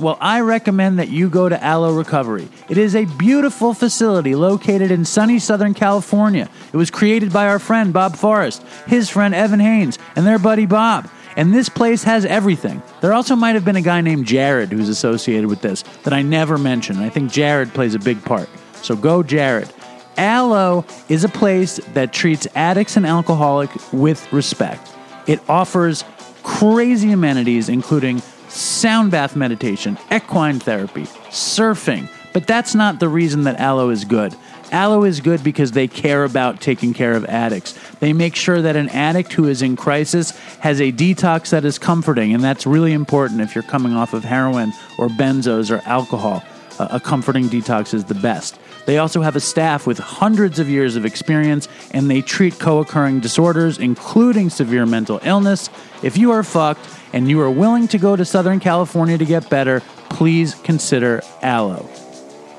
Well, I recommend that you go to Aloe Recovery. It is a beautiful facility located in sunny Southern California. It was created by our friend Bob Forrest, his friend Evan Haynes, and their buddy Bob. And this place has everything. There also might have been a guy named Jared who's associated with this that I never mentioned. I think Jared plays a big part. So go, Jared. Aloe is a place that treats addicts and alcoholics with respect. It offers crazy amenities, including sound bath meditation, equine therapy, surfing. But that's not the reason that Aloe is good. Aloe is good because they care about taking care of addicts. They make sure that an addict who is in crisis has a detox that is comforting, and that's really important if you're coming off of heroin or benzos or alcohol. A comforting detox is the best. They also have a staff with hundreds of years of experience and they treat co occurring disorders, including severe mental illness. If you are fucked and you are willing to go to Southern California to get better, please consider Aloe.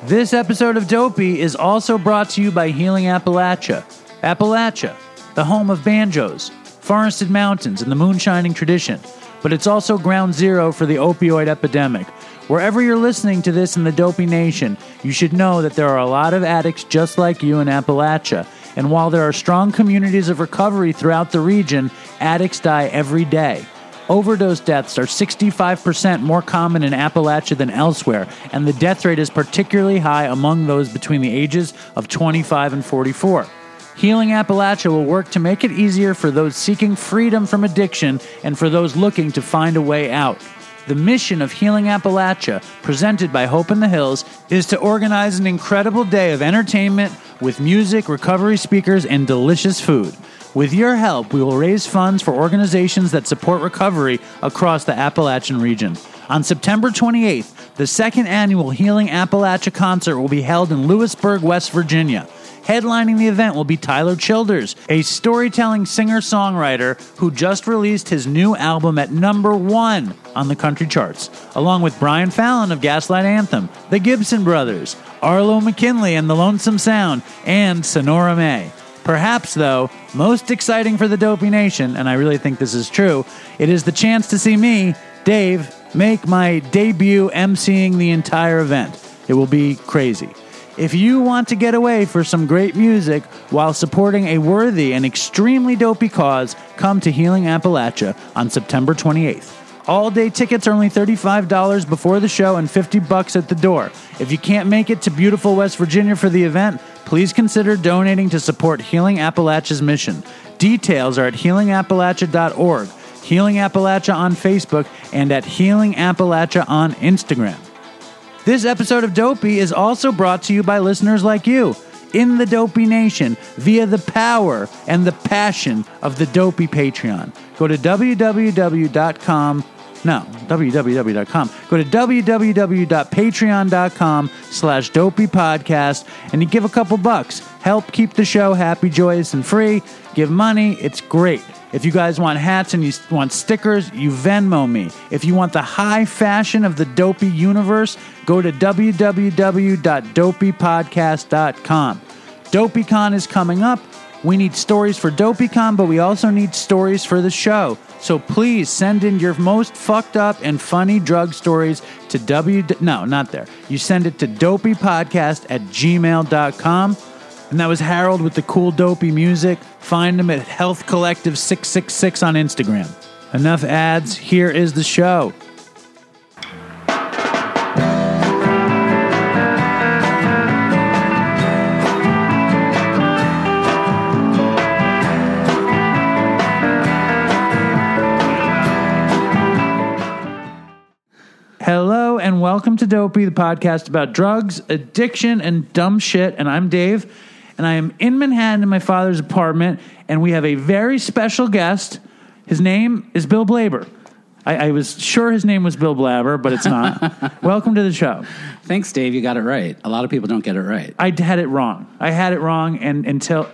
This episode of Dopey is also brought to you by Healing Appalachia. Appalachia, the home of banjos, forested mountains, and the moonshining tradition. But it's also ground zero for the opioid epidemic. Wherever you're listening to this in the Dopey Nation, you should know that there are a lot of addicts just like you in Appalachia. And while there are strong communities of recovery throughout the region, addicts die every day. Overdose deaths are 65% more common in Appalachia than elsewhere, and the death rate is particularly high among those between the ages of 25 and 44. Healing Appalachia will work to make it easier for those seeking freedom from addiction and for those looking to find a way out. The mission of Healing Appalachia, presented by Hope in the Hills, is to organize an incredible day of entertainment with music, recovery speakers, and delicious food. With your help, we will raise funds for organizations that support recovery across the Appalachian region. On September 28th, the second annual Healing Appalachia concert will be held in Lewisburg, West Virginia. Headlining the event will be Tyler Childers, a storytelling singer songwriter who just released his new album at number one on the country charts, along with Brian Fallon of Gaslight Anthem, the Gibson Brothers, Arlo McKinley and the Lonesome Sound, and Senora May. Perhaps, though, most exciting for the Dopey Nation, and I really think this is true, it is the chance to see me, Dave, make my debut emceeing the entire event. It will be crazy. If you want to get away for some great music while supporting a worthy and extremely dopey cause, come to Healing Appalachia on September 28th. All day tickets are only $35 before the show and 50 bucks at the door. If you can't make it to beautiful West Virginia for the event, please consider donating to support Healing Appalachia's mission. Details are at healingappalachia.org, Healing Appalachia on Facebook, and at Healing Appalachia on Instagram. This episode of Dopey is also brought to you by listeners like you in the Dopey Nation via the power and the passion of the Dopey Patreon. Go to www.com. No, www.com. Go to www.patreon.com slash dopey podcast and you give a couple bucks. Help keep the show happy, joyous, and free. Give money. It's great. If you guys want hats and you want stickers, you Venmo me. If you want the high fashion of the dopey universe, go to www.dopeypodcast.com. DopeyCon is coming up. We need stories for DopeyCon, but we also need stories for the show. So please send in your most fucked up and funny drug stories to W. No, not there. You send it to dopeypodcast at gmail.com. And that was Harold with the cool dopey music. Find him at Health Collective 666 on Instagram. Enough ads. Here is the show. Welcome to Dopey, the podcast about drugs, addiction, and dumb shit. And I'm Dave, and I am in Manhattan in my father's apartment, and we have a very special guest. His name is Bill Blaber. I, I was sure his name was Bill Blabber, but it's not. welcome to the show. Thanks, Dave. You got it right. A lot of people don't get it right. I had it wrong. I had it wrong, and until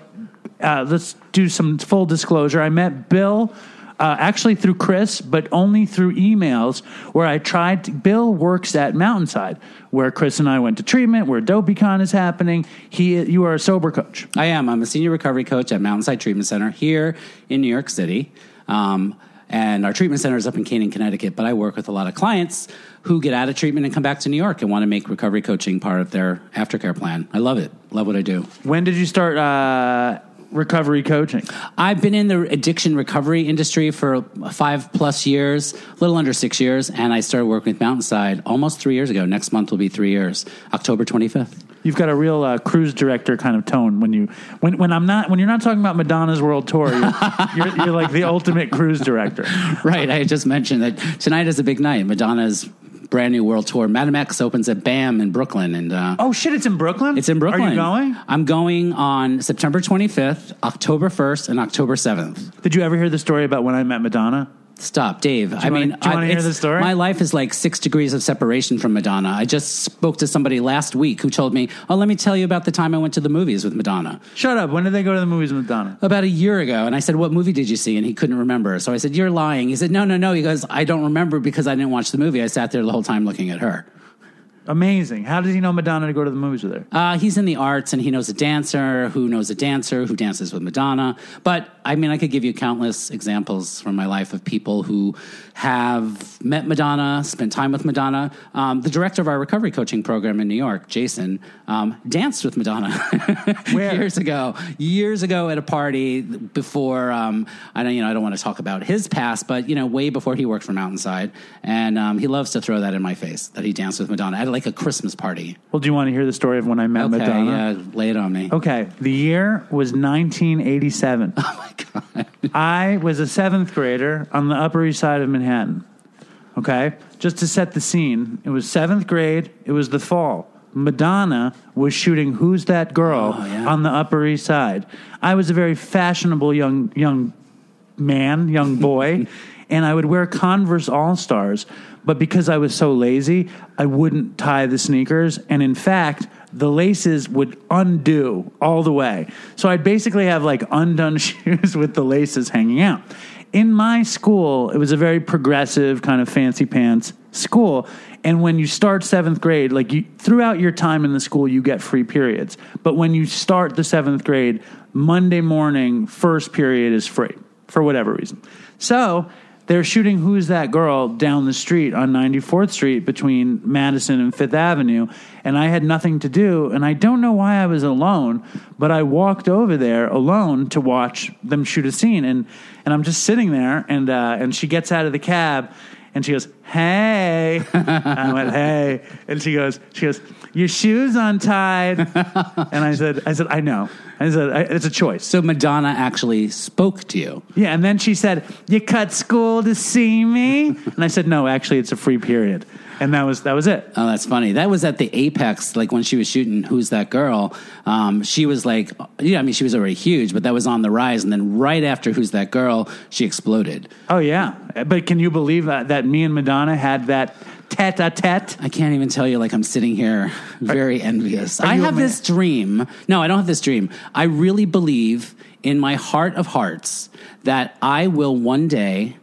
uh, let's do some full disclosure. I met Bill uh, actually through Chris, but only through emails. Where I tried. To, Bill works at Mountainside, where Chris and I went to treatment, where DopeyCon is happening. He, you are a sober coach. I am. I'm a senior recovery coach at Mountainside Treatment Center here in New York City. Um, And our treatment center is up in Canaan, Connecticut. But I work with a lot of clients who get out of treatment and come back to New York and want to make recovery coaching part of their aftercare plan. I love it. Love what I do. When did you start uh, recovery coaching? I've been in the addiction recovery industry for five plus years, a little under six years, and I started working with Mountainside almost three years ago. Next month will be three years, October 25th. You've got a real uh, cruise director kind of tone when you when when I'm not when you're not talking about Madonna's world tour. You're, you're, you're like the ultimate cruise director. Right. I just mentioned that tonight is a big night. Madonna's brand new world tour. Madame X opens at BAM in Brooklyn, and uh, Oh shit! It's in Brooklyn. it's in Brooklyn. Are you going? I'm going on September 25th, October 1st, and October 7th. Did you ever hear the story about when I met Madonna? Stop, Dave. I mean, wanna- do you wanna hear the story? My life is like six degrees of separation from Madonna. I just spoke to somebody last week who told me, "Oh, let me tell you about the time I went to the movies with Madonna." Shut up! When did they go to the movies with Madonna? about a year ago and I said, What movie did you see? And he couldn't remember. So I said, You're lying. He said, No, no, no. He goes, I don't remember because I didn't watch the movie. I sat there the whole time looking at her. Amazing. How does he know Madonna to go to the movies with her? Uh, he's in the arts and he knows a dancer who knows a dancer who dances with Madonna. But I mean, I could give you countless examples from my life of people who have met Madonna, spent time with Madonna. Um, the director of our recovery coaching program in New York, Jason, um, danced with Madonna years ago. Years ago at a party before. Um, I don't, you know, I don't want to talk about his past, but you know, way before he worked for Mountainside, and um, he loves to throw that in my face that he danced with Madonna at like a Christmas party. Well, do you want to hear the story of when I met Okay, Madonna? yeah, lay it on me. Okay, the year was 1987. Oh my god. I was a seventh grader on the Upper East Side of Manhattan. Okay, just to set the scene, it was seventh grade. It was the fall. Madonna was shooting "Who's That Girl" Oh, yeah. on the Upper East Side. I was a very fashionable young young man, young boy, and I would wear Converse All Stars. But because I was so lazy, I wouldn't tie the sneakers. And in fact, the laces would undo all the way. So I'd basically have like undone shoes with the laces hanging out. In my school, it was a very progressive kind of fancy pants school. And when you start seventh grade, like you, throughout your time in the school, you get free periods. But when you start the seventh grade, Monday morning, first period is free for whatever reason. So they're shooting Who's That Girl down the street on 94th Street between Madison and Fifth Avenue. And I had nothing to do. And I don't know why I was alone, but I walked over there alone to watch them shoot a scene. And, and I'm just sitting there, and, uh, and she gets out of the cab. And she goes, "Hey," I went, "Hey," and she goes, "She goes, your shoes untied." and I said, "I said, I know." I said, I, "It's a choice." So Madonna actually spoke to you. Yeah, and then she said, "You cut school to see me," and I said, "No, actually, it's a free period," and that was that was it. Oh, that's funny. That was at the apex, like when she was shooting "Who's That Girl." Um, she was like, yeah, I mean, she was already huge, but that was on the rise. And then right after "Who's That Girl," she exploded. Oh yeah, but can you believe that, that me and Madonna had that tete a tete? I can't even tell you. Like I'm sitting here, very envious. I have this dream. No, I don't have this dream. I really believe in my heart of hearts that I will one day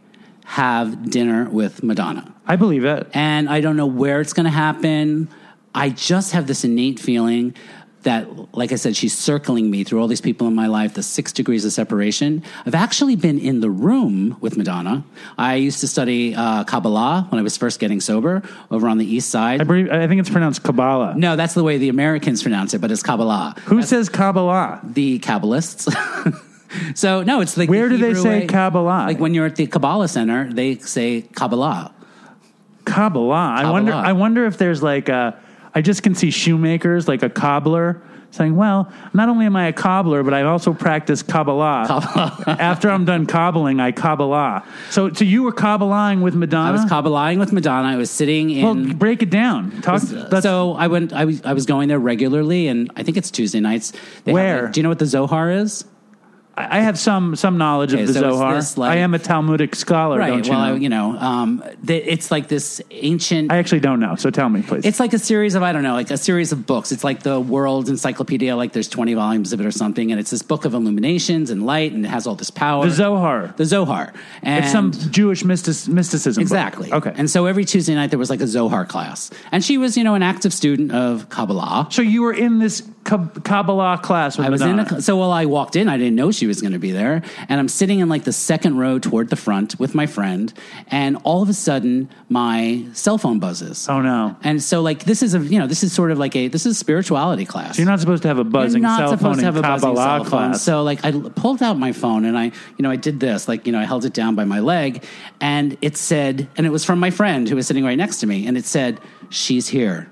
have dinner with Madonna. I believe it. and I don't know where it's going to happen. I just have this innate feeling that, like I said, she's circling me through all these people in my life, the six degrees of separation. I've actually been in the room with Madonna. I used to study uh, Kabbalah when I was first getting sober over on the east side. I believe. I think it's pronounced Kabbalah. no, that's the way the Americans pronounce it, but it's Kabbalah. Who says Kabbalah? The Kabbalists. so, no, it's like the Where do they say way. Kabbalah? Like when you're at the Kabbalah Center, they say Kabbalah. Kabbalah. I wonder. I wonder if there's like a. I just can see shoemakers like a cobbler saying, "Well, not only am I a cobbler, but I also practice Kabbalah. After I'm done cobbling, I Kabbalah." So, so you were Kabbalahing with Madonna. I was Kabbalaing with Madonna. I was sitting in. Well, break it down. Talk. Uh, that's- so I went. I was. I was going there regularly, and I think it's Tuesday nights. They Where? a- do you know what the Zohar is? I have some some knowledge Okay, of the so Zohar. like- I am a Talmudic scholar. Don't you well, know? I, you know, um, it's like this ancient. I actually don't know. So tell me, please. it's like a series of I don't know, like a series of books. It's like the World Encyclopedia. Like there's 20 volumes of it or something, and it's this book of illuminations and light, and it has all this power. the Zohar. The Zohar. And It's some Jewish mystic, mysticism. book. Exactly. Okay. And so every Tuesday night there was like a Zohar class, and she was, you know, an active student of Kabbalah. So you were in this Kabbalah class with I was in a, so while I walked in, I didn't know she was going to be there, and I'm sitting in like the second row toward the front with my friend, and all of a sudden my cell phone buzzes. oh no! And so like this is a you know this is sort of like a this is a spirituality class. You're not supposed to have a buzzing You're not cell supposed phone to in have a buzzing Kabbalah cell phone. class. So like I pulled out my phone and I you know I did this like you know I held it down by my leg and it said and it was from my friend who was sitting right next to me and it said she's here.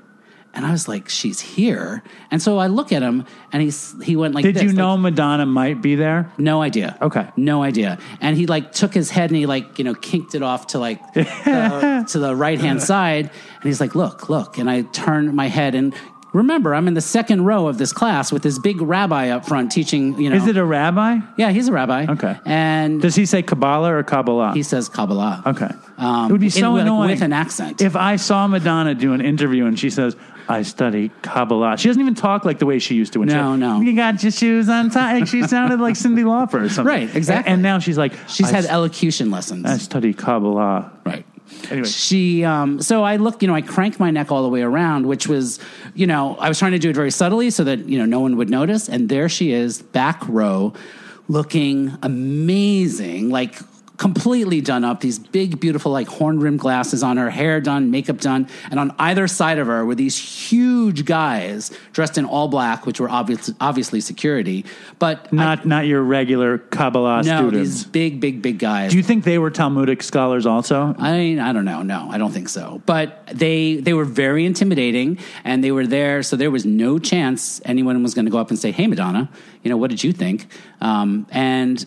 And I was like, "She's here," and so I look at him, and he's he went like, Did this, you like, know Madonna might be there? no idea. Okay. No idea. And he like took his head and he like, you know, kinked it off to like the, to the right hand side. And he's like, look, look. And I turned my head and remember, I'm in the second row of this class with this big rabbi up front teaching, you know. Is it a rabbi? yeah, he's a rabbi. Okay. And Does he say Kabbalah or Kabbalah? he says Kabbalah. okay. Um, it would be so with, annoying with an accent. if I saw Madonna do an interview and she says, "I study Kabbalah." She doesn't even talk like the way she used to. When No, she, no. You got your shoes on Like she sounded like Cyndi Lauper or something. Right, exactly. And, now she's like, She's had elocution lessons. I study Kabbalah. Right. Anyway. She, um, so I look, you know, I crank my neck all the way around, which was, you know, I was trying to do it very subtly so that, you know, no one would notice. And there she is, back row, looking amazing, like completely done up, these big, beautiful, like horn rimmed glasses on her, hair done, makeup done. And on either side of her were these huge guys dressed in all black, which were obviously, obviously security. But Not not your regular Kabbalah no, students. these big, big, big guys. Do you think they were Talmudic scholars also? I mean, I don't know. No, I don't think so. But they they were very intimidating, and they were there, so there was no chance anyone was going to go up and say, "Hey, Madonna, you know, what did you think?" Um, and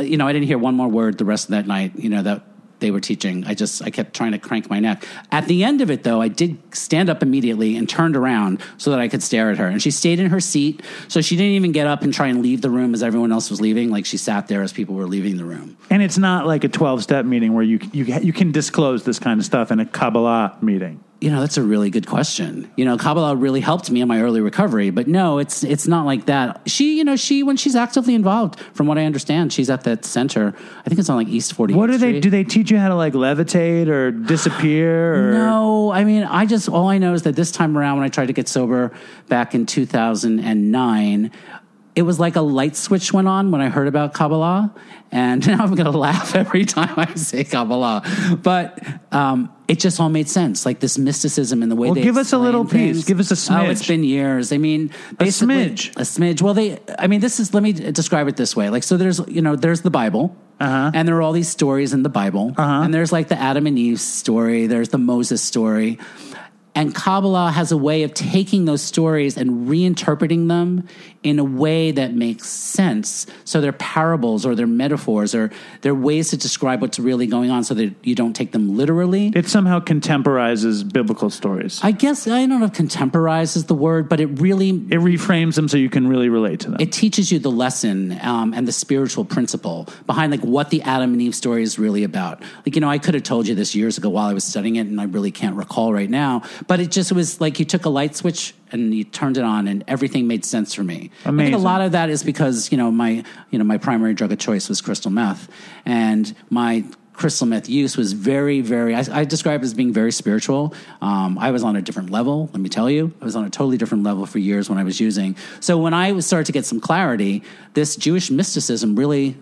you know, I didn't hear one more word the rest of that night. You know that they were teaching. I just I kept trying to crank my neck. At the end of it, though, I did stand up immediately and turned around so that I could stare at her. And she stayed in her seat, so she didn't even get up and try and leave the room as everyone else was leaving. Like she sat there as people were leaving the room. And it's not like a twelve step meeting where you you you can disclose this kind of stuff in a Kabbalah meeting. You know, that's a really good question. You know, Kabbalah really helped me in my early recovery, but no, it's it's not like that. She, you know, she when she's actively involved, from what I understand, she's at that center. I think it's on like East Forty. What do they do? They teach you how to like levitate or disappear? Or No, I mean, I just all I know is that this time around, when I tried to get sober back in two thousand and nine. It was like a light switch went on when I heard about Kabbalah, and now I'm going to laugh every time I say Kabbalah. But um, it just all made sense, like this mysticism and the way Well, they give us a little explain piece. things. Give us a smidge. Oh, it's been years. I mean, basically, smidge. a smidge. Well, they. I mean, this is. Let me describe it this way. Like, so there's, you know, there's the Bible, Uh-huh. and there are all these stories in the Bible, and there's like the Adam and Eve story. There's the Moses story. And Kabbalah has a way of taking those stories and reinterpreting them in a way that makes sense. So they're parables or they're metaphors or they're ways to describe what's really going on so that you don't take them literally. it somehow contemporizes biblical stories. I guess I don't know if contemporize is the word, but it really it reframes them so you can really relate to them. it teaches you the lesson um, and the spiritual principle behind like what the Adam and Eve story is really about. Like you know, I could have told you this years ago while I was studying it, and I really can't recall right now. But it just was like you took a light switch and you turned it on, and everything made sense for me. I think a lot of that is because you know my you know my primary drug of choice was crystal meth, and my crystal meth use was very, very, I, I describe it as being very spiritual. Um, I was on a different level, let me tell you. I was on a totally different level for years when I was using. So when I was started to get some clarity, this Jewish mysticism really,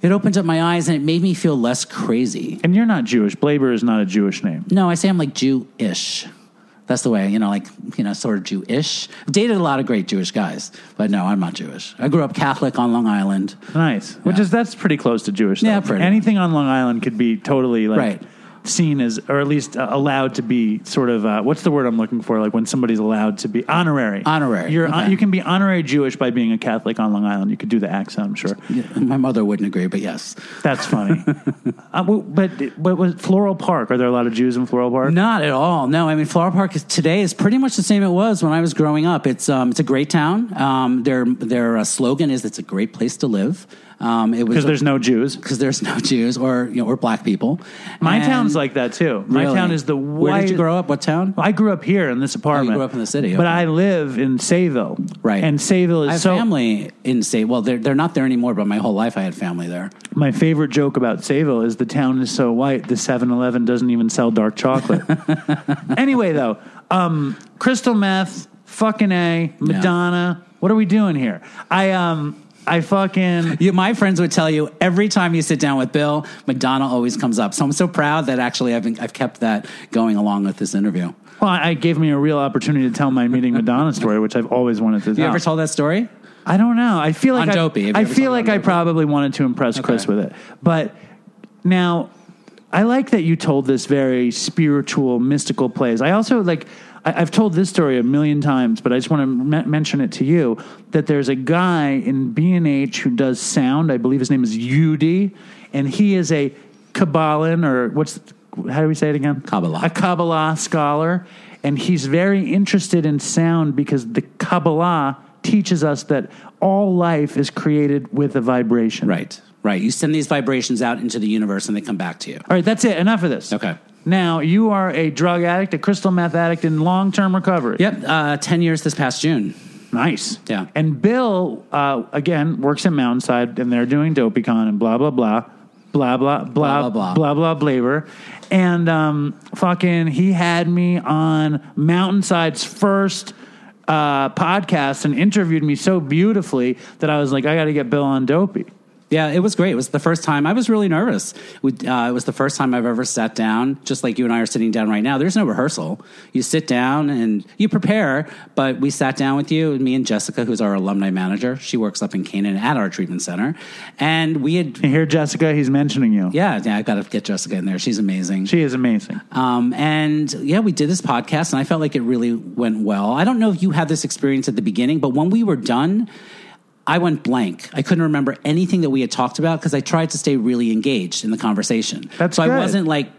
it opened up my eyes and it made me feel less crazy. and you're not Jewish. Blaber is not a Jewish name. No, I say I'm like Jew-ish. That's the way, you know, like, you know, sort of Jew-ish. Dated a lot of great Jewish guys, but no, I'm not Jewish. I grew up Catholic on Long Island. Nice. Which is that's pretty close to Jewish. Yeah, pretty. Anything on Long Island could be totally like Right. Seen as, or at least uh, allowed to be sort of uh, what's the word I'm looking for? Like when somebody's allowed to be honorary. Honorary, You're okay. you can be honorary Jewish by being a Catholic on Long Island. You could do the accent. I'm sure. My mother wouldn't agree, but yes. That's funny. uh, but but was Floral Park? Are there a lot of Jews in Floral Park? Not at all. No, I mean Floral Park is, today is pretty much the same it was when I was growing up. It's um, it's a great town. Um, their their uh, slogan is "It's a great place to live." Um, it was Because there's no Jews. because there's no Jews or you know or black people. My And- town's like that too. My Really? town is the Where did you grow up? What town? I grew up here in this apartment. grew up in the city, but. I live in Sayville. Right. and Sayville is I have so. family in Say. Well, they're they're not there anymore. But my whole life I had family there. My favorite joke about Sayville is the town is so white, the 7-Eleven doesn't even sell dark chocolate. anyway, though, um, crystal meth, fucking a Madonna. What are we doing here? I um I fucking You, my friends would tell you every time you sit down with Bill, Madonna always comes up. So I'm so proud that actually I've been, I've kept that going along with this interview. well, I gave me a real opportunity to tell my meeting Madonna story, which I've always wanted to You ever told that story? I don't know. I feel like On I, Dopey, I feel like I probably wanted to impress Chris with it. But now I like that you told this very spiritual, mystical plays. I also like. I, I've told this story a million times, but I just want to me- mention it to you that there's a guy in B and H who does sound. I believe his name is Yudi, and he is a Kabbalan or what's how do we say it again? Kabbalah. A Kabbalah scholar, and he's very interested in sound because the Kabbalah teaches us that all life is created with a vibration. Right, right. You send these vibrations out into the universe and they come back to you. All right, that's it. Enough of this. Okay. Now you are a drug addict, a crystal meth addict in long-term recovery. Yep, uh, 10 years this past June. Nice. Yeah. And Bill, uh, again, works at Mountainside, and they're doing DopeyCon and blah blah blah, blah blah blah Blah, blah blah, blah And um, fucking, he had me on Mountainside's first uh, podcast and interviewed me so beautifully that I was like, I got to get Bill on Dopey. Yeah, it was great. It was the first time I was really nervous. We, uh, it was the first time I've ever sat down, just like you and I are sitting down right now. There's no rehearsal. You sit down and you prepare, but we sat down with you, me and Jessica, who's our alumni manager. She works up in Canaan at our treatment center. And we had, And here, Jessica, he's mentioning you. yeah, yeah, I got to get Jessica in there. She's amazing. She is amazing. Um, and yeah, we did this podcast, and I felt like it really went well. I don't know if you had this experience at the beginning, but when we were done, I went blank. I couldn't remember anything that we had talked about because I tried to stay really engaged in the conversation. That's so good. I wasn't like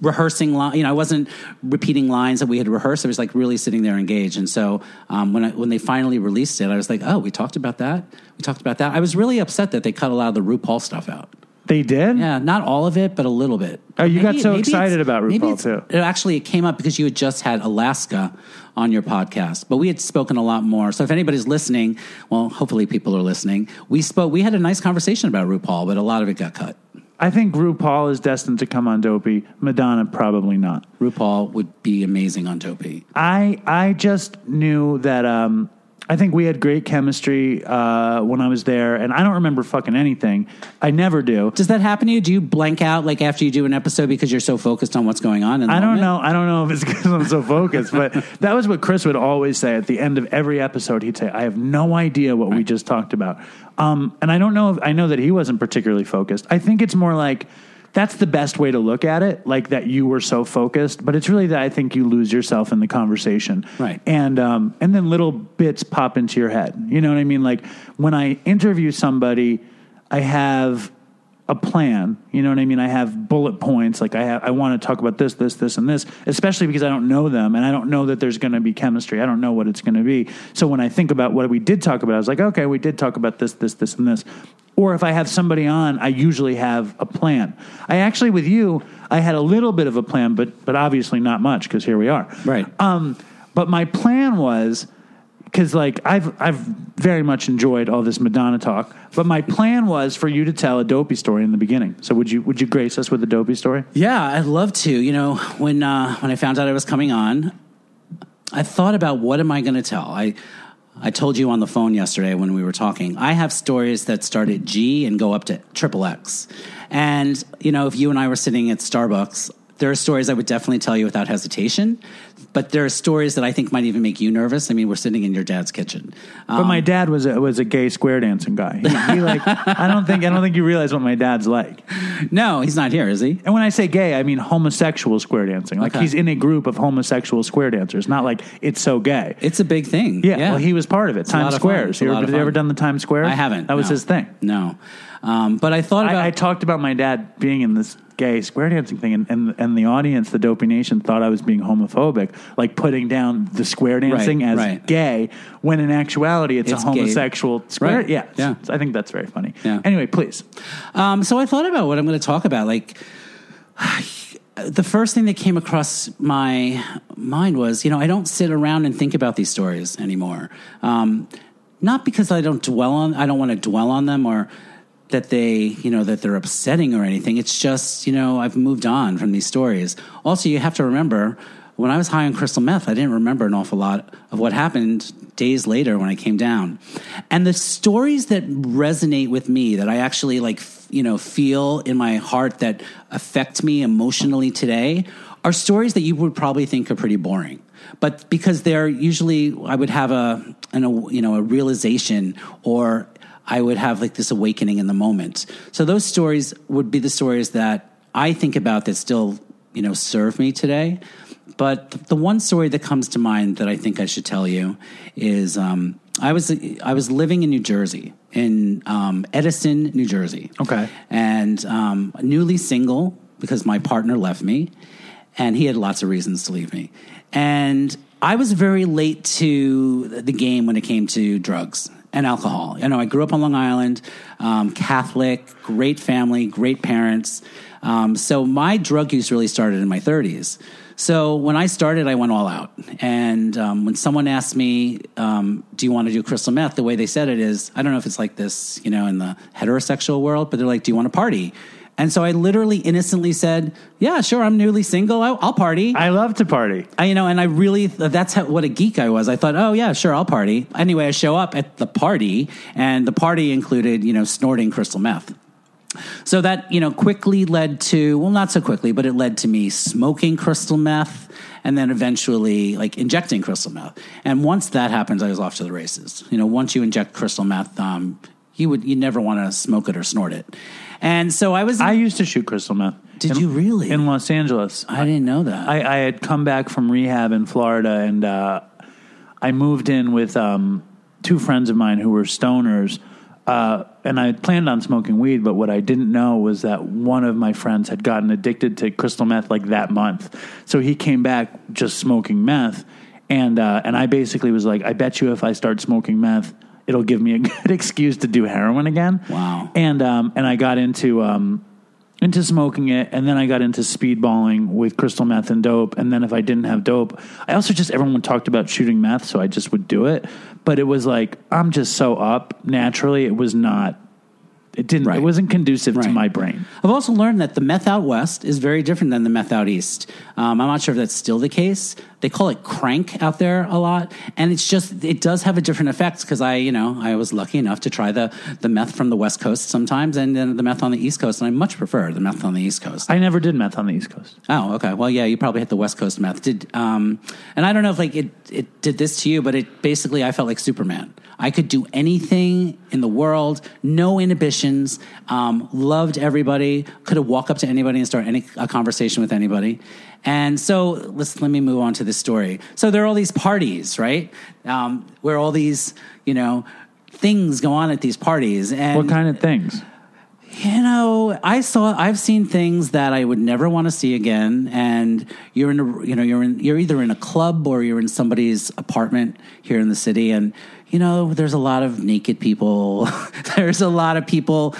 rehearsing li- you know i wasn't repeating lines that we had rehearsed i was like really sitting there engaged and so um, when, I, when they finally released it i was like oh we talked about that we talked about that i was really upset that they cut a lot of the rupaul stuff out They did? yeah, not all of it, but a little bit. Oh, you got so excited about RuPaul, too. It actually, it came up because you had just had Alaska on your podcast, but we had spoken a lot more. So if anybody's listening, well, hopefully people are listening. We spoke. We had a nice conversation about RuPaul, but a lot of it got cut. I think RuPaul is destined to come on Dopey. Madonna, probably not. RuPaul would be amazing on Dopey. I I just knew that um, I think we had great chemistry uh, when I was there, and I don't remember fucking anything. I never do. Does that happen to you? Do you blank out like after you do an episode because you're so focused on what's going on? In the I don't moment? know. I don't know if it's because I'm so focused, but that was what Chris would always say at the end of every episode. He'd say, "I have no idea what we just talked about," um, and I don't know. if I know that he wasn't particularly focused. I think it's more like that's the best way to look at it, like that you were so focused. But it's really that I think you lose yourself in the conversation, Right. And um, and then little bits pop into your head. You know what I mean? Like when I interview somebody, I have a plan. You know what I mean? I have bullet points. Like I have, I want to talk about this, this, this, and this. Especially because I don't know them, and I don't know that there's going to be chemistry. I don't know what it's going to be. So when I think about what we did talk about, I was like, okay, we did talk about this, this, this, and this. Or if I have somebody on, I usually have a plan. I actually, with you, I had a little bit of a plan, but but obviously not much because here we are. Right. Um, but my plan was because like I've I've very much enjoyed all this Madonna talk, but my plan was for you to tell a dopey story in the beginning. So would you would you grace us with a dopey story? Yeah, I'd love to. You know, when uh, when I found out I was coming on, I thought about what am I going to tell. I I told you on the phone yesterday when we were talking. I have stories that start at G and go up to triple X. And you know, if you and I were sitting at Starbucks, there are stories I would definitely tell you without hesitation. But there are stories that I think might even make you nervous. I mean, we're sitting in your dad's kitchen. Um, But my dad was a, was a gay square dancing guy. He, he like I don't think I don't think you realize what my dad's like. no, he's not here, is he? And when I say gay, I mean homosexual square dancing. Like Okay. he's in a group of homosexual square dancers. Not like it's so gay. It's a big thing. yeah, well, he was part of it. lot Times. Squares. It's You lot ever, of have you ever done the Times Square? I haven't. That was no. his thing. No, um, but I thought about I, I talked about my dad being in this gay square dancing thing, and, and and the audience, the Dopey Nation, thought I was being homophobic, like putting down the square dancing Right, as right. gay, when in actuality it's, It's a gay. homosexual square. Right, Yeah, yeah. I think that's very funny. Yeah. Anyway, please. Um, so I thought about what I'm going to talk about. Like, the first thing that came across my mind was, you know, I don't sit around and think about these stories anymore. Um, not because I don't dwell on, I don't want to dwell on them or that they, you know, that they're upsetting or anything. It's just, you know, I've moved on from these stories. Also, you have to remember, when I was high on crystal meth, I didn't remember an awful lot of what happened days later when I came down. And the stories that resonate with me, that I actually like, you know, feel in my heart that affect me emotionally today, are stories that you would probably think are pretty boring. But because they're usually, I would have a, an, a you know, a realization or I would have like this awakening in the moment. So those stories would be the stories that I think about that still, you know, serve me today. But the one story that comes to mind that I think I should tell you is um, I was I was living in New Jersey in um, Edison, New Jersey. Okay. and um, newly single because my partner left me, and he had lots of reasons to leave me, and I was very late to the game when it came to drugs and alcohol. You know, I grew up on Long Island, um, Catholic, great family, great parents. Um, so my drug use really started in my 30s. So when I started, I went all out. And um, when someone asked me, um, "Do you want to do crystal meth?" the way they said it is, I don't know if it's like this, you know, in the heterosexual world, but they're like, "Do you want to party?" And so I literally innocently said, "Yeah, sure. I'm newly single. I'll, I'll party." I love to party. I, you know, and I really, that's how, what a geek I was. I thought, oh, yeah, sure, I'll party. Anyway, I show up at the party, and the party included, you know, snorting crystal meth. So that, you know, quickly led to, well, not so quickly, but it led to me smoking crystal meth and then eventually like injecting crystal meth. And once that happens, I was off to the races. You know, once you inject crystal meth, um, you would, you never want to smoke it or snort it. And so I was, I used to shoot crystal meth. Did in- you really? In Los Angeles. I didn't know that. I, I had come back from rehab in Florida, and uh, I moved in with um, two friends of mine who were stoners. Uh, and I planned on smoking weed, but what I didn't know was that one of my friends had gotten addicted to crystal meth like that month. So he came back just smoking meth, and uh, and I basically was like, I bet you if I start smoking meth, it'll give me a good excuse to do heroin again. Wow. And um, and I got into um, into smoking it, and then I got into speedballing with crystal meth and dope. And then if I didn't have dope, I also just everyone talked about shooting meth, so I just would do it. But it was like I'm just so up naturally. It was not. It didn't. Right. It wasn't conducive to my brain. I've also learned that the meth out west is very different than the meth out east. Um, I'm not sure if that's still the case. They call it crank out there a lot, and it's just it does have a different effect because I, you know, I was lucky enough to try the the meth from the west coast sometimes, and then the meth on the east coast, and I much prefer the meth on the east coast. I never did meth on the East Coast. Oh, okay. Well, yeah, you probably hit the West Coast meth. Did um, and I don't know if like it it did this to you, but it basically I felt like Superman. I could do anything in the world, no inhibitions. Um, loved everybody. Could have walked up to anybody and start any a conversation with anybody. And so let's let me move on to this story. So there are all these parties, right? Um, where all these you know things go on at these parties. And What kind of things? you know, I saw, I've seen things that I would never want to see again. And you're in, a, you know, you're in, you're either in a club or you're in somebody's apartment here in the city, and you know, there's a lot of naked people. there's a lot of people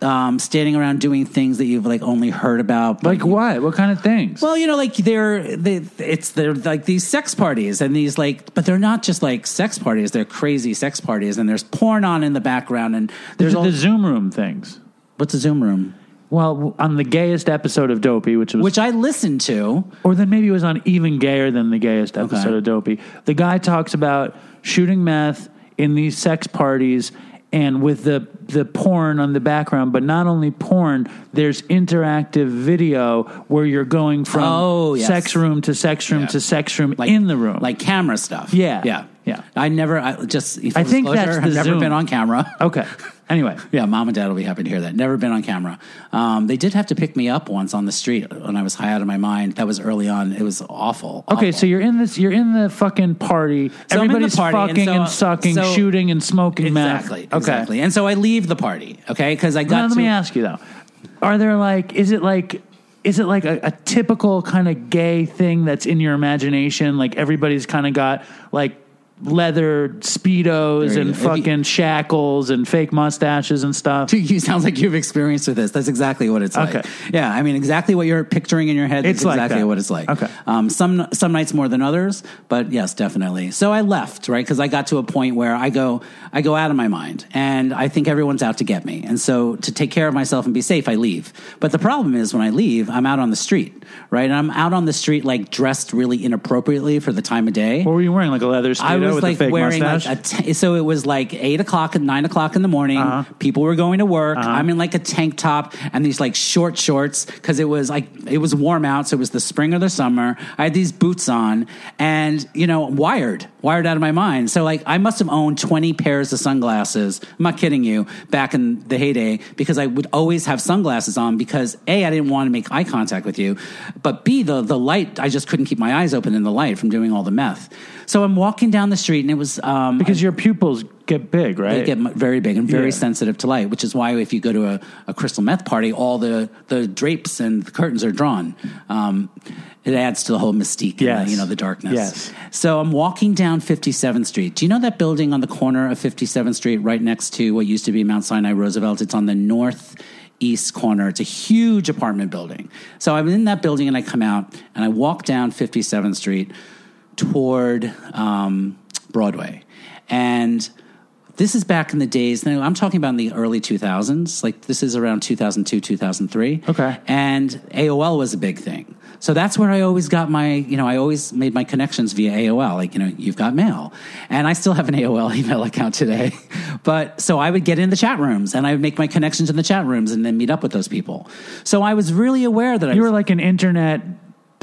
um, standing around doing things that you've like only heard about. Like what? What kind of things? well, you know, like they're they, it's they're like these sex parties and these like, but they're not just like sex parties. They're crazy sex parties, and there's porn on in the background, and There's there's all, the Zoom room things. what's a Zoom room, Well, on the gayest episode of Dopey, which was which I listened to. or then maybe it was on even gayer than the gayest episode Okay. of Dopey. The guy talks about shooting meth in these sex parties and with the the porn on the background, but not only porn, there's interactive video where you're going from Oh, yes. sex room to sex room Yeah. to sex room like in the room. like camera stuff. Yeah. yeah, Yeah. I never, I just. I think that's the I've never Zoom. been on camera. okay. Anyway, Yeah, mom and dad will be happy to hear that. Never been on camera. Um, they did have to pick me up once on the street when I was high out of my mind. That was early on. It was awful. okay, awful. so you're in this you're in the fucking party. I'm in the Everybody's party, and fucking and, so- sucking, so- shooting and smoking exactly, meth. Okay. exactly. And so I leave the party. Okay, because I got. Now, let to, me ask you though: Are there like, is it like, is it like a, a typical kind of gay thing that's in your imagination? Like everybody's kind of got like leather speedos and go. If you- fucking shackles and fake mustaches and stuff. You sounds like you've experienced with this. That's exactly what it's like. Okay. Yeah, I mean, exactly what you're picturing in your head. It's is like exactly that. what it's like. Okay. Um, some some nights more than others, but yes, definitely. So I left right because I got to a point where I go I go out of my mind, and I think everyone's out to get me. And so to take care of myself and be safe, I leave. But the problem is when I leave, I'm out on the street, right? And I'm out on the street like dressed really inappropriately for the time of day. What were you wearing? Like a leather speedo was like wearing mustache? like a t- so it was like eight o'clock and nine o'clock in the morning. Uh-huh. People were going to work. I'm in like a tank top and these like short shorts because it was like it was warm out, so it was the spring or the summer. I had these boots on and you know wired, wired out of my mind. So like I must have owned twenty pairs of sunglasses. I'm not kidding you. Back in the heyday, because I would always have sunglasses on because a I didn't want to make eye contact with you, but b the the light I just couldn't keep my eyes open in the light from doing all the meth. So I'm walking down the street and it was um, because your pupils get big, right? they get very big and very Yeah. sensitive to light, which is why if you go to a, a crystal meth party, all the, the drapes and the curtains are drawn. Um, it adds to the whole mystique, and the, you know, the darkness. Yes. So I'm walking down 57th Street. Do you know that building on the corner of 57th Street, right next to what used to be Mount Sinai Roosevelt? It's on the north east corner. It's a huge apartment building. So I'm in that building and I come out and I walk down 57th Street toward um, Broadway. And this is back in the days. Now, I'm talking about in the early 2000s. Like this is around 2002, 2003. Okay. And AOL was a big thing. So that's where I always got my, you know, I always made my connections via AOL. Like, you know, you've got mail. And I still have an AOL email account today. But so I would get in the chat rooms and I would make my connections in the chat rooms and then meet up with those people. So I was really aware that I you was were like an internet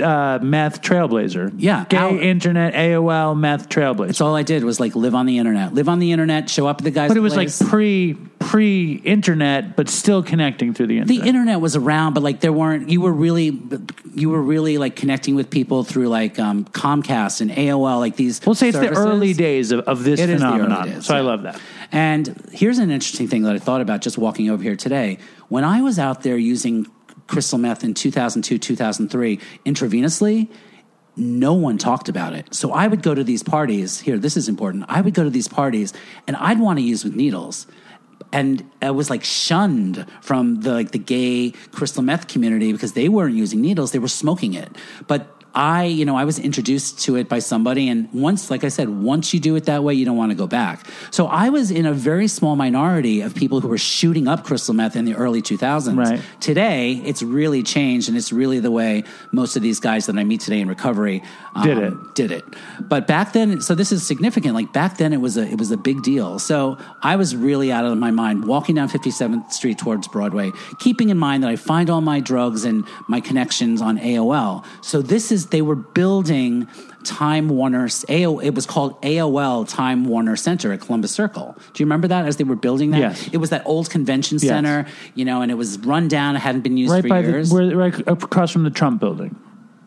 uh, meth trailblazer. Yeah, Gay out- internet AOL meth trailblazer. That's all I did was like live on the internet, live on the internet, show up at the guy's but it was place. like pre pre internet, but still connecting through the internet. the internet. was around, but like there weren't. You were really, you were really like connecting with people through like um, Comcast and AOL, like these. we'll say it's the early days of, of this It is the early phenomenon. days, so I love that. And here's an interesting thing that I thought about just walking over here today. When I was out there using crystal meth in 2002, 2003 intravenously, no one talked about it. So I would go to these parties. Here, this is important. I would go to these parties and I'd want to use with needles. And I was like shunned from the like the gay crystal meth community because they weren't using needles; they were smoking it. But I, you know, I was introduced to it by somebody, and once, like I said, once you do it that way, you don't want to go back. So I was in a very small minority of people who were shooting up crystal meth in the early 2000s. Right. Today, it's really changed, and it's really the way most of these guys that I meet today in recovery um, Did it. Did it. But back then, so this is significant. Like back then, it was a it was a big deal. So I was really out of my mind walking down 57th Street towards Broadway, keeping in mind that I find all my drugs and my connections on AOL. So this is they were building. Time Warner, AO, it was called AOL Time Warner Center at Columbus Circle. Do you remember that as they were building that? Yes. It was that old convention center, you know, and it was run down. It hadn't been used Right for years. the right across from the Trump building.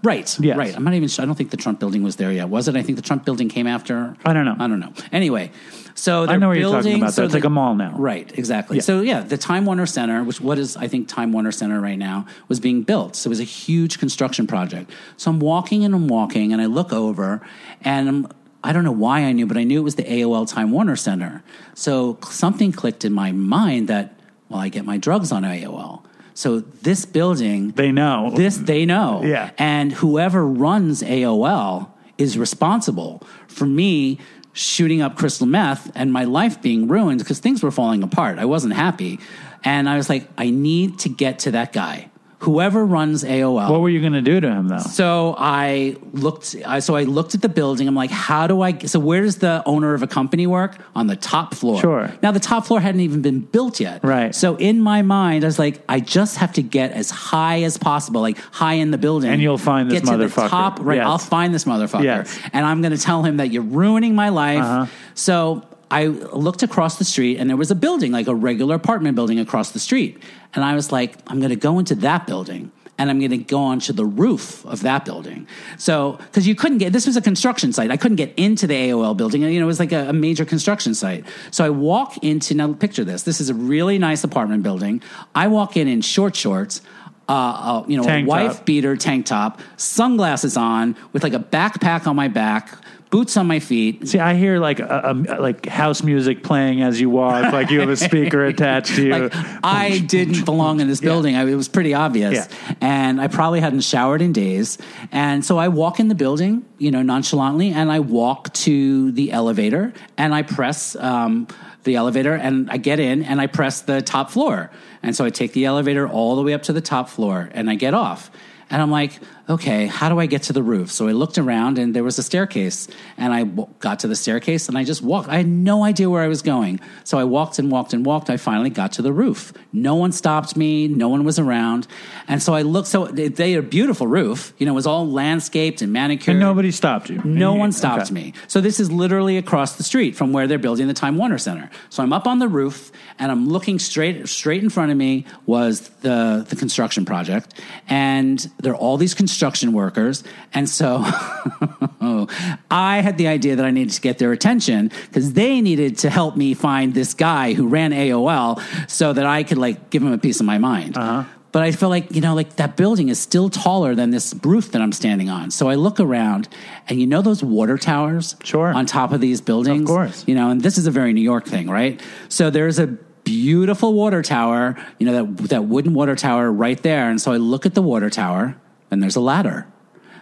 Right. Yes. Right. I'm not even sure. I don't think the Trump building was there yet. Was it? I think the Trump building came after. I don't know. I don't know. Anyway, so they're know what you're talking about, so. It's like a mall now. Right. Exactly. Yeah. So yeah, the Time Warner Center, which what is I think Time Warner Center right now, was being built. So it was a huge construction project. So I'm walking and I'm walking and I look over and I'm. I don't know why I knew, but I knew it was the AOL Time Warner Center. So something clicked in my mind that, well, I get my drugs on AOL. So this building They know. this they know. Yeah. And whoever runs AOL is responsible for me shooting up crystal meth and my life being ruined because things were falling apart. I wasn't happy. And I was like, I need to get to that guy. Whoever runs AOL. What were you going to do to him, though? So I looked. I, so I looked at the building. I'm like, how do I? So where does the owner of a company work? On the top floor. Sure. Now the top floor hadn't even been built yet. Right. So in my mind, I was like, I just have to get as high as possible, like high in the building, And you'll find this get to the motherfucker. top. Right. Yes. I'll find this motherfucker, Yes. and I'm going to tell him that you're ruining my life. Uh-huh. So. I looked across the street and there was a building, like a regular apartment building across the street. And I was like, I'm going to go into that building and I'm going to go onto the roof of that building. So, because you couldn't get, this was a construction site. I couldn't get into the AOL building. And, you know, it was like a, a major construction site. So I walk into, now picture this. This is a really nice apartment building. I walk in in short shorts. Uh, uh, you know, Tank a wife top. beater, tank top, sunglasses on, with like a backpack on my back, boots on my feet. See, I hear like a, a, like house music playing as you walk, like you have a speaker attached to you. Like I didn't belong in this building. I, it was pretty obvious, Yeah. and I probably hadn't showered in days. And so I walk in the building, you know, nonchalantly, and I walk to the elevator, and I press um, the elevator, and I get in, and I press the top floor, and so I take the elevator all the way up to the top floor, and I get off. And I'm like, okay, how do I get to the roof? So I looked around and there was a staircase. And I w- got to the staircase and I just walked. I had no idea where I was going. So I walked and walked and walked. I finally got to the roof. No one stopped me, no one was around. And so I looked, so they they had a beautiful roof. You know, it was all landscaped and manicured. and nobody stopped you. No one stopped okay. me. So this is literally across the street from where they're building the Time Warner Center. So I'm up on the roof and I'm looking straight straight in front of me was the the construction project and there are all these construction workers and so I had the idea that I needed to get their attention because they needed to help me find this guy who ran AOL so that I could like give him a piece of my mind. Uh-huh. But I feel like, you know, like that building is still taller than this roof that I'm standing on. So I look around and you know those water towers Sure. on top of these buildings? Of course. You know, and this is a very New York thing, right? So there's a beautiful water tower, you know, that that wooden water tower right there. And so I look at the water tower and there's a ladder.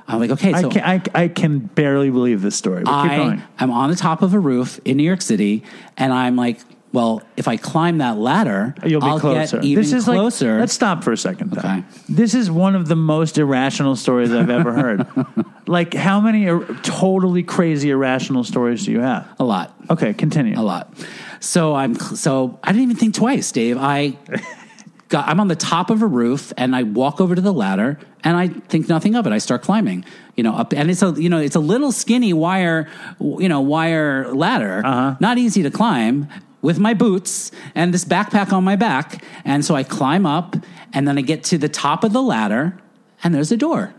I'm like, okay, I so can, I, I can barely believe this story. But keep I going. am on the top of a roof in New York City, and I'm like, well, if I climb that ladder, You'll be I'll closer. get even this is closer. Like, let's stop for a second. though. Okay. This is one of the most irrational stories I've ever heard. like, how many ir- totally crazy irrational stories do you have? a lot. Okay, continue. a lot. So I'm so I didn't even think twice, Dave. I I'm on the top of a roof and I walk over to the ladder and I think nothing of it. I start climbing, you know, up and it's a you know it's a little skinny wire, you know, wire ladder, uh-huh. not easy to climb with my boots and this backpack on my back. And so I climb up and then I get to the top of the ladder and there's a door.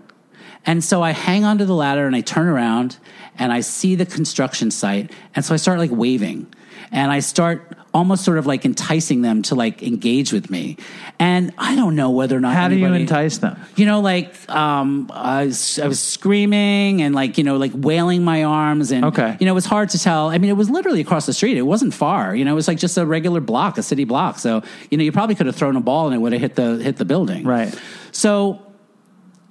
And so I hang onto the ladder and I turn around and I see the construction site. And so I start like waving and I start almost sort of like enticing them to like engage with me. And I don't know whether or not How do you entice them? you know, like um, I, was, I was screaming and like you know, like wailing my arms, and Okay. you know, it was hard to tell. I mean, it was literally across the street. It wasn't far. You know, it was like just a regular block, a city block. So you know, you probably could have thrown a ball and it would have hit the hit the building. Right. So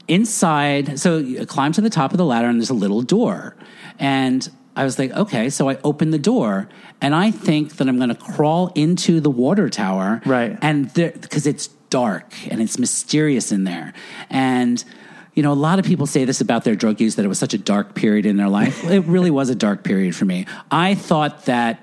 inside, so you climb to the top of the ladder, and there's a little door, and I was like, okay. So I open the door, and I think that I'm going to crawl into the water tower, Right. And because it's dark and it's mysterious in there, and you know, a lot of people say this about their drug use that it was such a dark period in their life. it really was a dark period for me. I thought that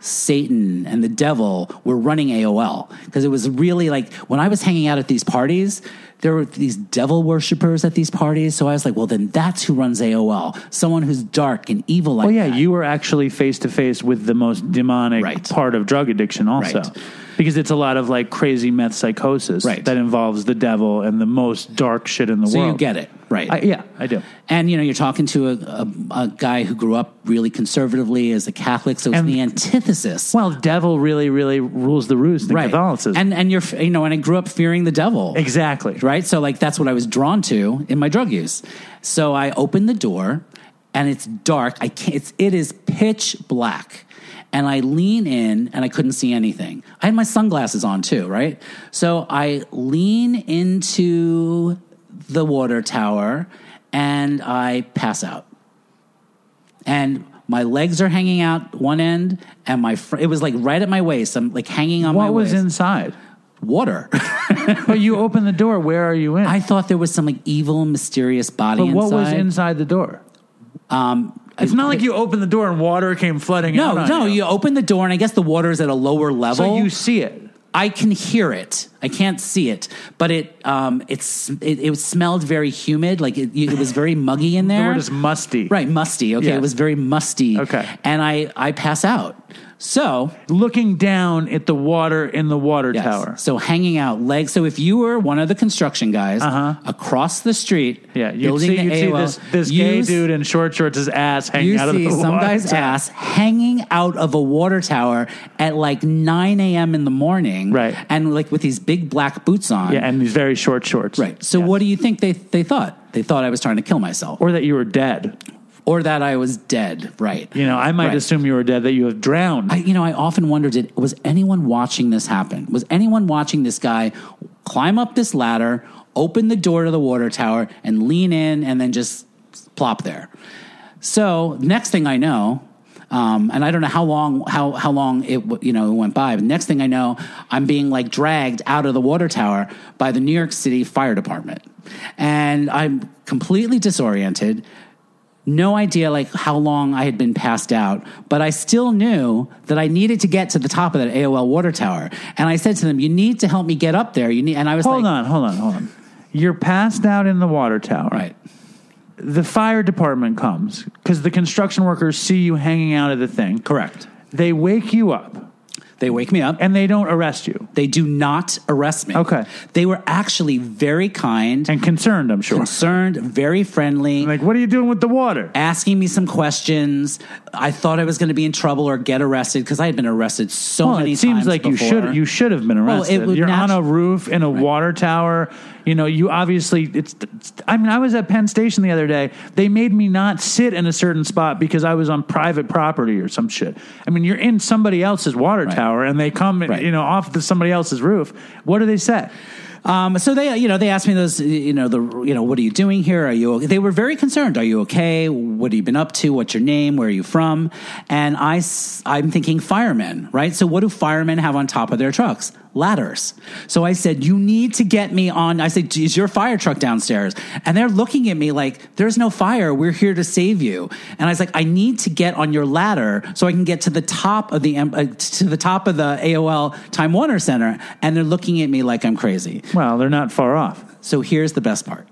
Satan and the devil were running AOL because it was really like when I was hanging out at these parties, there were these devil worshippers at these parties. So I was like, well, then that's who runs AOL. Someone who's dark and evil like Well, yeah, that. you were actually face to face with the most demonic Right. part of drug addiction, also. Right. Because it's a lot of like crazy meth psychosis Right. that involves the devil and the most dark shit in the so world. So you get it, right? I, yeah, I do. and you know, you're talking to a, a, a guy who grew up really conservatively as a Catholic, so it's And- the antithesis. Well, the devil really, really rules the roost in right. Catholicism. And and you're you know, and I grew up fearing the devil. exactly. right? So like that's what I was drawn to in my drug use. So I open the door and it's dark. I can't it's it is pitch black. And I lean in and I couldn't see anything. I had my sunglasses on too, right? So I lean into the water tower and I pass out. And my legs are hanging out one end and my fr- it was like right at my waist. I'm like hanging on my What was waist. inside? water. but you open the door. Where are you in? I thought there was some like evil, mysterious body but what inside. was inside the door? Um, It's not like you opened the door and water came flooding out. no, on no. you. You open the door, and I guess the water is at a lower level. So you see it. I can hear it. I can't see it, but it um, it's it, it smelled very humid. Like it, it was very muggy in there. The word is musty. right, musty. Okay, Yeah. it was very musty. Okay. and I I pass out. So Looking down at the water in the water Yes. tower. So hanging out legs. So if you were one of the construction guys Uh-huh. across the street, Yeah, you'd building see, the you'd see AOL, this, this gay you dude in short shorts' his ass hanging out of see the some guy's tower. ass hanging out of a water tower at like 9 a.m. in the morning. Right. And like with these big black boots on. Yeah, and these very short shorts. Right. So Yeah. what do you think they, they thought? They thought I was trying to kill myself. Or that you were dead. Or that I was dead. Right. You know, I might Right. assume you were dead, that you have drowned. I, you know, I often wondered, did, was anyone watching this happen? Was anyone watching this guy climb up this ladder, open the door to the water tower, and lean in, and then just plop there? So next thing I know, um, and I don't know how long how how long it you know went by. But next thing I know, I'm being like dragged out of the water tower by the New York City Fire Department, and I'm completely disoriented no idea like how long I had been passed out, but I still knew that I needed to get to the top of that AOL water tower. And I said to them, "You need to help me get up there." You need, and I was like, hold like, on, hold on, hold on. You're passed out in the water tower. right, The fire department comes because the construction workers see you hanging out of the thing. correct. They wake you up They wake me up. and they don't arrest you. They do not arrest me. Okay. They were actually very kind, And concerned, I'm sure. concerned, very friendly. Like, what are you doing with the water? Asking me some questions. I thought I was going to be in trouble or get arrested because I had been arrested so Well, many times. it seems times like you before. should you should have been Well, arrested. would You're on a roof in a water tower. You know, you obviously it's, it's. I mean, I was at Penn Station the other day. They made me not sit in a certain spot because I was on private property or some shit. I mean, you're in somebody else's water Right. tower, and they come, Right. you know, off the somebody else's roof. What do they say? Um, so they, you know, they asked me those, you know, the, you know, what are you doing here? Are you? They were very concerned. Are you okay? What have you been up to? What's your name? Where are you from? And I, I'm thinking firemen, right? So what do firemen have on top of their trucks? Ladders. So I said, you need to get me on. I said, is your fire truck downstairs? And they're looking at me like, there's no fire. We're here to save you. And I was like, I need to get on your ladder so I can get to the top of the uh, to the top of the AOL Time Warner Center. And they're looking at me like I'm crazy. Well, they're not far off. So here's the best part.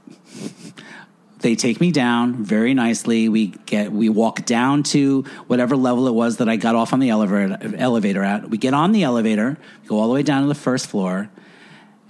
They take me down very nicely. We get we walk down to whatever level it was that I got off on the elevator elevator at. We get on the elevator, go all the way down to the first floor,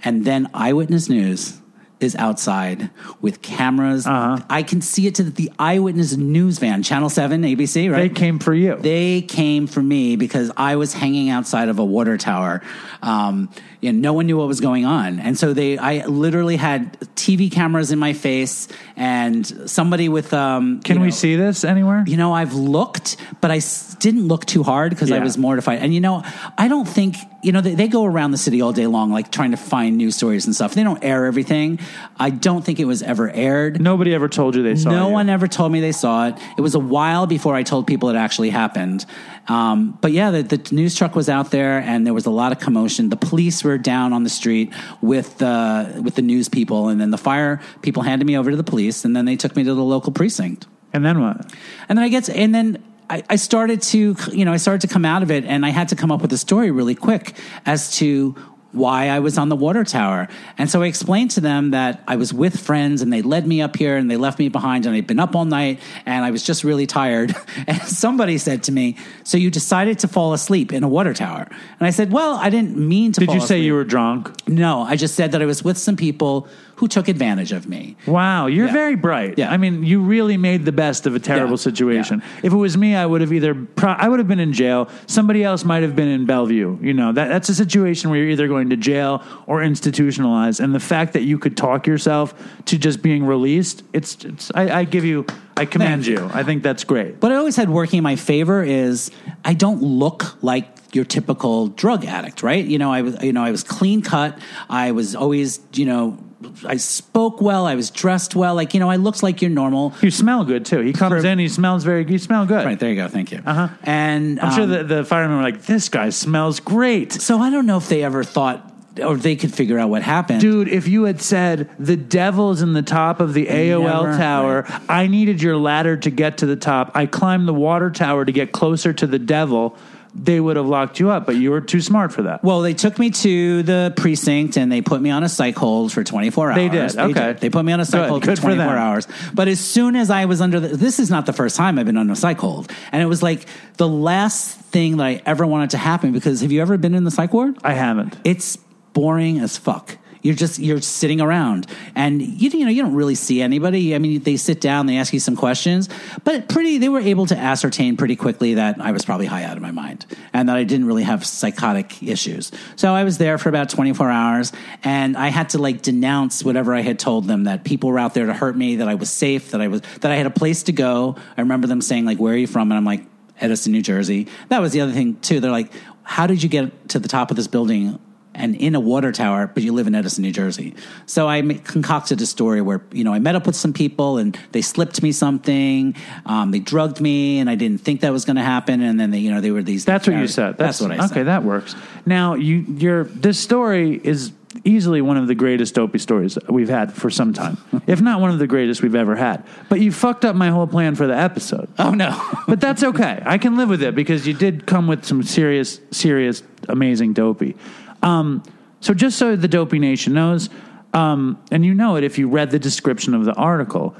and then Eyewitness News is outside with cameras. Uh-huh. I can see it to the Eyewitness News van, Channel 7, ABC, right? They came for you. They came for me because I was hanging outside of a water tower. Um, you know, no one knew what was going on, and so they. I literally had TV cameras in my face, and somebody with. Um, Can you we know- see this anywhere? You know, I've looked, but I s- didn't look too hard because I was mortified. And you know, I don't think you know they, they go around the city all day long, like trying to find news stories and stuff. They don't air everything. I don't think it was ever aired. Nobody ever told you they saw it. No one ever told me they saw it. It was a while before I told people it actually happened. Um, but yeah, the, the news truck was out there, and there was a lot of commotion. The police were down on the street with the with the news people, and then the fire people handed me over to the police, and then they took me to the local precinct. And then what? And then I get, to, and then I, I started to, you know, I started to come out of it, and I had to come up with a story really quick as to why I was on the water tower. And so I explained to them that I was with friends and they led me up here and they left me behind and I'd been up all night and I was just really tired. And somebody said to me, So you decided to fall asleep in a water tower? And I said, Well, I didn't mean to Did you say asleep." you were drunk? No, I just said that I was with some people who took advantage of me. Wow, you're Yeah. very bright. Yeah. I mean, you really made the best of a terrible Yeah. situation. If it was me, I would have either pro- I would have been in jail. Somebody else might have been in Bellevue. You know, that that's a situation where you're either going to jail or institutionalized. And the fact that you could talk yourself to just being released, it's, it's I, I give you, I commend Thank you. I think that's great. What I always had working in my favor is I don't look like your typical drug addict, right? You know, I was, you know, I was clean cut. I was always, you know, I spoke well. I was dressed well. Like, you know, I looked like your normal. You smell good too. He comes in, he smells very. Good you smell good. Right there, you go. Thank you. Uh-huh. And I'm sure um, the, the firemen were like, "This guy smells great." So I don't know if they ever thought or they could figure out what happened. Dude, if you had said the devil's in the top of the AOL Never, tower, right. I needed your ladder to get to the top. I climbed the water tower to get closer to the devil. They would have locked you up, but you were too smart for that. Well, they took me to the precinct and they put me on a psych hold for 24 hours. They did, okay. They put me on a psych Good, hold good for for 24 them. hours. But as soon as I was under the, this is not the first time I've been on a psych hold. And it was like the last thing that I ever wanted to happen because have you ever been in the psych ward? I haven't. It's boring as fuck. You're just you're sitting around, and you you know you don't really see anybody. I mean, they sit down, they ask you some questions, but pretty they were able to ascertain pretty quickly that I was probably high out of my mind and that I didn't really have psychotic issues. So I was there for about 24 hours, and I had to like denounce whatever I had told them that people were out there to hurt me, that I was safe, that I was that I had a place to go. I remember them saying like, "Where are you from?" And I'm like, "Edison, New Jersey." That was the other thing too. They're like, "How did you get to the top of this building?" And in a water tower, but you live in Edison, New Jersey. So I concocted a story where you know I met up with some people and they slipped me something, um, they drugged me, and I didn't think that was going to happen. And then they, you know, they were these. That's what you said. That's, that's what I okay, said. Okay, that works. Now you, you're this story is easily one of the greatest dopey stories we've had for some time, if not one of the greatest we've ever had. But you fucked up my whole plan for the episode. Oh no, but that's okay. I can live with it because you did come with some serious, serious, amazing dopey. Um, so just so the Dopey Nation knows, um, and you know it if you read the description of the article,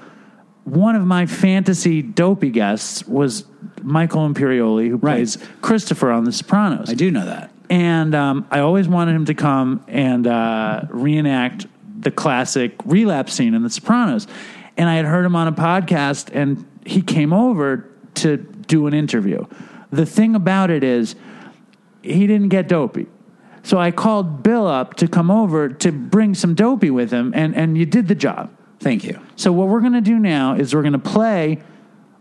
one of my fantasy dopey guests was Michael Imperioli, who plays. Christopher on The Sopranos. I do know that. And um, I always wanted him to come and uh, reenact the classic relapse scene in The Sopranos. And I had heard him on a podcast, and he came over to do an interview. The thing about it is, he didn't get dopey. So I called Bill up to come over to bring some dopey with him, and, and you did the job. Thank you. So what we're going to do now is we're going to play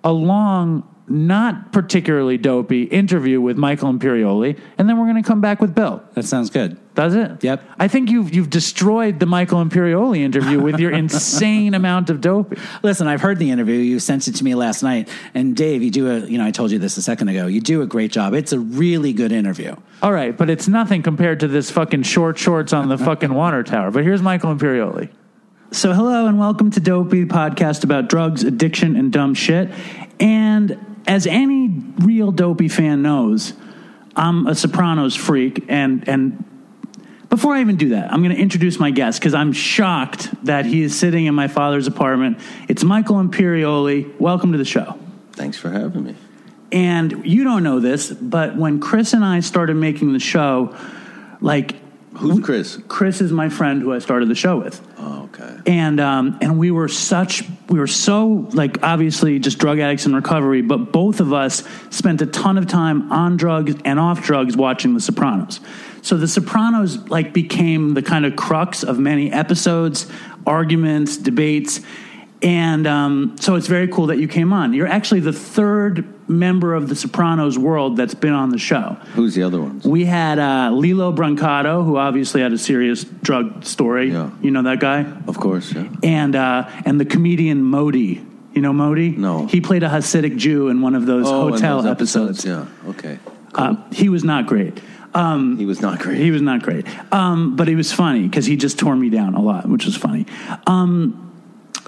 a long, not particularly dopey interview with Michael Imperioli, and then we're going to come back with Bill. That sounds good. Does it? Yep. I think you've you've destroyed the Michael Imperioli interview with your insane amount of dopey. Listen, I've heard the interview. You sent it to me last night, and Dave, you do a you know I told you this a second ago. You do a great job. It's a really good interview. All right, but it's nothing compared to this fucking short shorts on the fucking water tower. But here's Michael Imperioli. So, hello and welcome to Dopey, podcast about drugs, addiction, and dumb shit. And as any real Dopey fan knows, I'm a Sopranos freak, and and before I even do that, I'm going to introduce my guest because I'm shocked that he is sitting in my father's apartment. It's Michael Imperioli. Welcome to the show. Thanks for having me. And you don't know this, but when Chris and I started making the show, like Who's Chris? Chris is my friend who I started the show with. Oh, okay. And um, and we were such we were so like obviously just drug addicts in recovery, but both of us spent a ton of time on drugs and off drugs watching The Sopranos. So The Sopranos like became the kind of crux of many episodes, arguments, debates. And um, so it's very cool that you came on. You're actually the third member of the Sopranos world that's been on the show. Who's the other ones? We had uh, Lillo Brancato, who obviously had a serious drug story. Yeah. You know that guy? Of course, yeah. And, uh, and the comedian Modi. You know Modi? No. He played a Hasidic Jew in one of those oh, hotel those episodes. episodes. Yeah, okay. Cool. Uh, he was not great. Um, he was not great. He was not great. Um, but he was funny because he just tore me down a lot, which was funny. Um,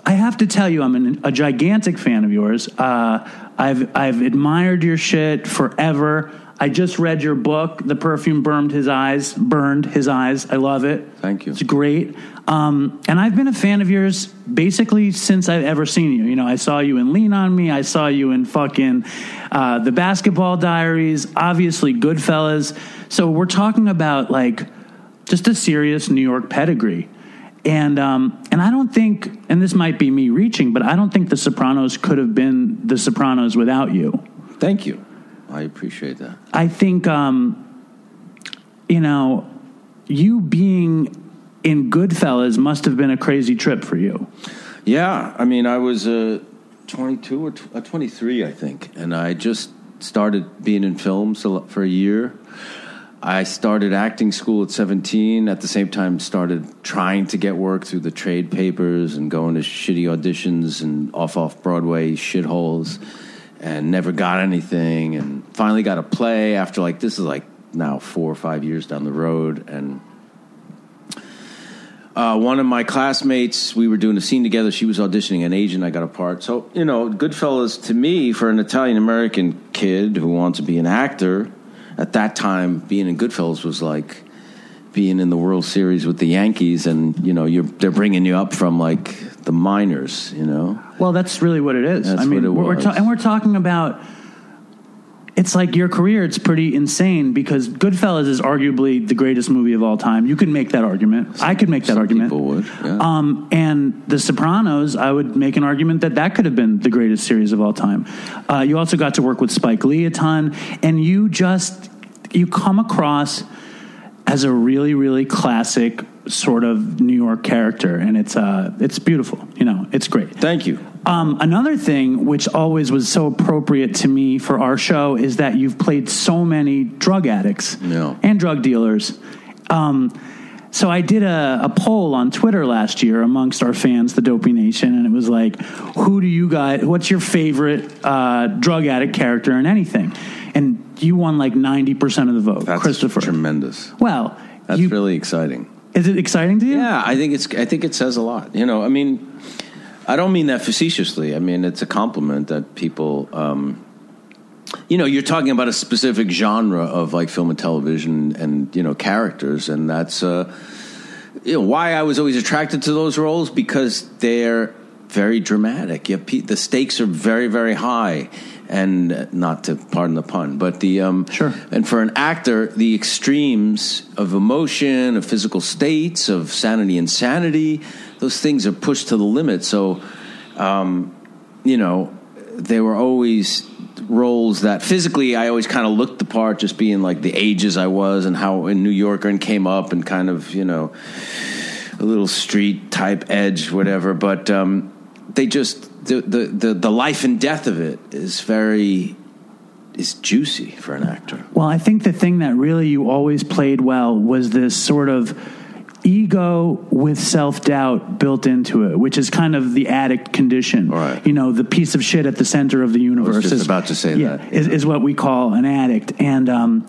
I have to tell you, I'm an, a gigantic fan of yours. Uh, I've I've admired your shit forever. I just read your book, "The Perfume Burned His Eyes." Burned his eyes. I love it. Thank you. It's great. Um, and I've been a fan of yours basically since I've ever seen you. You know, I saw you in Lean on Me. I saw you in fucking uh, the Basketball Diaries. Obviously, Goodfellas. So we're talking about like just a serious New York pedigree. And um, and I don't think, and this might be me reaching, but I don't think The Sopranos could have been The Sopranos without you. Thank you. I appreciate that. I think, um, you know, you being in Goodfellas must have been a crazy trip for you. Yeah, I mean, I was uh, 22 or t- uh, 23, I think, and I just started being in films for a year. I started acting school at 17. At the same time, started trying to get work through the trade papers and going to shitty auditions and off off Broadway shitholes, and never got anything. And finally got a play after like this is like now four or five years down the road. And uh, one of my classmates, we were doing a scene together. She was auditioning an agent. I got a part. So you know, Goodfellas to me for an Italian American kid who wants to be an actor at that time, being in Goodfellas was like being in the World Series with the Yankees, and you know, you're they're bringing you up from like the minors, you know. Well, that's really what it is. That's I mean, what it we're, ta- and we're talking about it's like your career. It's pretty insane because Goodfellas is arguably the greatest movie of all time. You can make that argument. I could make that Some argument. people would, yeah. Um, and The Sopranos, I would make an argument that that could have been the greatest series of all time. Uh, you also got to work with Spike Lee a ton, and you just you come across as a really, really classic sort of New York character, and it's uh, it's beautiful. You know, it's great. Thank you. Um, another thing which always was so appropriate to me for our show is that you've played so many drug addicts Yeah. and drug dealers. Um, so I did a, a poll on Twitter last year amongst our fans, the Dopey Nation, and it was like, "Who do you guys? What's your favorite uh, drug addict character in anything?" And you won like ninety percent of the vote, That's Christopher. tremendous. well, That's you, really exciting. Is it exciting to you? Yeah, I think it's. I think it says a lot. You know, I mean, I don't mean that facetiously. I mean it's a compliment that people. Um, you know, you're talking about a specific genre of like film and television, and you know characters, and that's uh, you know why I was always attracted to those roles because they're very dramatic. You have the stakes are very very high, and not to pardon the pun, but the um, Sure. and for an actor, the extremes of emotion, of physical states, of sanity, insanity, those things are pushed to the limit. So, um, you know, they were always roles that physically I always kind of looked the part, just being like the ages I was and how in New Yorker and came up and kind of, you know, a little street type edge, whatever. But um, they just the, the the the life and death of it is very is juicy for an actor. Well, I think the thing that really you always played well was this sort of ego with self doubt built into it, which is kind of the addict condition. Right. You know, the piece of shit at the center of the universe. is, about to say yeah, that. Is, is what we call an addict. And, um,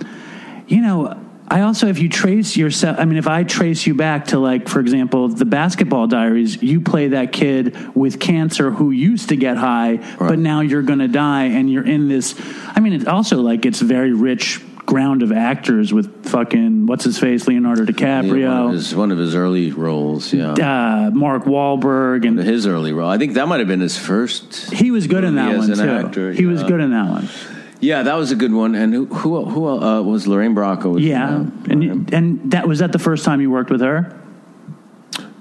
you know, I also, if you trace yourself, I mean, if I trace you back to, like, for example, the basketball diaries, you play that kid with cancer who used to get high, but now you're going to die, and you're in this. I mean, it's also like it's very rich ground of actors with fucking what's his face, Leonardo Yeah, one, of DiCaprio, his, one of his early roles, yeah. uh, Mark Wahlberg, and his early role. I think that might have been his first. he was good in that one too. actor, he was good in that one. Yeah, that was a good one. And who who, who uh, was Lorraine Bracco? Was Yeah, and and that was that the first time you worked with her.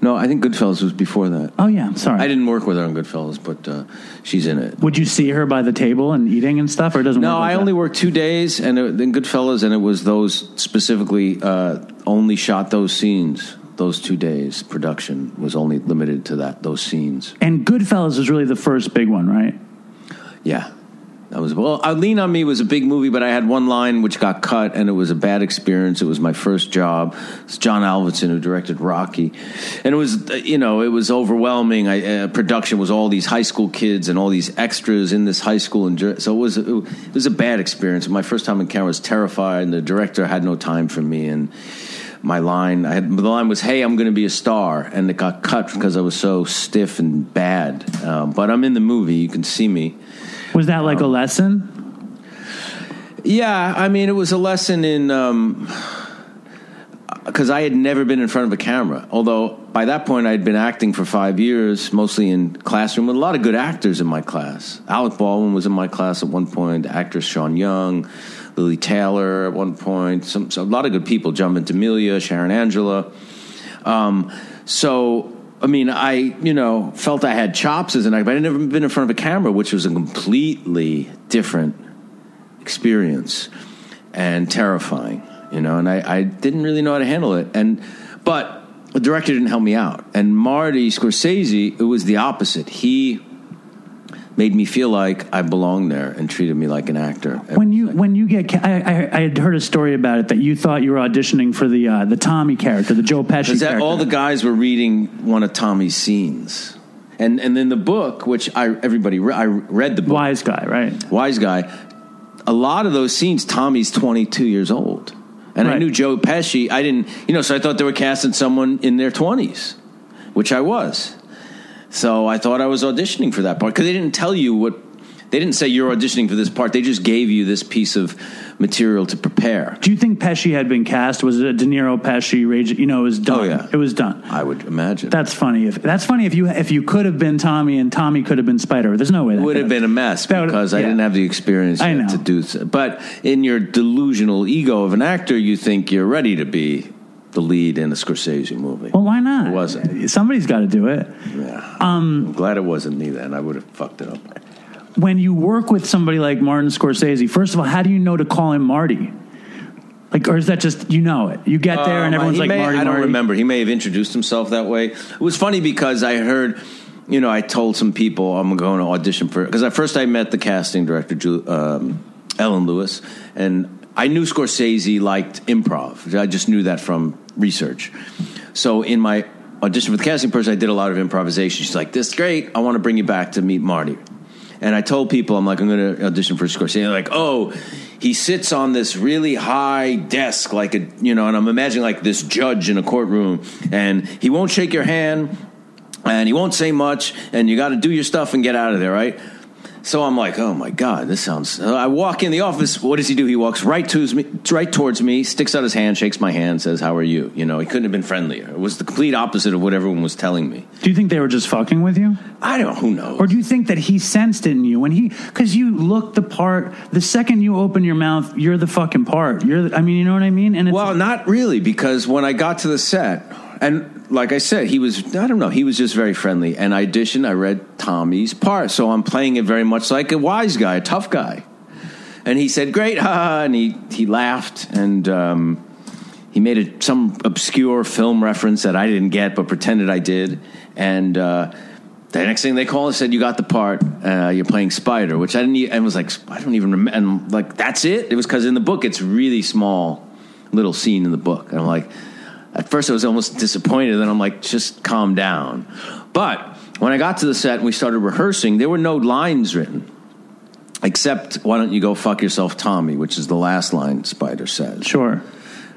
no, I think Goodfellas was before that. Oh yeah, sorry. I didn't work with her on Goodfellas, but uh, she's in it. Would you see her by the table and eating and stuff, or it doesn't? No, like I that? only worked two days, and it, in Goodfellas, and it was those specifically uh, only shot those scenes. Those two days, production was only limited to that those scenes. And Goodfellas was really the first big one, right? Yeah. That was well. Uh, Lean on Me was a big movie, but I had one line which got cut, and it was a bad experience. It was my first job. It's John Avildsen who directed Rocky, and it was uh, you know it was overwhelming. I, uh, production was all these high school kids and all these extras in this high school, and so it was it was a bad experience. My first time in camera I was terrified, and the director had no time for me, and my line I had the line was "Hey, I'm going to be a star," and it got cut because I was so stiff and bad. Um, but I'm in the movie; you can see me. Was that like a Um, lesson? Yeah, I mean, it was a lesson in because I had never been in front of a camera. Although by that point I had been acting for five years, mostly in classroom with a lot of good actors in my class. Alec Baldwin was in my class at one point. Actress Sean Young, Lili Taylor at one point. Some, so a lot of good people. John Ventimiglia, Sharon Angela. Um, so. I mean, I you know felt I had chops as an actor, but I'd never been in front of a camera, which was a completely different experience and terrifying, you know, and I, I didn't really know how to handle it. And but the director didn't help me out. And Marty Scorsese, it was the opposite. He made me feel like I belonged there and treated me like an actor. When you when you get, ca- I, I, I had heard a story about it that you thought you were auditioning for the uh, the Tommy character, the Joe Pesci that character. all the guys were reading one of Tommy's scenes. And and then the book, which I everybody re- I read the book. wise guy, right? wise guy. A lot of those scenes, Tommy's 22 years old. And I knew Joe Pesci. I didn't, you know, so I thought they were casting someone in their 20s, which I was. So I thought I was auditioning for that part because they didn't tell you what they didn't say you're auditioning for this part. They just gave you this piece of material to prepare. Do you think Pesci had been cast? Was it a De Niro, Pesci, Rage? You know, it was done. Oh, yeah. It was done. I would imagine That's funny. If that's funny, if you if you could have been Tommy and Tommy could have been Spider, there's no way that It would have been a mess That because I didn't have the experience to do so. But in your delusional ego of an actor, you think you're ready to be the lead in a Scorsese movie. Well, why not? It wasn't. Somebody's got to do it. Yeah. I'm glad it wasn't me then. I would have fucked it up. When you work with somebody like Martin Scorsese, first of all, how do you know to call him Marty? Like, or is that just you know it? You get there and Um, everyone's like may- Marty. I don't Marty. remember. He may have introduced himself that way. It was funny because I heard, you know, I told some people I'm going to audition for because at first I met the casting director, Ju- um, Ellen Lewis, and I knew Scorsese liked improv. I just knew that from research. So in my audition for the casting person, I did a lot of improvisation. She's like, "This is great. I want to bring you back to meet Marty." And I told people, I'm like, I'm going to audition for Scorsese. They're like, oh, he sits on this really high desk, like a, you know, and I'm imagining like this judge in a courtroom, and he won't shake your hand, and he won't say much, and you got to do your stuff and get out of there, right? So I'm like, oh my god, this sounds. I walk in the office. What does he do? He walks right to me, right towards me, sticks out his hand, shakes my hand, says, "How are you?" You know, he couldn't have been friendlier. It was the complete opposite of what everyone was telling me. Do you think they were just fucking with you? I don't. Who knows? Or do you think that he sensed it in you when he, because you look the part, the second you open your mouth, you're the fucking part. You're, the, I mean, you know what I mean? And it's, Well, not really, because when I got to the set, and like I said, he was, I don't know, he was just very friendly. And I auditioned, I read Tommy's part. So I'm playing it very much like a wise guy, a tough guy. And he said, great, ha, and he, he laughed. And um, he made a, some obscure film reference that I didn't get, but pretended I did. And uh, the next thing they called and said, "You got the part. Uh, you're playing Spider," which I didn't. e- And was like, I don't even remember. And like, that's it. It was because in the book, it's really small, little scene in the book. And I'm like, at first, I was almost disappointed. Then I'm like, just calm down. But when I got to the set and we started rehearsing, there were no lines written. Except, why don't you go fuck yourself, Tommy, which is the last line Spider says sure.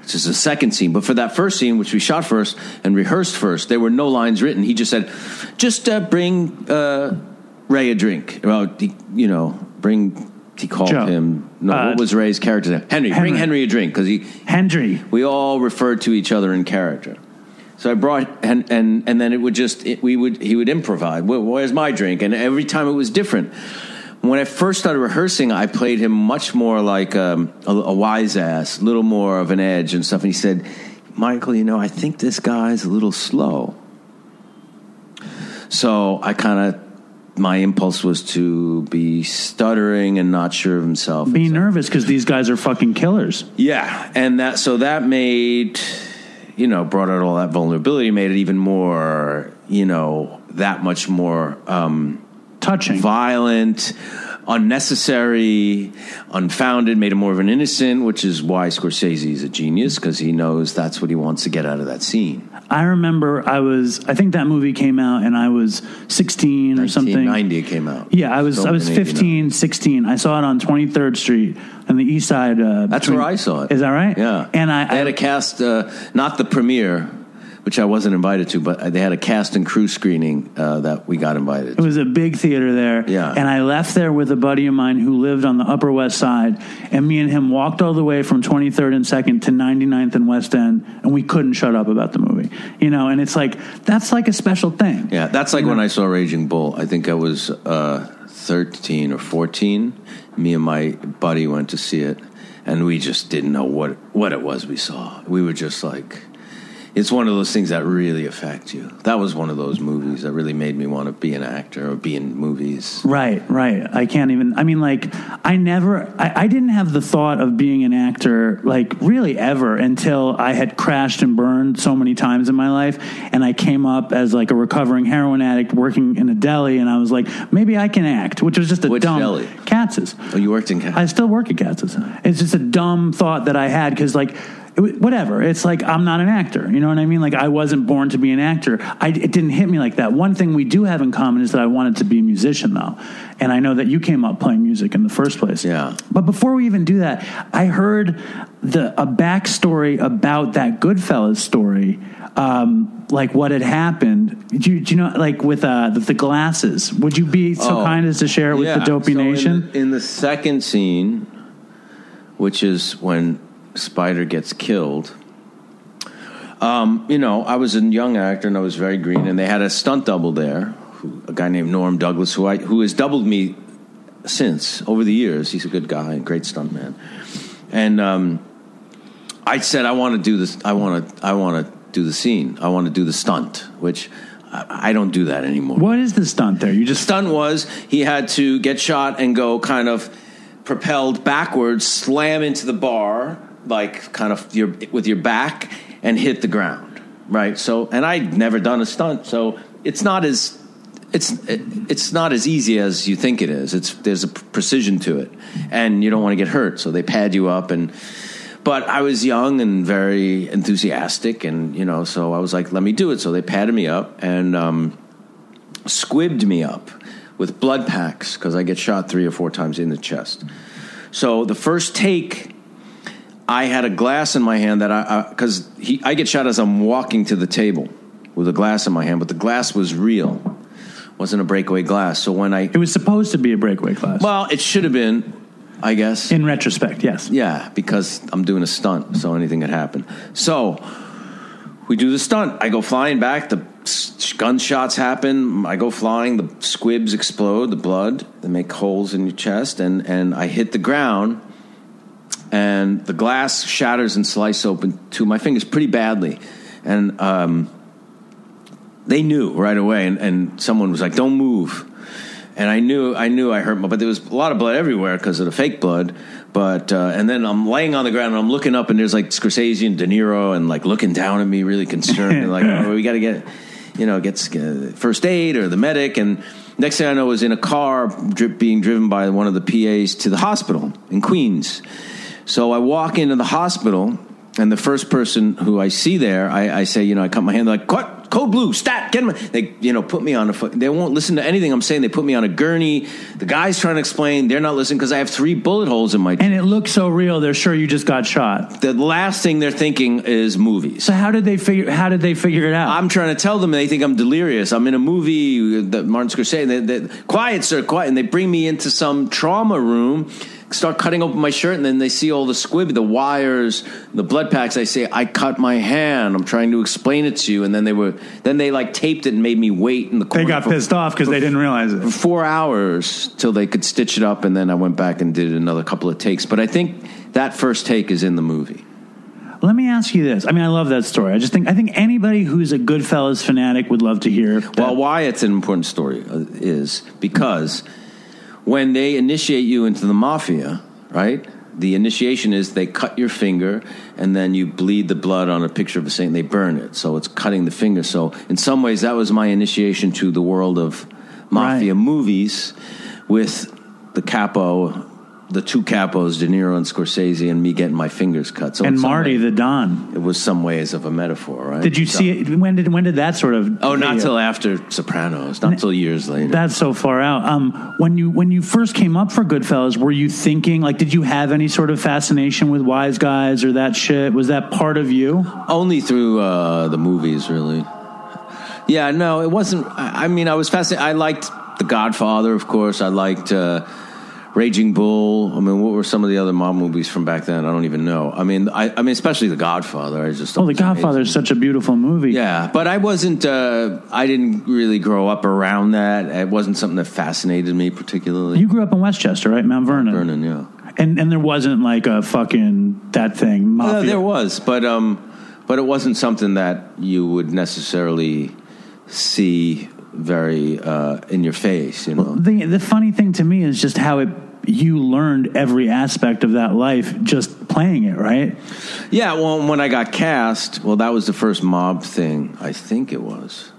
which is the second scene. But for that first scene, which we shot first and rehearsed first, there were no lines written. He just said, "Just uh, bring uh, Ray a drink." Well, you know, bring. He called Joe. him. No, Uh, what was Ray's character name? Henry. Henry. Bring Henry a drink because he. Hendry. We all referred to each other in character. So I brought and and and then it would just it, we would he would improvise. "Where- Where's my drink? And every time it was different. When I first started rehearsing, I played him much more like um, a, a wise ass, a little more of an edge and stuff. And he said, "Michael, you know, I think this guy's a little slow." So I kind of my impulse was to be stuttering and not sure of himself. Being nervous because these guys are fucking killers. Yeah, and that so that made you know brought out all that vulnerability, made it even more you know that much more um, Touching. violent, unnecessary, unfounded, made him more of an innocent, which is why Scorsese is a genius because he knows that's what he wants to get out of that scene. I remember I was, I think that movie came out and I was 16 or something. 1990 it came out. Yeah, I was I was in 89. 15, 16. I saw it on 23rd Street on the east side. Uh, That's between- where I saw it. Is that right? Yeah, And I, they had a cast, uh, not the premiere, which I wasn't invited to, but they had a cast and crew screening uh, that we got invited. it was a big theater there. Yeah. And I left there with a buddy of mine who lived on the Upper West Side, and me and him walked all the way from 23rd and 2nd to 99th and West End, and we couldn't shut up about the movie. You know, and it's like that's like a special thing. Yeah, that's like when I saw Raging Bull. I think I was uh, 13 or 14. Me and my buddy went to see it, and we just didn't know what, what it was we saw. We were just like, it's one of those things that really affect you. That was one of those movies that really made me want to be an actor or be in movies. Right, right. I can't even. I mean, like, I never. I, I didn't have the thought of being an actor, like, really ever until I had crashed and burned so many times in my life, and I came up as like a recovering heroin addict working in a deli, and I was like, maybe I can act, which was just a Which dumb deli? Katz's. Oh, you worked in. I still work at Katz's. It's just a dumb thought that I had because, like, whatever. It's like I'm not an actor. You know what I mean? Like I wasn't born to be an actor. I, it didn't hit me like that. One thing we do have in common is that I wanted to be a musician, though, and I know that you came up playing music in the first place. Yeah. But before we even do that, I heard the a backstory about that Goodfellas story, um, like what had happened. Do you, do you know, like with uh, the, the glasses? Would you be so Oh. kind as to share it with Yeah, the Dopey so in Nation? the- In the, second scene, which is when Spider gets killed, um, you know, I was a young actor and I was very green, and they had a stunt double there, who, a guy named Norm Douglas, who I who has doubled me since over the years. He's a good guy, a great stunt man, and um, I said I want to do this. I want to. I want to do the scene. I want to do the stunt, which I, I don't do that anymore. what is the stunt there? You just stunt was he had to get shot and go kind of propelled backwards, slam into the bar, like kind of your with your back, and hit the ground. Right. So, and I'd never done a stunt, so it's not as it's it's not as easy as you think it is. It's there's a precision to it, and you don't want to get hurt, so they pad you up and. But I was young and very enthusiastic, and you know, so I was like, "Let me do it." So they padded me up and um, squibbed me up with blood packs because I get shot three or four times in the chest. So the first take, I had a glass in my hand that I because he I get shot as I'm walking to the table with a glass in my hand, but the glass was real, wasn't a breakaway glass. So when I it was supposed to be a breakaway glass. well, it should have been, I guess. in retrospect, yes. Yeah, because I'm doing a stunt, so anything could happen. So we do the stunt. I go flying back. The gunshots happen. I go flying. The squibs explode. The blood. They make holes in your chest, and and I hit the ground, and the glass shatters and slices open to my fingers pretty badly, and um, they knew right away. And, and someone was like, "Don't move." and I knew I knew I hurt my, but there was a lot of blood everywhere because of the fake blood. But uh, and then I'm laying on the ground and I'm looking up and there's like Scorsese and De Niro and like looking down at me, really concerned, and like oh, we got to get you know get uh, first aid or the medic. And next thing I know, I was in a car being driven by one of the PAs to the hospital in Queens. So I walk into the hospital. And the first person who I see there, I, I say, you know, I cut my hand, like, cut, code blue, stat, get him. They, you know, put me on a, they won't listen to anything I'm saying. They put me on a gurney. The guy's trying to explain. They're not listening because I have three bullet holes in my. And it looks so real. They're sure you just got shot. the last thing they're thinking is movies. So how did they figure? How did they figure it out? I'm trying to tell them they think I'm delirious. I'm in a movie that Martin Scorsese. They, they, quiet, sir, quiet. And they bring me into some trauma room, start cutting open my shirt, and then they see all the squib, the wires, the blood packs. I say, I cut my hand. I'm trying to explain it to you. And then they were, then they like taped it and made me wait in the corner. they got for- pissed off because they didn't realize it. four hours till they could stitch it up, and then I went back and did another couple of takes. But I think that first take is in the movie. Let me ask you this. I mean, I love that story. I just think I think anybody who's a Goodfellas fanatic would love to hear. Well, why it's an important story uh, is because when they initiate you into the mafia, right? The initiation is they cut your finger and then you bleed the blood on a picture of a saint. and They burn it, so it's cutting the finger. So in some ways, that was my initiation to the world of mafia Right. movies with the capo, the two capos, De Niro and Scorsese, and me getting my fingers cut. So and Marty, ways, the Don. it was some ways of a metaphor, right? Did you So- see it? When did when did that sort of? Oh, not till after Sopranos, not till years later. That's so far out. Um, when you when you first came up for Goodfellas, were you thinking like, did you have any sort of fascination with wise guys or that shit? Was that part of you? Only through uh, the movies, really. Yeah, no, it wasn't. I I mean, I was fascinated. I liked The Godfather, of course. I liked uh, Raging Bull. I mean, what were some of the other mob movies from back then? I don't even know. I mean, I, I mean, especially The Godfather. I just Oh, The Godfather is such a beautiful movie. Yeah, but I wasn't. Uh, I didn't really grow up around that. It wasn't something that fascinated me particularly. You grew up in Westchester, right, Mount Vernon? Vernon, yeah. And and there wasn't like a fucking that thing. Mafia. Uh, there was, but um, but it wasn't something that you would necessarily see very uh, in your face. You know, The the funny thing to me is just how it you learned every aspect of that life just playing it, right? yeah. Well, when I got cast, well, that was the first mob thing. I think it was.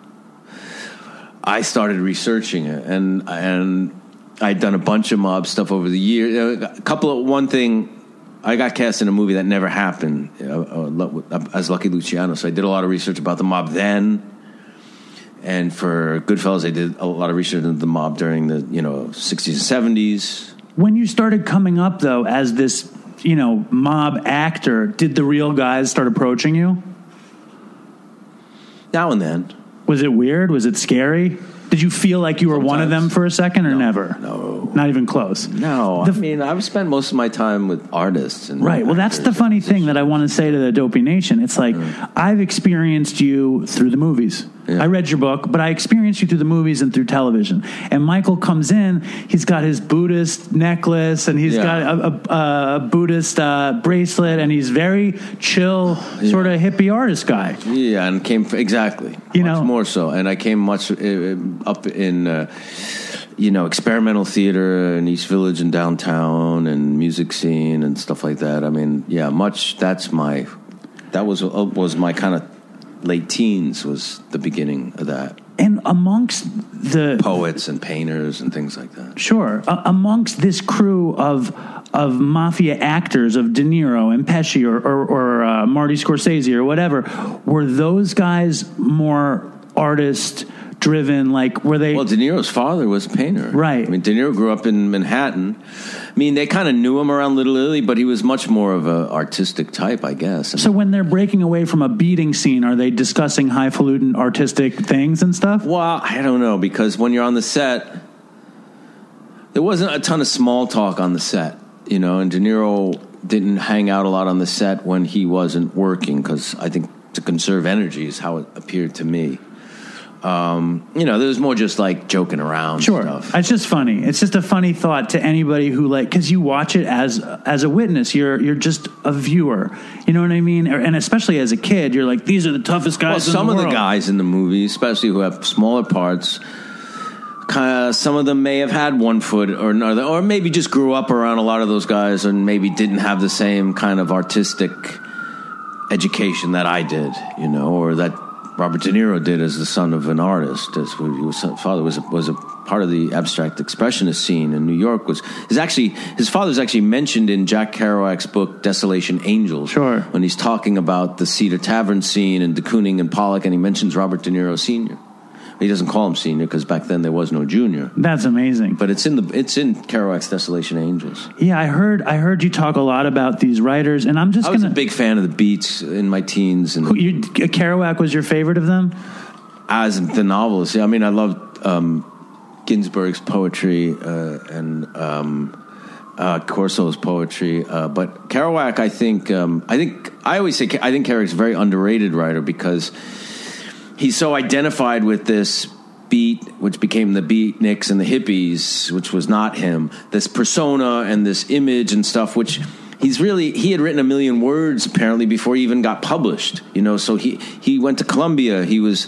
I started researching it, and and I'd done a bunch of mob stuff over the years. A couple of one thing. I got cast in a movie that never happened uh, uh, as Lucky Luciano, so I did a lot of research about the mob then. And for Goodfellas, they did a lot of research into the mob during the you know 60s and 70s. When you started coming up though as this you know, mob actor, did the real guys start approaching you? Now and then. Was it weird? Was it scary? Did you feel like you were one of them for a second or never? No. Not even close. No, The- I mean I've spent most of my time with artists and Right. Well, that's the funny thing that I want to say to the Dopey Nation. It's like I've experienced you through the movies. Yeah. I read your book, but I experienced you through the movies and through television. And Michael comes in, he's got his Buddhist necklace and he's Yeah. got a, a, a Buddhist uh, bracelet, and he's very chill, sort of hippie artist guy. Yeah, and came exactly. You much know- more so, and I came much uh, up in, uh, you know, experimental theater in East Village and downtown, and music scene and stuff like that. I mean, yeah, much. That's my. That was uh, was my kind of late teens. Was the beginning of that. And amongst the Poets and painters and things like that. Sure. A- amongst this crew of of mafia actors of De Niro and Pesci or or, or uh, Marty Scorsese or whatever, were those guys more artist driven? Like were they? Well, De Niro's father was a painter. Right. I mean, De Niro grew up in Manhattan. I mean, they kind of knew him around Little Italy, but he was much more of an artistic type, I guess. so when they're breaking away from a beating scene, are they discussing highfalutin artistic things and stuff? Well, I don't know because when you're on the set, there wasn't a ton of small talk on the set, you know. And De Niro didn't hang out a lot on the set when he wasn't working because I think to conserve energy is how it appeared to me. Um, you know, there was more just like joking around. Sure, stuff. it's just funny. It's just a funny thought to anybody who like because you watch it as as a witness. You're you're just a viewer. You know what I mean? And especially as a kid, you're like, these are the toughest Well, guys. in some the of the guys in the movie, especially who have smaller parts, kind of some of them may have had one foot or another, or maybe just grew up around a lot of those guys and maybe didn't have the same kind of artistic education that I did, you know, or that Robert De Niro did as the son of an artist. As was, father was a, was a part of the abstract expressionist scene in New York. Was is actually his father's actually mentioned in Jack Kerouac's book Desolation Angels. Sure. when he's talking about the Cedar Tavern scene and de Kooning and Pollock, and he mentions Robert De Niro Sr. He doesn't call him senior because back then there was no junior. That's amazing. But it's in the it's in Kerouac's Desolation Angels. Yeah, I heard. I heard you talk a lot about these writers, and I'm just I was a gonna. big fan of the Beats in my teens, and Who- you, Kerouac was your favorite of them. as the novelist. yeah, I mean, I loved um, Ginsberg's poetry uh, and um, uh, Corso's poetry, uh, but Kerouac, I think, um, I think I always say I think Kerouac's a very underrated writer because he's so identified with this beat, which became the beatniks and the hippies, which was not him. This persona and this image and stuff, which he's really he had written a million words apparently before he even got published. You know, so he he went to Columbia. He was.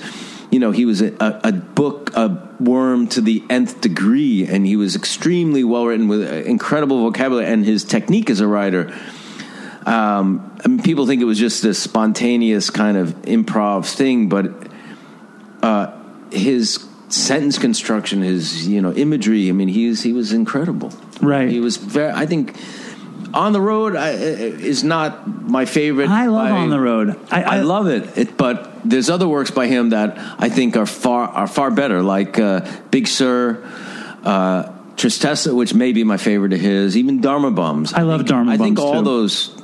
You know, he was a, a, a book, a worm to the nth degree, and he was extremely well written with incredible vocabulary. And his technique as a writer, um, I mean, people think it was just this spontaneous kind of improv thing, but uh, his sentence construction, his you know imagery. I mean, he was he was incredible. Right. He was very. I think on the road I, is not my favorite. I love by- On the Road. I, I, love it. it, but there's other works by him that I think are far are far better, like uh, Big Sur, uh, Tristessa, which may be my favorite of his. Even Dharma Bums. I love think, Dharma I think all too. those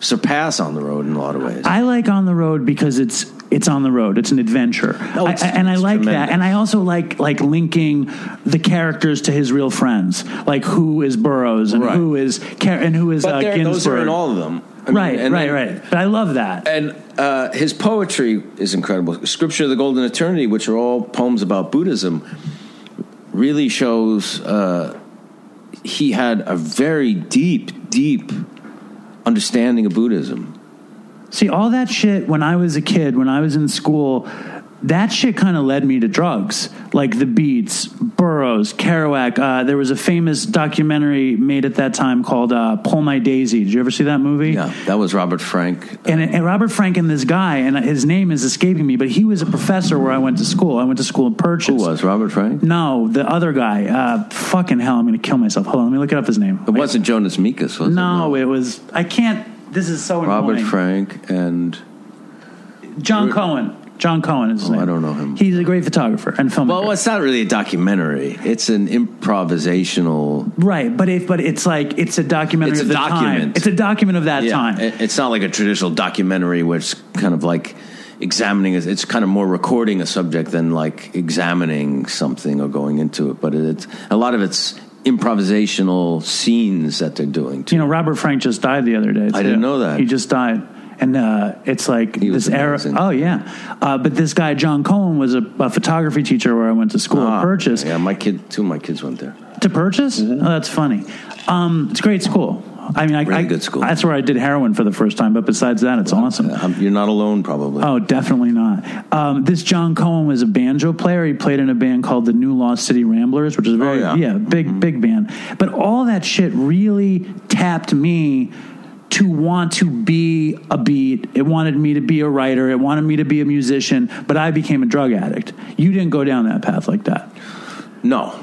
surpass on the road in a lot of ways. I like On the Road because it's it's on the road. It's an adventure, I- it's- I- and I like that. And I also like like linking the characters to his real friends, like who is Burroughs and Right. who is Car- and who is but uh, Ginsberg. those are in all of them. I mean, right, right, then- right. But I love that. And uh, his poetry is incredible. Scripture of the Golden Eternity, which are all poems about Buddhism, really shows uh, he had a very deep, deep understanding of Buddhism. See, all that shit when I was a kid, when I was in school, that shit kind of led me to drugs, like the Beats, Burroughs, Kerouac. Uh, there was a famous documentary made at that time called uh, "Pull My Daisy." Did you ever see that movie? Yeah, that was Robert Frank. And, and Robert Frank and this guy, and his name is escaping me, but he was a professor where I went to school. I went to school in Purchase. Who was Robert Frank? No, the other guy. Uh, fucking hell, I'm going to kill myself. Hold on, let me look it up his name. It wasn't Jonas Mekas, was No, it? No, it was. I can't. This is so Robert. Frank and John Cohen. John Cohen is his Oh, name. I don't know him. He's a great photographer and filmmaker. Well, it's not really a documentary. It's an improvisational. right, but if but it's like it's a documentary It's a of the time. document. It's a document of that time. it's not like a traditional documentary where it's kind of like examining. it. It's kind of more recording a subject than like examining something or going into it. But it's a lot of it's improvisational scenes that they're doing. Too. You know, Robert Frank just died the other day. I didn't know that. He just died. And uh, it's like He this era. Oh, yeah. Uh, but this guy, John Cohen, was a, a photography teacher where I went to school Ah, at Purchase. Yeah, my kid. Two of my kids went there. To Purchase? Oh, that's funny. Um, it's a great school. I mean, I, Really I, good school. That's where I did heroin for the first time. But besides that, it's awesome. Um, You're not alone, probably. Oh, definitely not. Um, this John Cohen was a banjo player. He played in a band called the New Lost City Ramblers, which is a very Oh, yeah. big big band. But all that shit really tapped me to want to be a beat. It wanted me to be a writer. It wanted me to be a musician. But I became a drug addict. You didn't go down that path like that. No,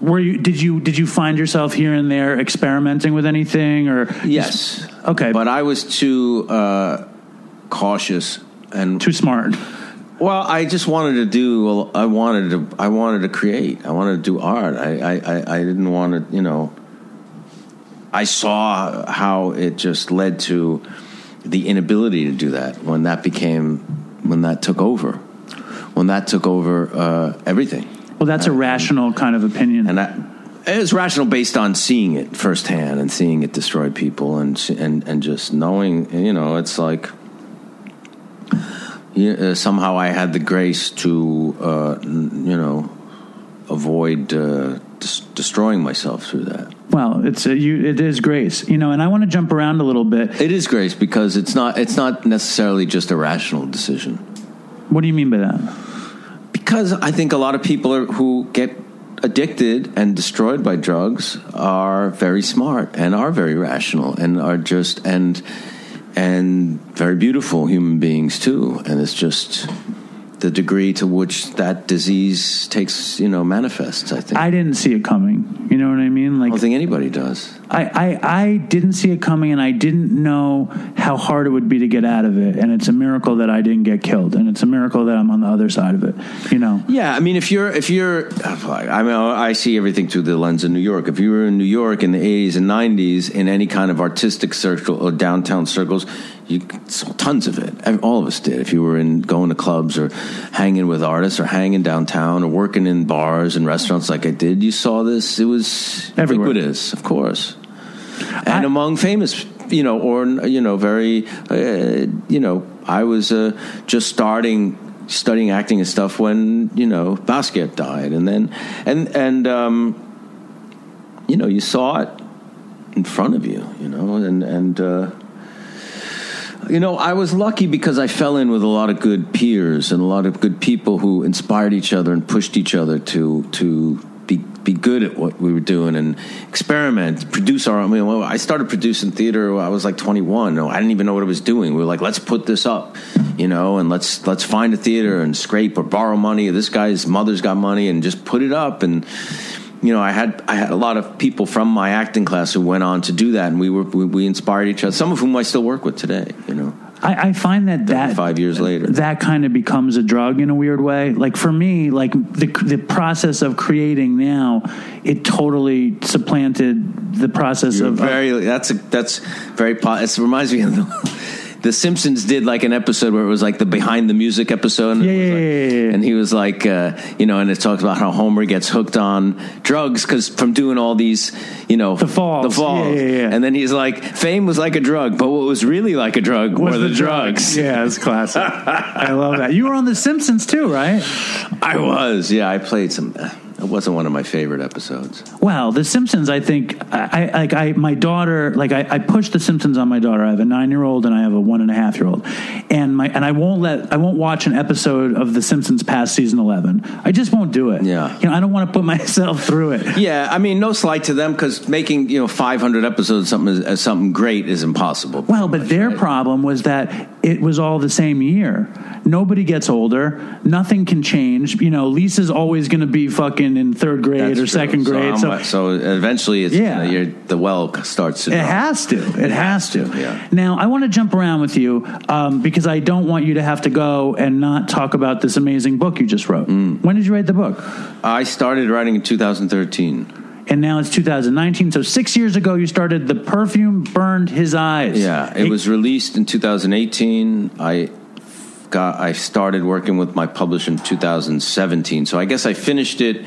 Were you? Did you? Did you find yourself here and there experimenting with anything? Or yes, Okay. but I was too uh, cautious and too smart. Well, I just wanted to do. I wanted to. I wanted to create. I wanted to do art. I. I. I, I didn't want to. You know. I saw how it just led to the inability to do that when that became when that took over, when that took over uh, everything, Well, that's a rational kind of opinion. and that it was rational based on seeing it firsthand and seeing it destroy people and and and just knowing. You know, it's like yeah, uh, somehow I had the grace to, uh, you know, avoid uh, des- destroying myself through that. Well, it's a, you. It is grace, you know. And I want to jump around a little bit. It is grace because it's not. It's not necessarily just a rational decision. What do you mean by that? Because I think a lot of people are, who get addicted and destroyed by drugs are very smart and are very rational and are just and and very beautiful human beings too. And it's just the degree to which that disease takes, you know, manifests. I think. I didn't see it coming. You know what I mean? Like I don't think anybody does. I, I, I didn't see it coming, and I didn't know how hard it would be to get out of it. And it's a miracle that I didn't get killed, and it's a miracle that I'm on the other side of it. You know. Yeah, I mean, if you're if you're, I mean, I see everything through the lens of New York. If you were in New York in the '80s and '90s in any kind of artistic circle or downtown circles, you saw tons of it. All of us did. If you were in going to clubs or hanging with artists or hanging downtown or working in bars and restaurants like I did, you saw this. It was Everywhere. ubiquitous, of course, and I- among famous. You know, or you know, very. Uh, you know, I was uh, just starting studying acting and stuff when you know Basquiat died, and then and and um, you know you saw it in front of you, you know, and and uh, you know I was lucky because I fell in with a lot of good peers and a lot of good people who inspired each other and pushed each other to to. Be, be good at what we were doing and experiment, produce our. I mean, I started producing theater. I was like 21. I didn't even know what I was doing. We were like, let's put this up, you know, and let's let's find a theater and scrape or borrow money. This guy's mother's got money and just put it up. And you know, I had I had a lot of people from my acting class who went on to do that, and we were we, we inspired each other. Some of whom I still work with today. You know, I, I find that that five years later. that kind of becomes a drug in a weird way. Like for me, like the the process of creating now, it totally supplanted the process You're of, of very that's a, that's very. It reminds me of the, the Simpsons did like an episode where it was like the behind the music episode. And, it Yeah, like- yeah, yeah, and he was like, uh, you know, and it talks about how Homer gets hooked on drugs because from doing all these, you know, The falls. the falls. Yeah, yeah. And then he's like, fame was like a drug, but what was really like a drug was were the, drugs. Yeah, it's classic. I love that. You were on The Simpsons too, right? I was, yeah, I played some. It wasn't one of my favorite episodes. Well, The Simpsons. I think I, I like I my daughter like I, I pushed The Simpsons on my daughter. I have a nine year old and I have a one and a half year old, and my and I won't let I won't watch an episode of The Simpsons past season eleven. I just won't do it. Yeah. you know I don't want to put myself through it. Yeah, I mean, no slight to them because making you know 500 episodes something as something great is impossible. Well, but their problem was that it was all the same year. Nobody gets older. Nothing can change. You know, Lisa's always going to be fucking in third grade That's or true. second So grade. So, So, eventually, it's Yeah. you know, the well starts to. it has to. It, has, to. yeah. Now, I want to jump around with you um, because I don't want you to have to go and not talk about this amazing book you just wrote. Mm. When did you write the book? I started writing in 2013. And now it's 2019. So six years ago, you started The Perfume Burned His Eyes. Yeah, it was released in 2018. I got I started working with my publisher in 2017. So I guess I finished it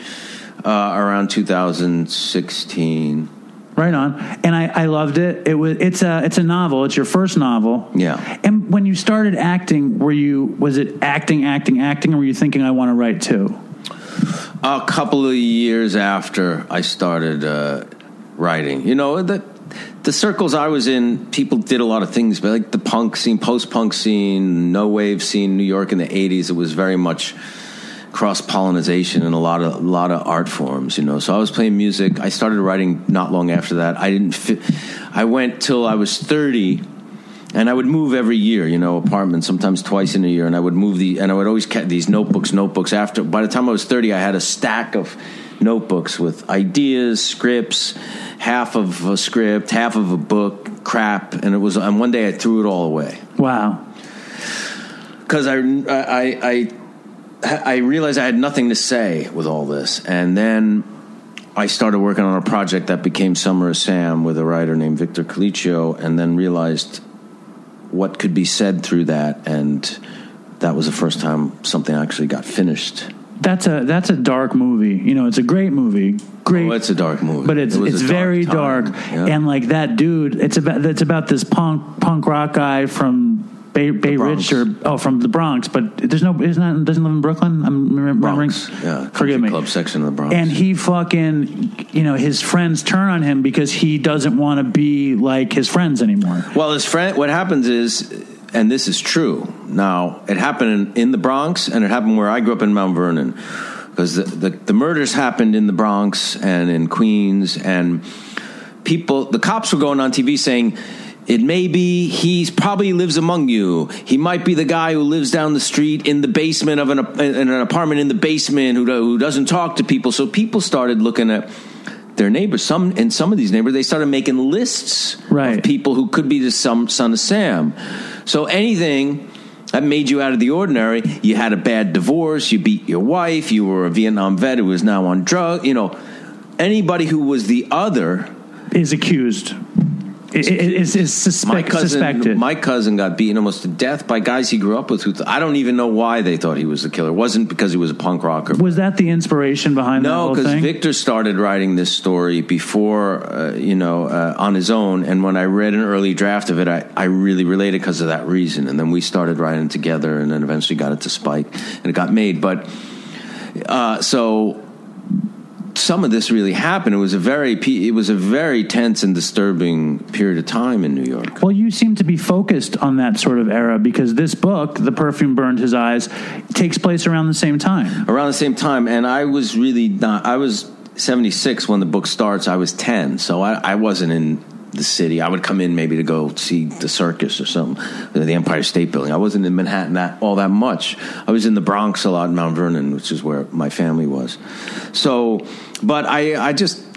uh, around 2016. Right on, and I, I loved it. It was it's a it's a novel. It's your first novel. Yeah. And when you started acting, were you was it acting, acting, acting, or were you thinking I want to write too? A couple of years after I started uh, writing, you know, the the circles I was in, people did a lot of things, but like the punk scene, post punk scene, no wave scene, New York in the '80s, it was very much cross pollination in a lot of a lot of art forms, you know. So I was playing music. I started writing not long after that. I didn't. I went till I was thirty. And I would move every year, you know, apartment, sometimes twice in a year. And I would move the, and I would always get these notebooks, notebooks. After, by the time I was 30, I had a stack of notebooks with ideas, scripts, half of a script, half of a book, crap. And it was, and one day I threw it all away Wow. because I, I, I, I realized I had nothing to say with all this, and then I started working on a project that became Summer of Sam with a writer named Victor Colicchio, and then realized what could be said through that, and that was the first time something actually got finished. That's a that's a dark movie. You know, it's a great movie. Great. Oh, it's a dark movie, but it's It it's dark very time, dark, yeah. and like that dude. It's about it's about this punk punk rock guy from Bay, Bay Ridge or oh from the Bronx, but there's no isn't that doesn't live in Brooklyn. I'm remembering. Bronx, yeah, forgive me. club section of the Bronx. And he fucking, you know, his friends turn on him because he doesn't want to be like his friends anymore. Well, his friend. What happens is, and this is true. Now, it happened in, in the Bronx, and it happened where I grew up in Mount Vernon, because the, the the murders happened in the Bronx and in Queens, and people, the cops were going on TV saying. It may be he's probably lives among you. He might be the guy who lives down the street in the basement of an in an apartment in the basement who who doesn't talk to people. So people started looking at their neighbors. Some in some of these neighbors, they started making lists Right. of people who could be the some son of Sam. So anything that made you out of the ordinary, you had a bad divorce, you beat your wife, you were a Vietnam vet who was now on drugs. You know, anybody who was the other. Is accused. I- I- Is is suspect, My cousin, suspected. my cousin got beaten almost to death by guys he grew up with. Who th- I don't even know why they thought he was the killer. It wasn't because he was a punk rocker. was that the inspiration behind the No, because? Victor started writing this story before, uh, you know, uh, on his own. And when I read an early draft of it, I, I really related because of that reason. And then we started writing together, and then eventually got it to Spike, and it got made. But uh, so some of this really happened. It was a very, it was a very tense and disturbing period of time in New York. Well, you seem to be focused on that sort of era because this book, The Perfume Burned His Eyes, takes place around the same time. around the same time and i was really not i was 76 when the book starts i was 10 so i, I wasn't in the city. I would come in maybe to go see the circus or something the empire state building. I wasn't in manhattan that all that much. I was in the bronx a lot in mount vernon which is where my family was. So but i i just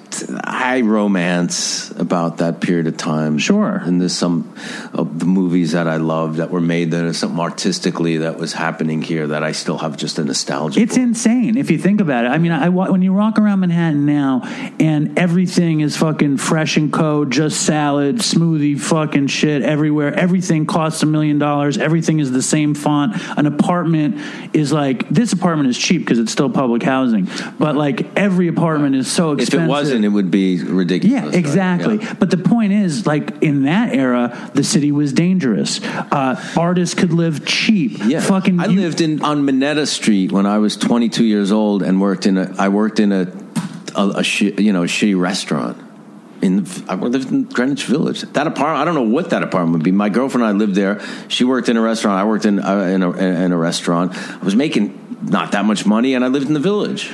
I romance about that period of time. Sure. and there's some of the movies that I love that were made. There's something artistically that was happening here that I still have just a nostalgia. It's for. insane if you think about it. I mean, I, when you walk around Manhattan now and everything is fucking fresh and co, just salad, smoothie, fucking shit everywhere. Everything costs a million dollars. Everything is the same font. An apartment is like this apartment is cheap because it's still public housing, but like every apartment is so If expensive. it wasn't, it would be ridiculous. Yeah, right? exactly. Yeah. But the point is, like in that era, the city was dangerous. Uh, artists could live cheap. Yeah, fucking. I you- lived in on Minetta Street when I was 22 years old and worked in a. I worked in a, a, a shi- you know a shitty restaurant. In I lived in Greenwich Village. That apartment, I don't know what that apartment would be. My girlfriend and I lived there. She worked in a restaurant. I worked in uh, in, a, in a restaurant. I was making not that much money, and I lived in the village.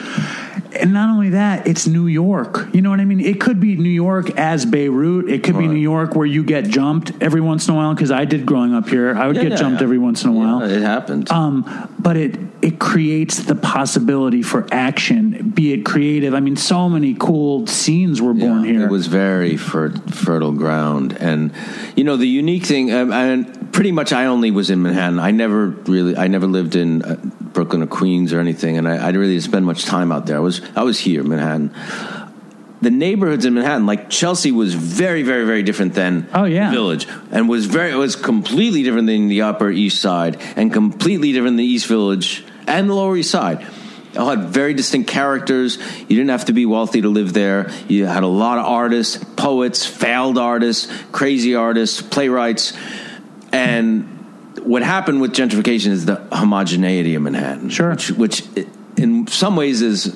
And not only that, it's New York. You know what I mean? It could be New York as Beirut. It could be New York where you get jumped every once in a while. Because I did growing up here, I would Yeah, get yeah, jumped yeah. every once in a while. It happened. Um, but it it creates the possibility for action, be it creative. I mean, so many cool scenes were born here. It was very fer- fertile ground, and you know the unique thing. Um, and pretty much, I only was in Manhattan. I never really, I never lived in uh, Brooklyn or Queens or anything, and I, I didn't really spend much time out there. I was, I was here, Manhattan. The neighborhoods in Manhattan, like Chelsea, was very, very, very different than Oh, yeah. Village, and was very, was completely different than the Upper East Side, and completely different than the East Village and the Lower East Side. All had very distinct characters. You didn't have to be wealthy to live there. You had a lot of artists, poets, failed artists, crazy artists, playwrights, and what happened with gentrification is the homogeneity of Manhattan, Sure. which, which in some ways is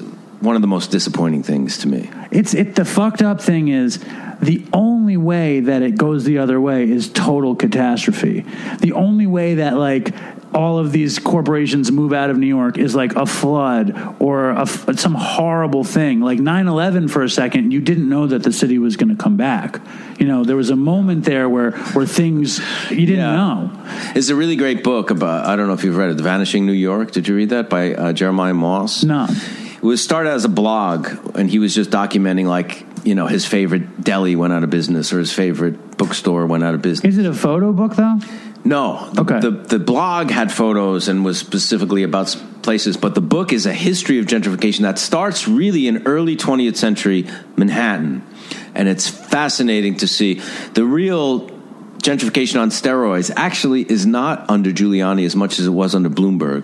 one of the most disappointing things to me. It's it. The fucked up thing is the only way that it goes the other way is total catastrophe. The only way that like all of these corporations move out of New York is like a flood or a, f- some horrible thing. Like 9/11 for a second, you didn't know that the city was going to come back. You know, there was a moment there where where things you didn't Yeah. know. It's a really great book about. I don't know if you've read it, "The Vanishing New York." Did you read that by uh, Jeremiah Moss? No. It was started as a blog, and he was just documenting like you know his favorite deli went out of business or his favorite bookstore went out of business. Is it a photo book though? No. The, Okay. The, the blog had photos and was specifically about places, but the book is a history of gentrification that starts really in early 20th century Manhattan. And it's fascinating to see the real gentrification on steroids actually is not under Giuliani as much as it was under Bloomberg.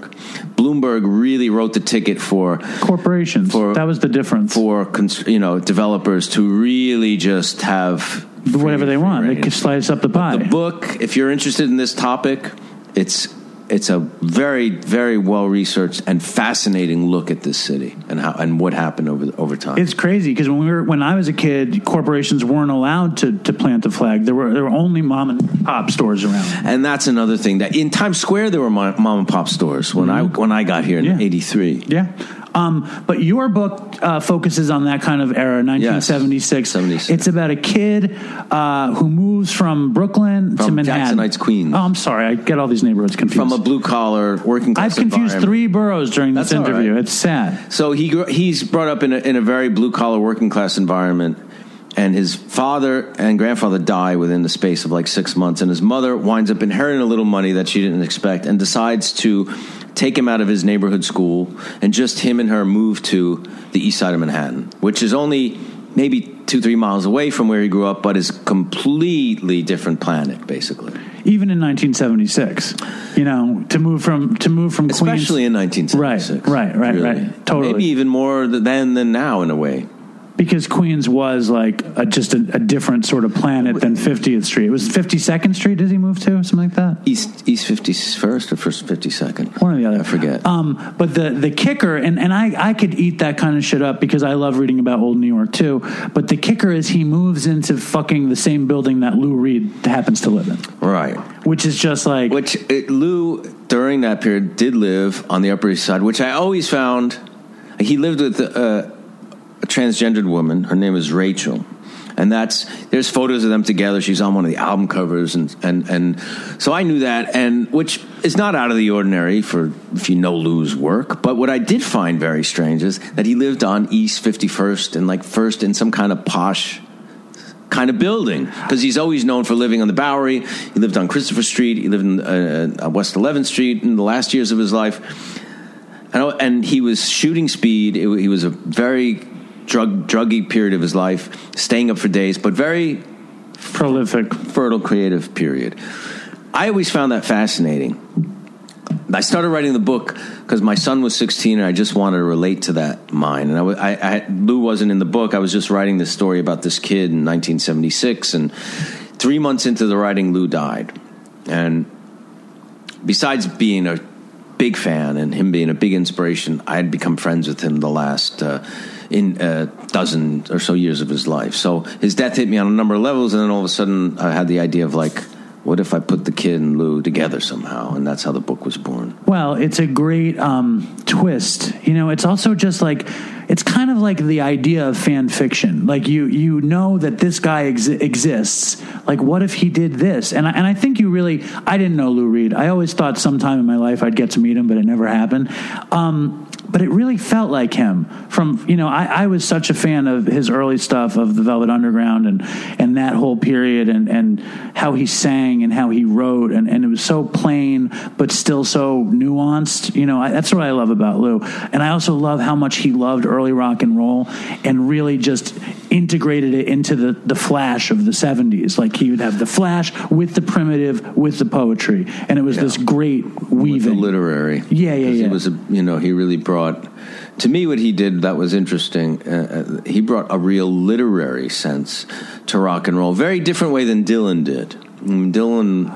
Bloomberg really wrote the ticket for Corporations. For- that was the difference. for you know developers to really just have Whatever they free want, they reign. can slice up the pie. The book, if you're interested in this topic, it's it's a very very well researched and fascinating look at this city and how and what happened over over time. It's crazy because when we were when I was a kid, corporations weren't allowed to, to plant a flag. There were there were only mom and pop stores around. and that's another thing that in Times Square there were mom and pop stores when I when I got here in Mm-hmm. Yeah. '83. Yeah. Um, but your book uh, focuses on that kind of era, 1976. 76. It's about a kid uh, who moves from Brooklyn to From Manhattan. Jackson Heights, Queens. Oh, I'm sorry, I get all these neighborhoods confused. From a blue collar working class I've confused three boroughs during this That's all interview. right. It's sad. So he he's brought up in a, in a very blue collar working class environment, and his father and grandfather die within the space of like six months, and his mother winds up inheriting a little money that she didn't expect, and decides to take him out of his neighborhood school, and just him and her move to the east side of Manhattan, which is only maybe two three miles away from where he grew up, but is completely different planet basically. Even in 1976, you know, to move from to move from Queens, Especially in 1976. Right, right, right, right. Totally. Maybe even more than than now, in a way. Because Queens was like a, just a, a different sort of planet than 50th Street. It was 52nd Street. Did he move to something like that? East East fifty first or first fifty second. One or the other. I forget. Um, but the the kicker, and, and I, I could eat that kind of shit up because I love reading about old New York too. But the kicker is he moves into fucking the same building that Lou Reed happens to live in, right. which is just like Which uh, Lou during that period did live on the Upper East Side, which I always found. He lived with uh, transgendered woman. Her name is Rachel. And that's there's photos of them together. She's on one of the album covers, and and and so I knew that, and which is not out of the ordinary for if you know Lou's work. But what I did find very strange is that he lived on East Fifty First and like first in some kind of posh kind of building because he's always known for living on the Bowery. He lived on Christopher Street. He lived in uh, uh, West 11th Street in the last years of his life. And, and he was shooting speed. It, he was a very drug druggy period of his life, staying up for days, but very prolific. fertile creative period. I always found that fascinating. I started writing the book because my son was 16 and I just wanted to relate to that mind. And I, I, I, Lou wasn't in the book. I was just writing this story about this kid in 1976. And three months into the writing, Lou died. And besides being a big fan and him being a big inspiration, I had become friends with him the last uh, in a dozen or so years of his life. So his death hit me on a number of levels, and then all of a sudden, I had the idea of like, what if I put the kid and Lou together somehow? And that's how the book was born. Well, it's a great um, twist. You know, it's also just like it's kind of like the idea of fan fiction. Like you you know that this guy ex- exists. Like what if he did this? And I, and I think you really I didn't know Lou Reed. I always thought sometime in my life I'd get to meet him, but it never happened. Um, but it really felt like him from you know I, I was such a fan of his early stuff of the velvet underground and and that whole period and and how he sang and how he wrote and, and it was so plain but still so nuanced you know I, that's what i love about lou and i also love how much he loved early rock and roll and really just integrated it into the the flash of the 70s like he would have the flash with the primitive with the poetry and it was this great with weaving the literary. Yeah, yeah, yeah. He was, a, you know, he really brought. To me, what he did that was interesting. Uh, uh, he brought a real literary sense to rock and roll, very different way than Dylan did. Mm, Dylan,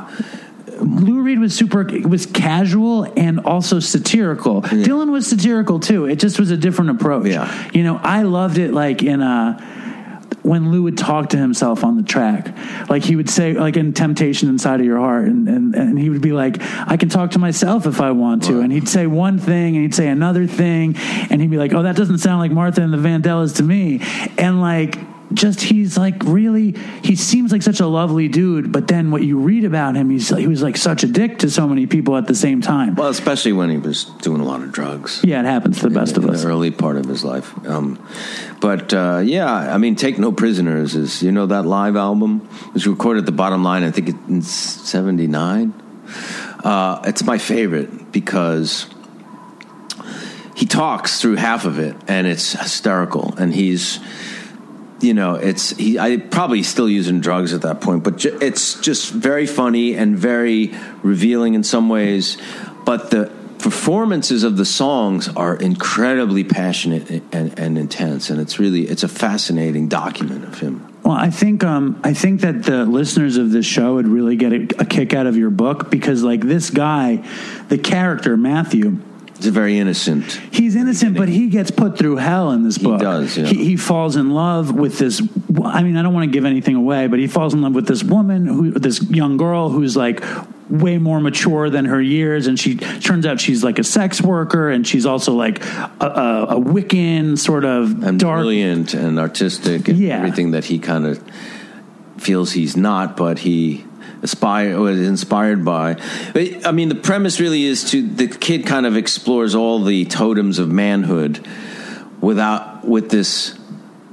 Lou Reed was super was casual and also satirical. Dylan was satirical too. It just was a different approach. Yeah. You know, I loved it like in uh when Lou would talk to himself on the track. Like he would say like in Temptation Inside of Your Heart and and, and he would be like, I can talk to myself if I want to. And he'd say one thing and he'd say another thing and he'd be like, Oh, that doesn't sound like Martha and the Vandellas to me. And like just he's like really he seems like such a lovely dude but then what you read about him he's he was like such a dick to so many people at the same time well, especially when he was doing a lot of drugs. yeah it happens to the best in of us the early part of his life. Um, but uh, yeah, I mean, "Take No Prisoners" is you know that live album It was recorded at the Bottom Line. I think in '79. Uh, it's my favorite because he talks through half of it, and it's hysterical, and he's. You know, it's he. I probably still using drugs at that point, but ju- it's just very funny and very revealing in some ways. But the performances of the songs are incredibly passionate and, and intense, and it's really it's a fascinating document of him. Well, I think um, I think that the listeners of this show would really get a, a kick out of your book because, like, this guy, the character Matthew, It's very innocent. he's innocent, but he gets put through hell in this book. He does, yeah. He, he falls in love with this. I mean, I don't want to give anything away, but he falls in love with this woman, who this young girl who's like way more mature than her years, and she turns out she's like a sex worker, and she's also like a, a, a Wiccan sort of and dark. brilliant and artistic and Yeah. everything that he kind of feels he's not, but he aspire was inspired by. I mean, the premise really is to the kid kind of explores all the totems of manhood without with this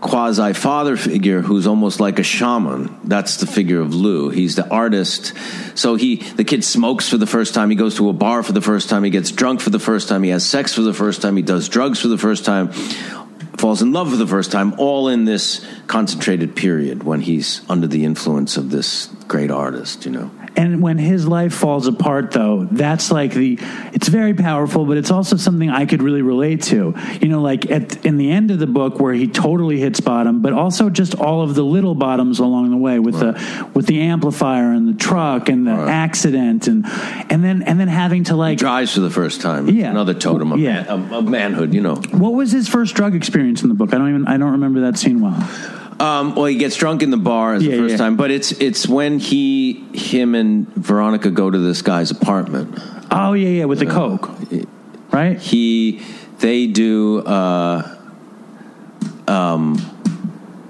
quasi father figure who's almost like a shaman. That's the figure of Lou. He's the artist. So he the kid smokes for the first time, he goes to a bar for the first time, he gets drunk for the first time, he has sex for the first time, he does drugs for the first time, falls in love for the first time, all in this concentrated period when he's under the influence of this great artist, you know. And when his life falls apart, though, that's like the. It's very powerful, but it's also something I could really relate to. You know, like at in the end of the book where he totally hits bottom, but also just all of the little bottoms along the way with the with the amplifier and the truck and the accident and and then and then having to like. Drives for the first time. Yeah. Another totem of, Yeah. man, of, of manhood, you know. What was his first drug experience in the book? I don't even. I don't remember that scene well. Um, well, he gets drunk in the bar as Yeah, the first yeah. time, but it's it's when he, him, and Veronica go to this guy's apartment. Oh yeah, yeah, with the coke, right? He, they do. Uh, um,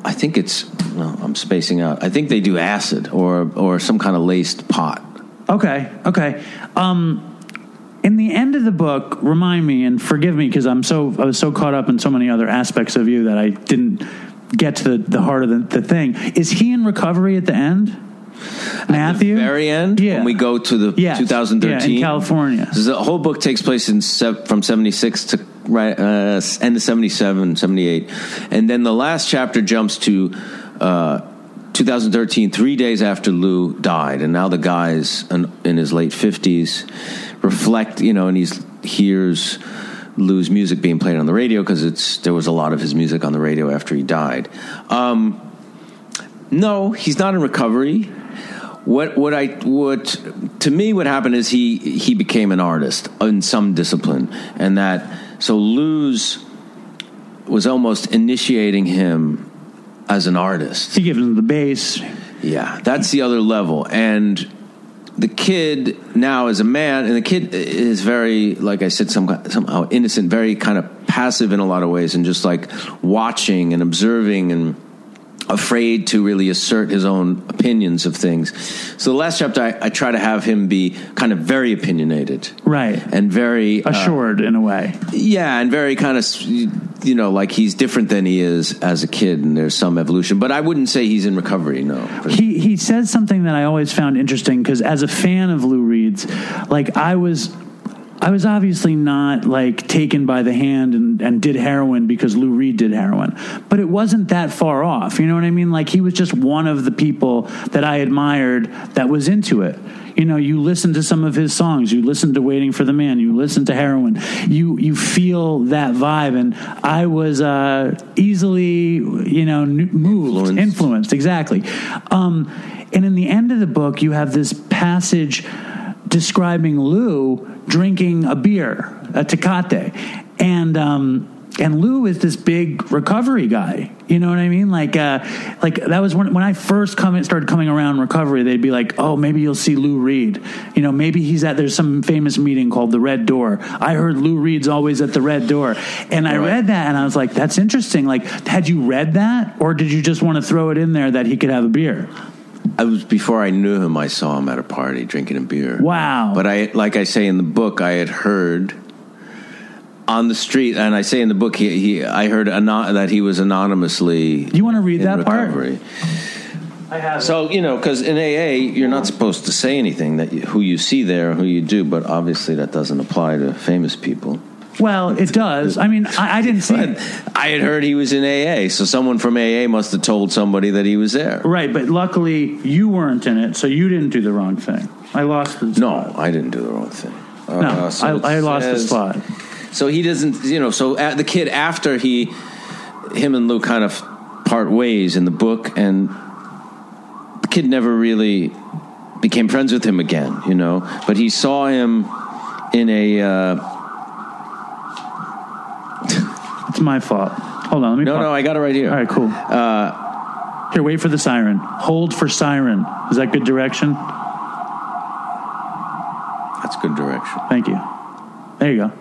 I think it's. No, I'm spacing out. I think they do acid or or some kind of laced pot. Okay, okay. Um, in the end of the book, remind me and forgive me because I'm so I was so caught up in so many other aspects of you that I didn't get to the, the heart of the, the thing. Is he in recovery at the end, Matthew? Very end, Yeah. when we go to the Yes. 2013 Yeah, in California. The whole book takes place in from 76 to right uh, end of 77, 78. And then the last chapter jumps to uh, 2013, three days after Lou died. And now the guy's in, in his late 50s reflect, you know, and he's hears Lou's music being played on the radio because it's there was a lot of his music on the radio after he died. Um, no, he's not in recovery. What what I what to me what happened is he he became an artist in some discipline, and that so Lou's was almost initiating him as an artist. He gives him the bass. Yeah, that's the other level. And the kid now is a man, and the kid is very, like I said, some, somehow innocent, very kind of passive in a lot of ways and just like watching and observing and afraid to really assert his own opinions of things. So the last chapter, I, I try to have him be kind of very opinionated, Right. and very uh, Assured in a way. yeah, and very kind of you know like he's different than he is as a kid, and there's some evolution. But I wouldn't say he's in recovery. No, He he says something that I always found interesting because as a fan of Lou Reed's, like I was. I was obviously not like taken by the hand and, and did heroin because Lou Reed did heroin, but it wasn't that far off. You know what I mean? Like he was just one of the people that I admired that was into it. You know, you listen to some of his songs, you listen to Waiting for the Man, you listen to Heroin, you you feel that vibe, and I was uh, easily, you know, n- moved, Influenced. influenced, exactly. Um, and in the end of the book, you have this passage describing Lou drinking a beer, a Tecate, and um, and Lou is this big recovery guy. You know what I mean? Like, uh, like that was when when I first come started coming around recovery. They'd be like, "Oh, maybe you'll see Lou Reed. You know, maybe he's at there's some famous meeting called the Red Door. I heard Lou Reed's always at the Red Door, and I Right. read that and I was like, that's interesting. Like, had you read that, or did you just want to throw it in there that he could have a beer? I was before I knew him. I saw him at a party drinking a beer. Wow. But I, like I say in the book, I had heard on the street, and I say in the book, he, he I heard anon- that he was anonymously. Do You wanna read in that part? recovery. I have. So you know, because in AA, you're not supposed to say anything that you, who you see there, who you do, but obviously that doesn't apply to famous people. Well, it does. I mean, I, I didn't see But it. I had heard he was in AA, so someone from AA must have told somebody that he was there. Right, but luckily you weren't in it, so you didn't do the wrong thing. I lost the No, spot. I didn't do the wrong thing. No, Uh, so I, I lost the spot. So he doesn't, you know. So uh, the kid after he, him and Lou kind of part ways in the book, and the kid never really became friends with him again, you know. But he saw him in a. Uh, It's my fault. Hold on, let me. no, pause. no, I got it right here. All right, cool. Uh, Here, wait for the siren. Hold for siren. Is that good direction? That's good direction. Thank you. There you go.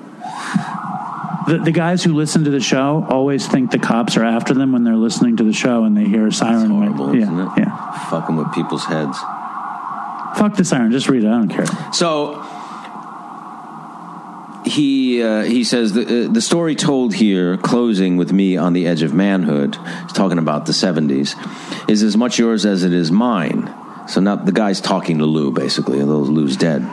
The, the guys who listen to the show always think the cops are after them when they're listening to the show and they hear a siren. Horrible, yeah, isn't it? yeah. Fucking with people's heads. Fuck the siren. Just read it. I don't care. So he uh, he says the uh, the story told here, closing with me on the edge of manhood, he's talking about the seventies, is as much yours as it is mine. So now the guy's talking to Lou, basically, although Lou's dead.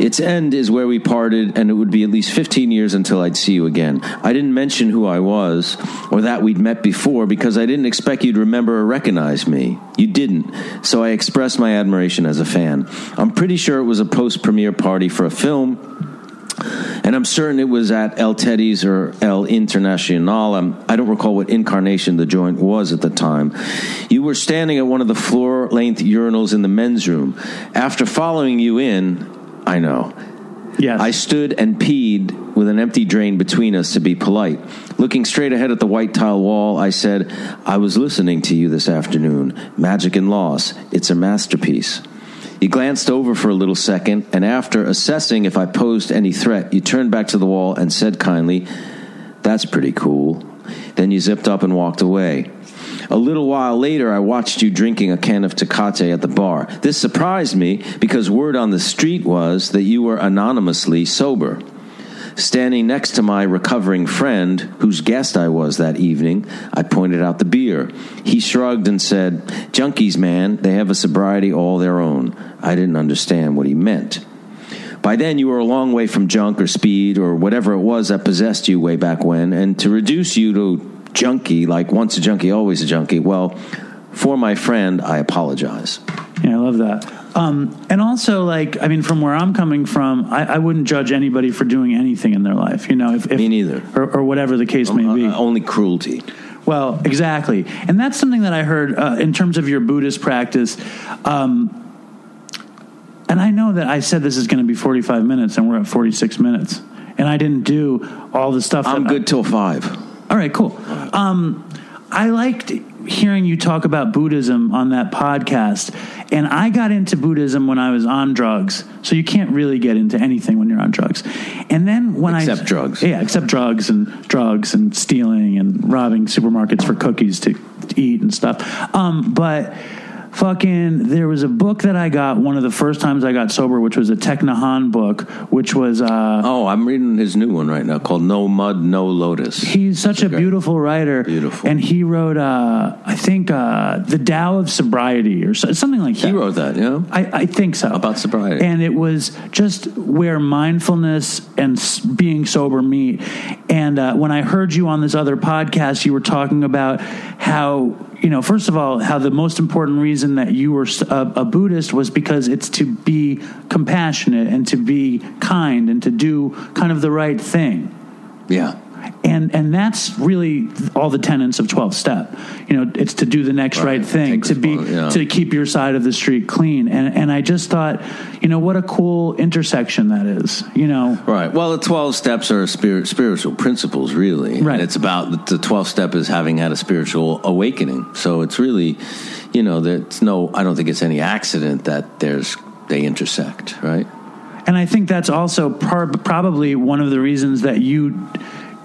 Its end is where we parted, and it would be at least 15 years until I'd see you again. I didn't mention who I was or that we'd met before because I didn't expect you to remember or recognize me. You didn't, so I expressed my admiration as a fan. I'm pretty sure it was a post premiere party for a film, and I'm certain it was at El Teddy's or El Internacional. Um, I don't recall what incarnation the joint was at the time. You were standing at one of the floor length urinals in the men's room. After following you in, I know. Yes. I stood and peed with an empty drain between us to be polite. Looking straight ahead at the white tile wall, I said, I was listening to you this afternoon. Magic and Loss. It's a masterpiece. You glanced over for a little second, and after assessing if I posed any threat, you turned back to the wall and said kindly, That's pretty cool. Then you zipped up and walked away. A little while later, I watched you drinking a can of Tecate at the bar. This surprised me because word on the street was that you were anonymously sober. Standing next to my recovering friend, whose guest I was that evening, I pointed out the beer. He shrugged and said, Junkies, man, they have a sobriety all their own. I didn't understand what he meant. By then, you were a long way from junk or speed or whatever it was that possessed you way back when, and to reduce you to junkie, like once a junkie, always a junkie, well, for my friend, I apologize. Yeah, I love that. Um, and also, like, I mean, from where I'm coming from, I, I wouldn't judge anybody for doing anything in their life. You know, if, if Me neither. or, or whatever the case may be. Uh, only cruelty. Well, exactly, and that's something that I heard uh, in terms of your Buddhist practice. Um, and I know that I said this is going to be 45 minutes, and we're at 46 minutes, and I didn't do all the stuff. I'm good till five. all right, cool. Um, I liked hearing you talk about Buddhism on that podcast, and I got into Buddhism when I was on drugs. So you can't really get into anything when you're on drugs. And then when I Except drugs. yeah, except drugs and drugs and stealing and robbing supermarkets for cookies to, to eat and stuff. Um, but fucking, there was a book that I got one of the first times I got sober, which was a Thich Nhat book, which was uh, Oh, I'm reading his new one right now called No Mud, No Lotus. He's such a great. beautiful writer. Beautiful. And he wrote, uh, I think, uh, The Tao of Sobriety or so, something like that. He wrote that, yeah? I, I think so. About sobriety. And it was just where mindfulness and being sober meet. And uh, when I heard you on this other podcast, you were talking about how, you know, first of all, how the most important reason that you were a Buddhist was because it's to be compassionate and to be kind and to do kind of the right thing Yeah. And and that's really all the tenets of 12 step you know it's to do the next right, Right. thing to be yeah. to keep your side of the street clean and and i just thought you know what a cool intersection that is you know Right. Well, the 12 steps are spirit, spiritual principles, really. Right. And it's about the 12 step is having had a spiritual awakening. So it's really, you know, there's no, I don't think it's any accident that there's, they intersect, right? and i think that's also par- probably one of the reasons that you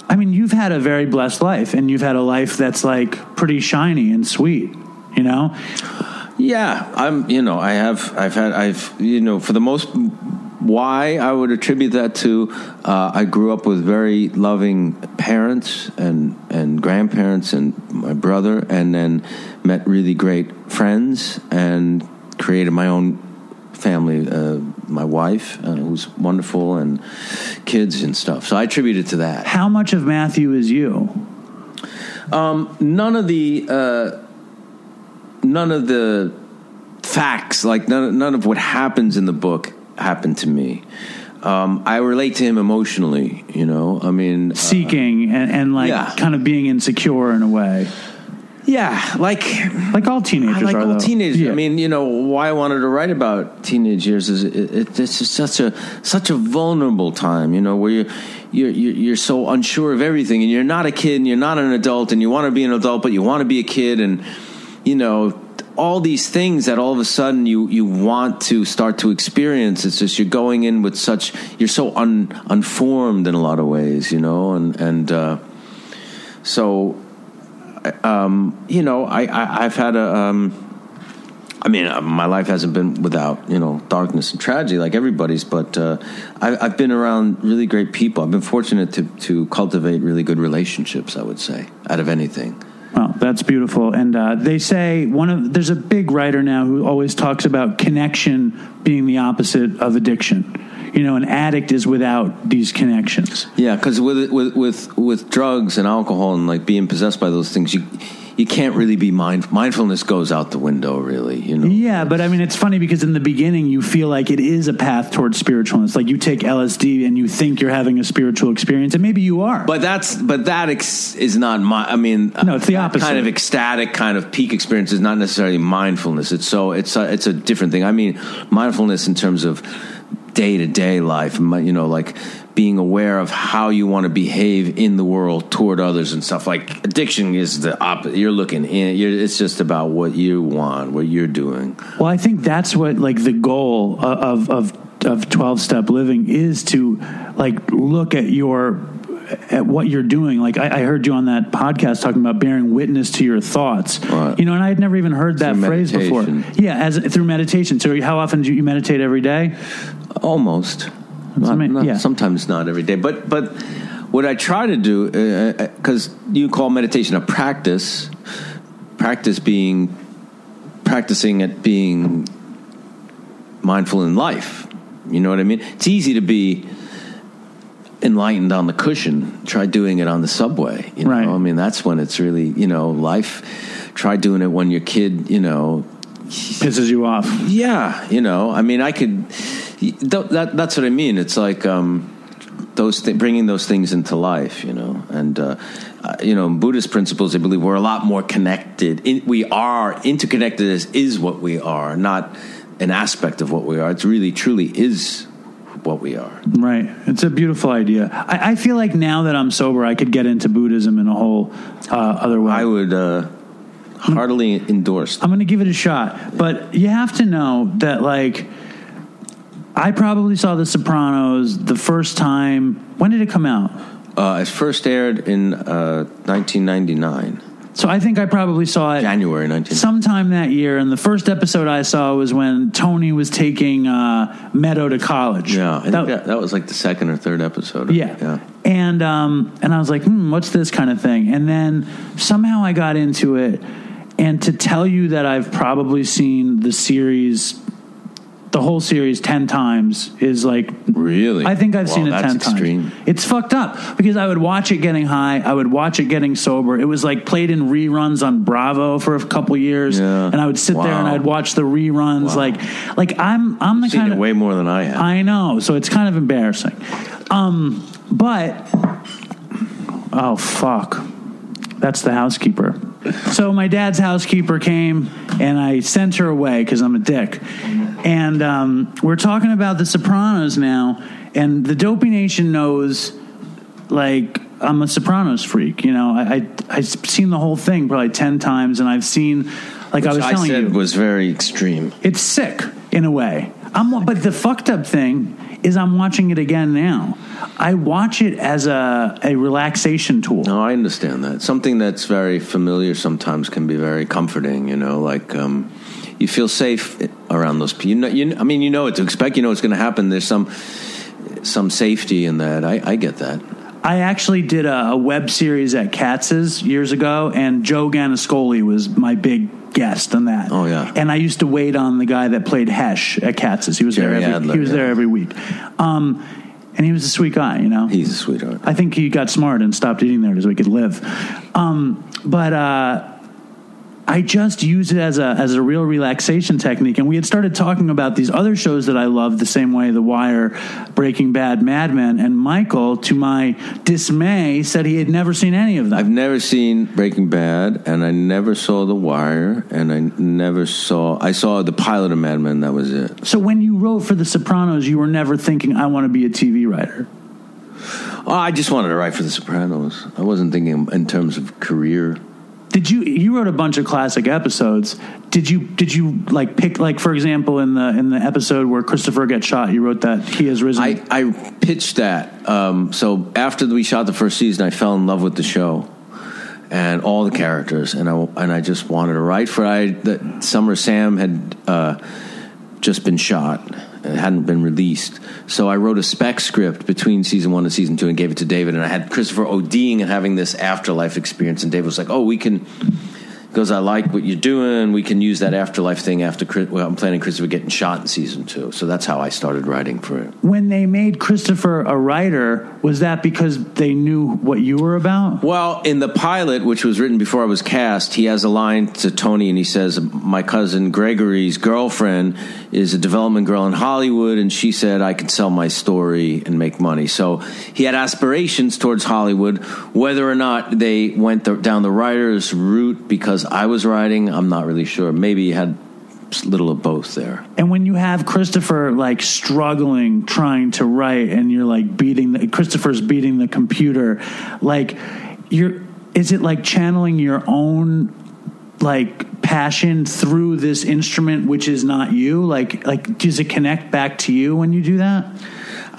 i mean you've had a very blessed life and you've had a life that's like pretty shiny and sweet you know Yeah, I'm. You know, I have. I've had. I've. You know, for the most. Why I would attribute that to, uh, I grew up with very loving parents and and grandparents and my brother, and then met really great friends and created my own family. Uh, my wife, uh, who's wonderful, and kids and stuff. So I attribute it to that. how much of matthew is you none of the uh, none of the facts like none, none of what happens in the book happened to me um, i relate to him emotionally you know i mean uh, seeking and, and like yeah. kind of being insecure in a way yeah like like all teenagers I like are all though. teenagers. Yeah. I mean, you know, why I wanted to write about teenage years is it, it, it's just such a such a vulnerable time. You know, where you you're, you're you're so unsure of everything, and you're not a kid, and you're not an adult, and you want to be an adult, but you want to be a kid, and you know all these things that all of a sudden you you want to start to experience. It's just you're going in with such you're so un, unformed in a lot of ways, you know, and and uh, so um, you know, I, I I've had a. Um, I mean, uh, my life hasn't been without you know darkness and tragedy like everybody's, but uh, I, I've been around really great people. I've been fortunate to to cultivate really good relationships. I would say, out of anything. Well, that's beautiful. And uh, they say one of there's a big writer now who always talks about connection being the opposite of addiction. You know, an addict is without these connections. Yeah, because with with with with drugs and alcohol and like being possessed by those things, you you can't really be mindful. mindfulness goes out the window. Really, you know. Yeah, but I mean, it's funny because in the beginning you feel like it is a path towards spiritualness. Like you take LSD and you think you're having a spiritual experience, and maybe you are. But that's but that ex- is not my. I mean, No, it's the opposite. Kind of ecstatic, kind of peak experience is not necessarily mindfulness. It's so it's a, it's a different thing. I mean, mindfulness in terms of day to day life. You know, like being aware of how you want to behave in the world toward others and stuff. Like addiction is the opposite. You're looking in. You're, it's just about what you want, what you're doing. Well, I think that's what like the goal of of of twelve step living is to like look at your at what you're doing. Like I, I heard you on that podcast talking about bearing witness to your thoughts. Right. You know, and I had never even heard that Through phrase before. Yeah, as through meditation. So how often do you meditate every day? Almost. Not, not- yeah. Sometimes not every day, but but what I try to do uh, uh, because you call meditation a practice, practice being practicing at being mindful in life. You know what I mean? It's easy to be enlightened on the cushion. Try doing it on the subway. You know, Right. I mean that's when it's really you know life. Try doing it when your kid, you know, Pisses you off. yeah, you know, I mean, I could. Th- That, that's what I mean. It's like um, those th- bringing those things into life, you know, and uh, uh, you know, in Buddhist principles, they believe we're a lot more connected. In, we are interconnected as is what we are, not an aspect of what we are. It's really, truly is what we are. Right. It's a beautiful idea. I, I feel like now that I'm sober, I could get into Buddhism in a whole uh, other way. I would. Uh, Heartily endorsed. I'm going to give it a shot. But you have to know that, like, I probably saw The Sopranos the first time. When did it come out? Uh, it first aired in uh, 1999, So I think I probably saw it January 19. sometime that year. And the first episode I saw was when Tony was taking uh, Meadow to college. Yeah, I think That- that, that was like the second or third episode. Yeah. yeah. And um, and I was like, hmm, what's this kind of thing? And then somehow I got into it. And to tell you that I've probably seen the series, the whole series, 10 times is like, Really? I think I've Wow, seen it 10 extreme. times. It's fucked up because I would watch it getting high. I would watch it getting sober. It was like played in reruns on Bravo for a couple years. Yeah. And I would sit there and I'd watch the reruns. Wow. Like, like I'm, I'm the kind of way more than I have. I know, so it's kind of embarrassing. Um, but oh fuck, that's the housekeeper. So my dad's housekeeper came, and I sent her away because I'm a dick. And um, we're talking about The Sopranos now, and the Dopey Nation knows, like. I'm a Sopranos freak, you know. I, I I've seen the whole thing probably ten times, and I've seen, like I was I telling said you, was very extreme. it's sick in a way. I'm, but the fucked up thing is I'm watching it again now. I watch it as a, a relaxation tool. No, I understand that. Something that's very familiar sometimes can be very comforting. You know, like um, you feel safe around those people. You know, you, I mean, you know what to expect. You know what's going to happen. There's some some safety in that. I, I get that. I actually did a, a web series at Katz's years ago, and Joe Gannascoli was my big guest on that. Oh, yeah. And I used to wait on the guy that played Hesh at Katz's. He was Jerry there. Every, Adler, he was yeah. there every week. Um, and he was a sweet guy, you know. He's a sweetheart. I think he got smart and stopped eating there so he could live. Um, but uh, I just use it as a as a real relaxation technique. And we had started talking about these other shows that I love the same way The Wire, Breaking Bad, Mad Men, and Michael, to my dismay, said he had never seen any of them. I've never seen Breaking Bad, and I never saw The Wire, and I never saw. I saw the pilot of Mad Men. That was it. so when you wrote for The Sopranos, you were never thinking, I want to be a TV writer. Oh, I just wanted to write for The Sopranos. I wasn't thinking in terms of career. Did you you wrote a bunch of classic episodes? Did you did you like pick like for example in the in the episode where Christopher gets shot, you wrote that he has risen. I, I pitched that. Um, so after we shot the first season, I fell in love with the show and all the characters, and I and I just wanted to write for. I that Summer Sam had uh, just been shot. It hadn't been released, so I wrote a spec script between season one and season two and gave it to David. And I had Christopher ODing and having this afterlife experience, and David was like, "Oh, we can." Because I like what you're doing, we can use that afterlife thing after. Well, I'm planning Christopher getting shot in season two, so that's how I started writing for it. when they made Christopher a writer, was that because they knew what you were about? Well, in the pilot, which was written before I was cast, he has a line to Tony, and he says, "My cousin Gregory's girlfriend is a development girl in Hollywood, and she said I could sell my story and make money." So he had aspirations towards Hollywood. Whether or not they went the, down the writer's route because I was writing, I'm not really sure. Maybe he had little of both there. And when you have Christopher like struggling trying to write, and you're like beating the, Christopher's beating the computer, like you're is it like channeling your own like passion through this instrument which is not you like like does it connect back to you when you do that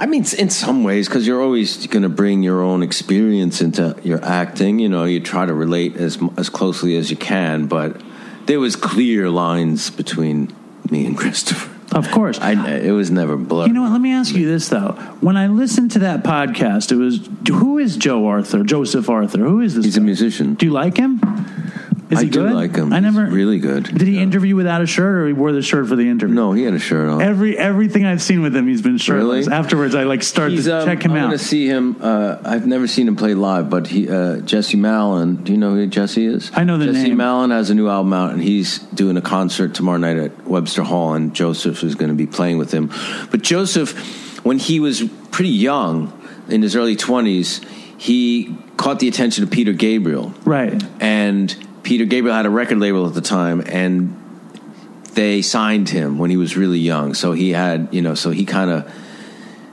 I mean, in some ways, because you're always going to bring your own experience into your acting. You know, you try to relate as as closely as you can, but there was clear lines between me and Christopher. of course I, it was never blurred. You know what? Let me ask you this though. When I listened to that podcast, it was who is Joe Arthur? Joseph Arthur. Who is this? He's a musician. Do you like him? Is I he do good? like him. I He's never really good. Did he Yeah. interview without a shirt, or he wore the shirt for the interview? No, he had a shirt on. Every everything I've seen with him, he's been shirtless. Really? Afterwards, I like start He's, to um, check him I'm out. going to see him. Uh, I've never seen him play live, but he, uh, Jesse Malin. Do you know who Jesse is? I know the Jesse name. Malin has a new album out, and he's doing a concert tomorrow night at Webster Hall, and Joseph is going to be playing with him. But Joseph, when he was pretty young, in his early twenties, he caught the attention of Peter Gabriel, right. and Peter Gabriel had a record label at the time, and they signed him when he was really young. So he had, you know, so he kind of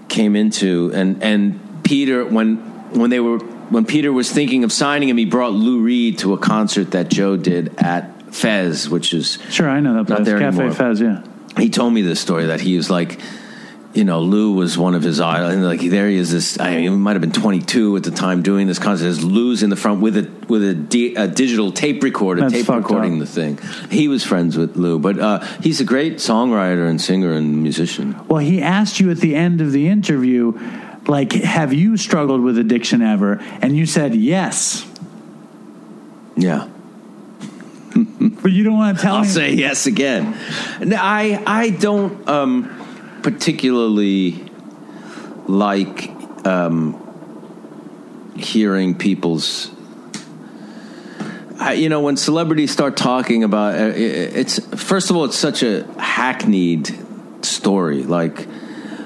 came into and and Peter when when they were when Peter was thinking of signing him, he brought Lou Reed to a concert that Joe did at Fez, which is Sure, I know that Not place. there Cafe anymore. Fez, yeah. he told me this story that he was like, you know, Lou was one of his idols. And like there he is, this. I mean, he might have been 22 at the time doing this concert. There's Lou's in the front with a with a, di- a digital tape recorder, That's tape recording up. the thing. He was friends with Lou, but uh, he's a great songwriter and singer and musician. Well, he asked you at the end of the interview, like, have you struggled with addiction ever? And you said yes. Yeah. But you don't want to tell I'll me. say yes again. No, I I don't um, particularly like um, hearing people's. I, you know, when celebrities start talking about uh, it, it's first of all, it's such a hackneyed story, like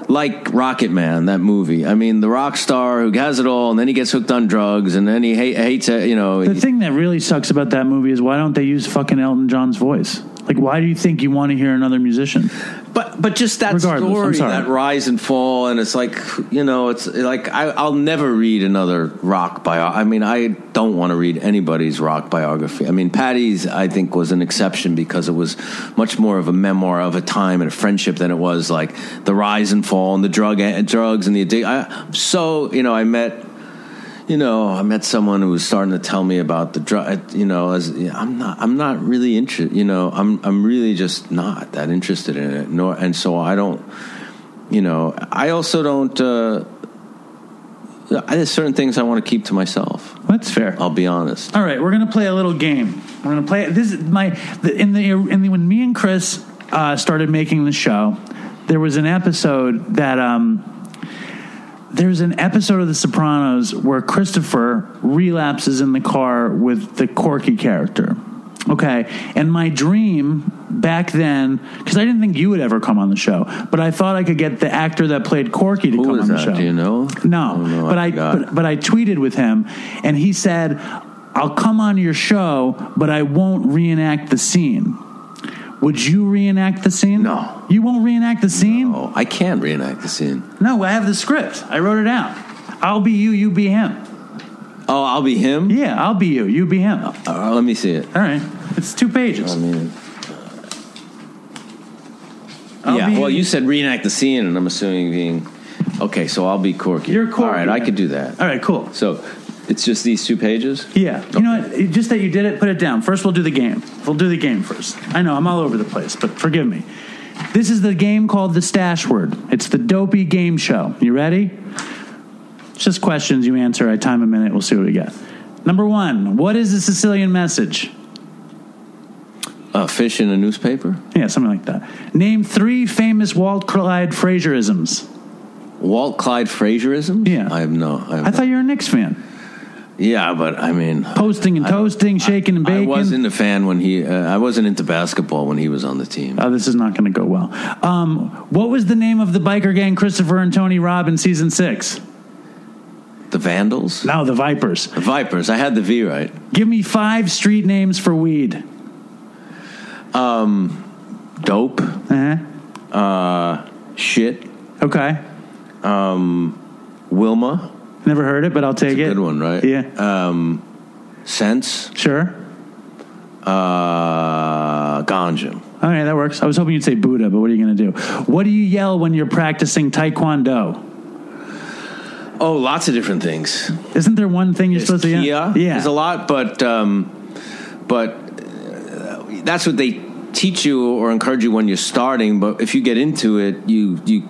like Rocket Man, that movie. I mean, the rock star who has it all, and then he gets hooked on drugs, and then he hate, hates it. You know, the thing that really sucks about that movie is why don't they use fucking Elton John's voice? Like, why do you think you want to hear another musician? But but just that Regardless, story, that rise and fall, and it's like you know, it's like I, I'll never read another rock bio. I mean, I don't want to read anybody's rock biography. I mean, Patty's I think was an exception because it was much more of a memoir of a time and a friendship than it was like the rise and fall and the drug drugs and the addiction. So you know, I met you know, I met someone who was starting to tell me about the drug. You know, as I'm not, I'm not really interested. You know, I'm, I'm really just not that interested in it. Nor, and so I don't. You know, I also don't. Uh, there's certain things I want to keep to myself. That's fair. I'll be honest. All right, we're gonna play a little game. We're gonna play this. Is my the, in the in the when me and Chris uh, started making the show, there was an episode that um, there's an episode of The Sopranos where Christopher relapses in the car with the Corky character. Okay, and my dream back then, because I didn't think you would ever come on the show, but I thought I could get the actor that played Corky to Who come on the that? show. Do you know? No, no, but I I, but, but I tweeted with him, and he said, "I'll come on your show, but I won't reenact the scene." Would you reenact the scene? No. you won't reenact the scene. Oh, I can't reenact the scene. No, I have the script. I wrote it out. I'll be you, you be him. Oh, I'll be him. Yeah, I'll be you, you be him. All Uh, let me see it. All right. it's two pages. I mean, I'll yeah. Well, you said reenact the scene, and I'm assuming being okay. So I'll be Corky. You're Corky. All right, I could do that. All right, cool. So it's just these two pages. Yeah, you know what? Just that you did it, put it down. First, we'll do the game. We'll do the game first. I know I'm all over the place, but forgive me. This is the game called the Stash Word. It's the dopey game show. You ready? It's just questions you answer. I time a minute. We'll see what we get. Number one, what is the Sicilian message? A fish in a newspaper. Yeah, something like that. Name three famous Walt Clyde Frazierisms. Walt Clyde Frazierism. Yeah. I have no. I, have I thought you were a Knicks fan. Yeah, but I mean, Posting and I toasting, shaking and baking. I wasn't a fan when he. Uh, I wasn't into basketball when he was on the team. Oh, this is not going to go well. Um, what was the name of the biker gang Christopher and Tony robbed in season six? the Vandals, No, the Vipers. the Vipers. I had the V right. Give me five street names for weed. Um, Dope. Uh-huh. Uh, shit. Okay. Um, Wilma. Never heard it, but I'll take it. good one, right? Yeah. Sense. sure. Uh, ganja. All right, that works. I was hoping you'd say Buddha, but what are you going to do? What do you yell when you're practicing Taekwondo? Oh, lots of different things. Isn't there one thing you're There's supposed to yell? Yeah. There's a lot, but um, but uh, that's what they teach you or encourage you when you're starting. But if you get into it, you you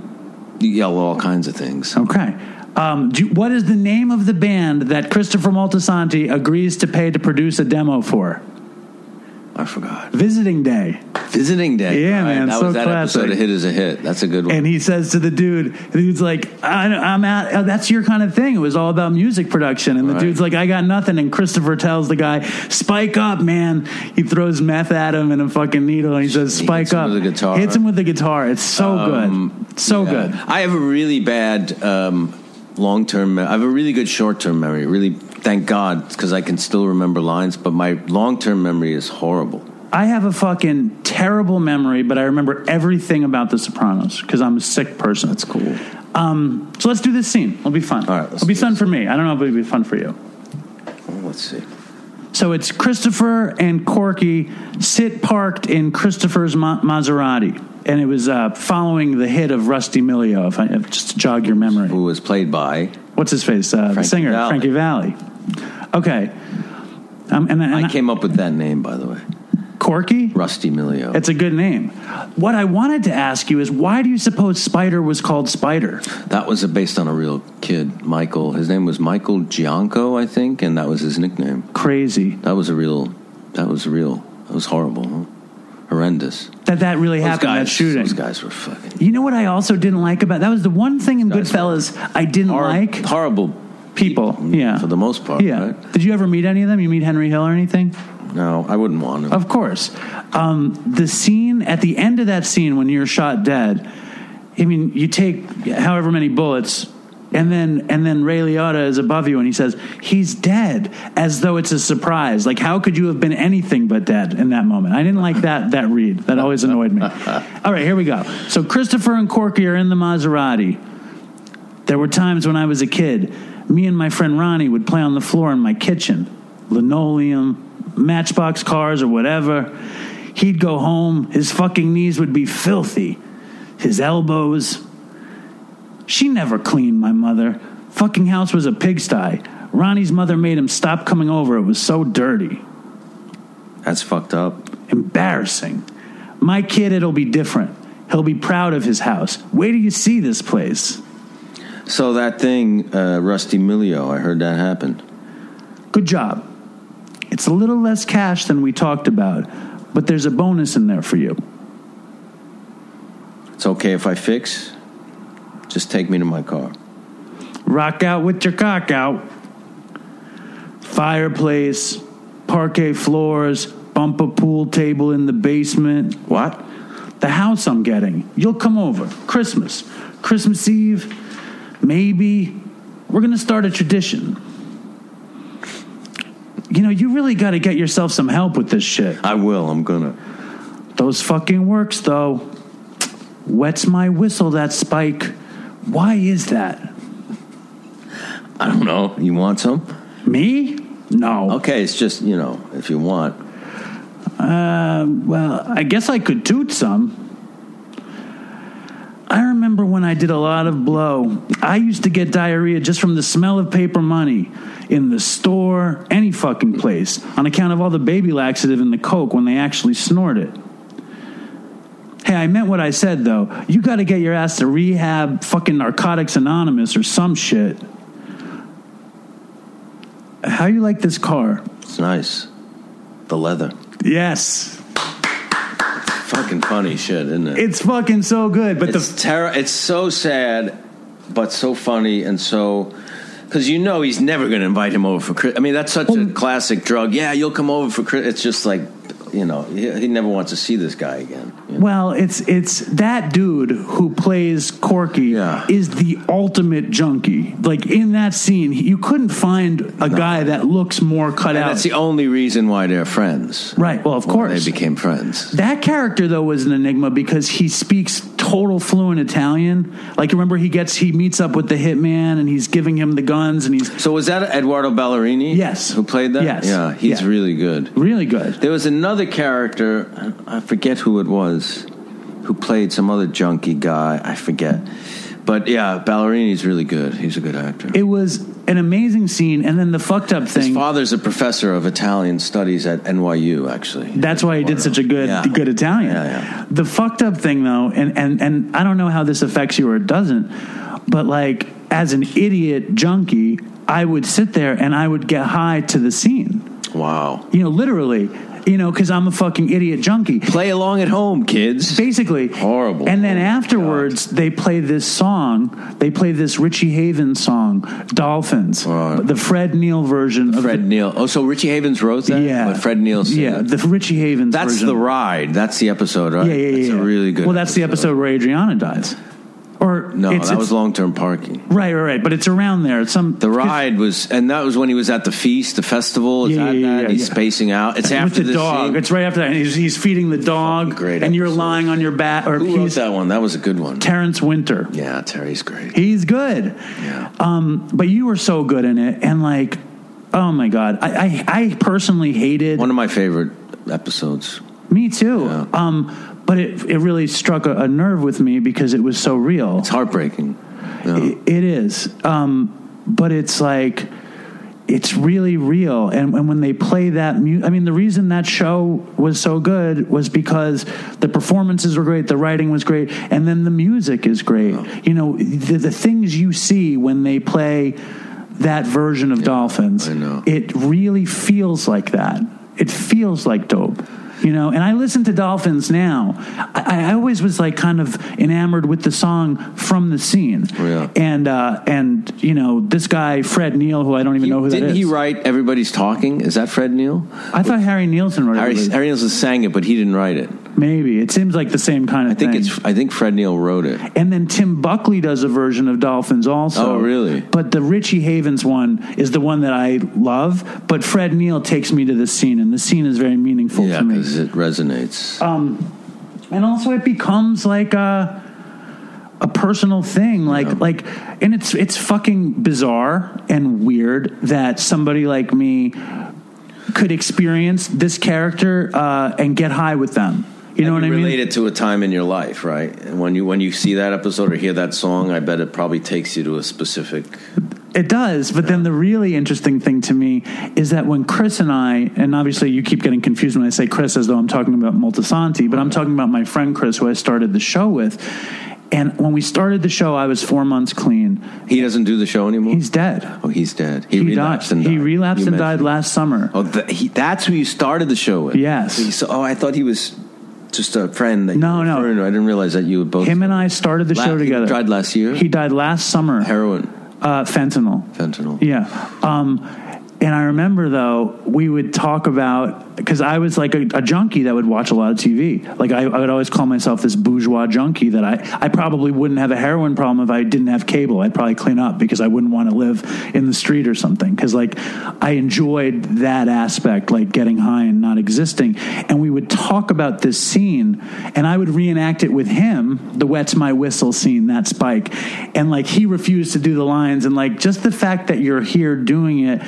you yell all kinds of things. Okay. Um, do what is the name of the band that Christopher Moltisanti agrees to pay to produce a demo for? I forgot. Visiting Day. Visiting day. Yeah, man, That so was that classic. episode of Hit is a Hit. That's a good one. And he says to the dude, the dude's like, I, I'm at, oh, that's your kind of thing. It was all about music production. And the Right. dude's like, I got nothing. And Christopher tells the guy, spike up, man. He throws meth at him and a fucking needle. And he says, He spike hits him up. with the guitar. Hits him with the guitar. It's so Um, good. So yeah. good. I have a really bad um, long term. I have a really good short term memory. Really, thank God, because I can still remember lines. But my long term memory is horrible. I have a fucking terrible memory, but I remember everything about The Sopranos because I'm a sick person. That's cool. Um, so let's do this scene. It'll be fun. All right, It'll be fun this. for me. I don't know if it'll be fun for you. Well, let's see. So it's Christopher and Corky sit parked in Christopher's Ma- Maserati, and it was uh, following the hit of Rusty Millio. If I if- just to jog your memory, Who was played by? what's his face? Uh, the singer Valli. Frankie Valli. Okay, um, and, and I came up with that name, by the way. Corky. Rusty Millio. It's a good name. What I wanted to ask you is why do you suppose Spider was called Spider? that was based on a real kid, Michael. His name was Michael Gianco, I think, and that was his nickname. Crazy That was a real. That was real. That was horrible. Huh? Horrendous. that that really Those happened. guys, that shooting. Those guys were fucking You know what I also didn't like about that was the one thing in Goodfellas I didn't hor- like horrible people. Yeah, for the most part. Yeah. right? Did you ever meet any of them? You meet Henry Hill or anything? No, I wouldn't want to. Of course. Um, the scene at the end of that scene when you're shot dead. I mean, you take however many bullets. And then, and then Ray Liotta is above you, and he says he's dead, as though it's a surprise. Like, how could you have been anything but dead in that moment? I didn't like that that read. That always annoyed me. All right, here we go. So Christopher and Corky are in the Maserati. There were times when I was a kid, me and my friend Ronnie would play on the floor in my kitchen, linoleum, matchbox cars, or whatever. He'd go home, his fucking knees would be filthy, his elbows. She never cleaned my mother. Fucking house was a pigsty. Ronnie's mother made him stop coming over. It was so dirty. That's fucked up. Embarrassing. My kid, it'll be different. He'll be proud of his house. Wait till you see this place. So that thing, uh, Rusty Millio, I heard that happened. Good job. It's a little less cash than we talked about, but there's a bonus in there for you. It's okay if I fix. Just take me to my car. Rock out with your cock out. Fireplace, parquet floors, bump a pool table in the basement. What? The house I'm getting. You'll come over. Christmas. Christmas Eve. Maybe. We're going to start a tradition. You know, you really got to get yourself some help with this shit. I will. I'm gonna. Those fucking works, though. Wets my whistle, that spike. Why is that? I don't know. You want some? Me? No. Okay, it's just you know, if you want. Uh, well, I guess I could toot some. I remember when I did a lot of blow. I used to get diarrhea just from the smell of paper money in the store, any fucking place, on account of all the baby laxative in the Coke when they actually snort it. Hey, I meant what I said though. You got to get your ass to rehab, fucking Narcotics Anonymous or some shit. How you like this car? It's nice. The leather. Yes, Fucking funny shit, isn't it? it's fucking so good. But it's the terror. It's so sad, but so funny and so. Because you know he's never going to invite him over for Chris. I mean, that's such a um, classic drug. Yeah, you'll come over for Chris. It's just like, you know, he, he never wants to see this guy again. you know? Well, it's it's that dude who plays Corky Yeah. is the ultimate junkie. Like in that scene, you couldn't find a guy that looks more cut And out. that's the only reason why they're friends. right. Well, of Well, course. they became friends. that character though was an enigma because he speaks total fluent Italian. Like remember he gets he meets up with the hitman and he's giving him the guns and he's So was that Edoardo Ballerini? Yes. who played that? Yes. yeah, he's Yeah. really good. really good. There was another character, I forget who it was, who played some other junkie guy. I forget. But yeah, Ballerini's really good. He's a good actor. It was an amazing scene and then the fucked up thing. His father's a professor of Italian studies at NYU, actually. That's why he did such a good Yeah. good Italian. Yeah, yeah. The fucked up thing though, and, and and I don't know how this affects you or it doesn't, but like as an idiot junkie, I would sit there and I would get high to the scene. Wow. You know, literally. You know, because I'm a fucking idiot junkie. Play along at home, kids. Basically, Horrible. And then Oh, afterwards, they play this song. They play this Richie Havens song, "Dolphins," the Fred Neil version of Fred Neil. Oh, so Richie Havens wrote that? yeah, But Fred Neil yeah, it? the Richie Havens. That's version. the ride. That's the episode, right? Yeah, yeah, yeah. That's yeah. a really good Well, that's the episode where Adriana dies. Or No, that was long term parking. right, right, right. But it's around there. It's some The ride was, and that was when he was at the feast, the festival. Is Yeah, that yeah, yeah, that? yeah, He's yeah. spacing out. It's with after the dog. scene. It's right after that. And he's, he's feeding the dog, great and you're lying on your back. Or Who wrote that one? That was a good one. Terrence Winter. Yeah, Terry's great. He's good. Yeah. Um, but you were so good in it, and like Oh my god, I I, I personally hated. One of my favorite episodes. me too. Yeah. Um, but it it really struck a, a nerve with me because it was so real. It's heartbreaking. Yeah. It- it is. Um, but it's like it's really real and, and when they play that mu- i mean the reason that show was so good was because the performances were great the writing was great and then the music is great you know the, the things you see when they play that version of dolphins I know. it really feels like that it feels like dope you know and i listen to dolphins now i, I always was like kind of enamored with the song from the scene Oh, yeah. and uh and you know this guy fred neil who i don't even know who that Didn't is he write Everybody's Talking? Is that Fred Neil? i thought harry nilsson wrote Harry, it Harry Nilsson sang it, but he didn't write it. maybe it seems like the same kind of I think thing it's. I think Fred Neil wrote it. and then Tim Buckley does a version of Dolphins also. Oh, really? But the Richie Havens one is the one that I love. But Fred Neil takes me to the scene, and the scene is very meaningful Yeah, to me. Because it resonates. and also it becomes like a a personal thing like like and it's it's fucking bizarre and weird that somebody like me could experience this character uh, and get high with them you know what i mean relate it to a time in your life, right? And when you when you see that episode or hear that song, I bet it probably takes you to a specific. It does, but then the really interesting thing to me is that when Chris and I, and obviously you keep getting confused when I say Chris as though I'm talking about Moltisanti, but I'm talking about my friend Chris who I started the show with. And when we started the show, I was four months clean. He doesn't do the show anymore. He's dead. oh, he's dead. He, He, relapsed died. and died. He relapsed You and died last summer. Oh, th- he, that's who you started the show with. Yes. So oh, I thought he was just a friend. That No, you no. to. I didn't realize that you were both. Him and I started the La- show he together. died last year? He died last summer. heroin, Uh, fentanyl. fentanyl. Yeah. Um, and I remember though we would talk about because I was like a, a junkie that would watch a lot of TV. Like I, I would always call myself this bourgeois junkie that I I probably wouldn't have a heroin problem if I didn't have cable. I'd probably clean up because I wouldn't want to live in the street or something. Because like I enjoyed that aspect, like getting high and not existing. And we would talk about this scene, and I would reenact it with him, the "Wet's My Whistle" scene, that Spike, and like he refused to do the lines, and like just the fact that you're here doing it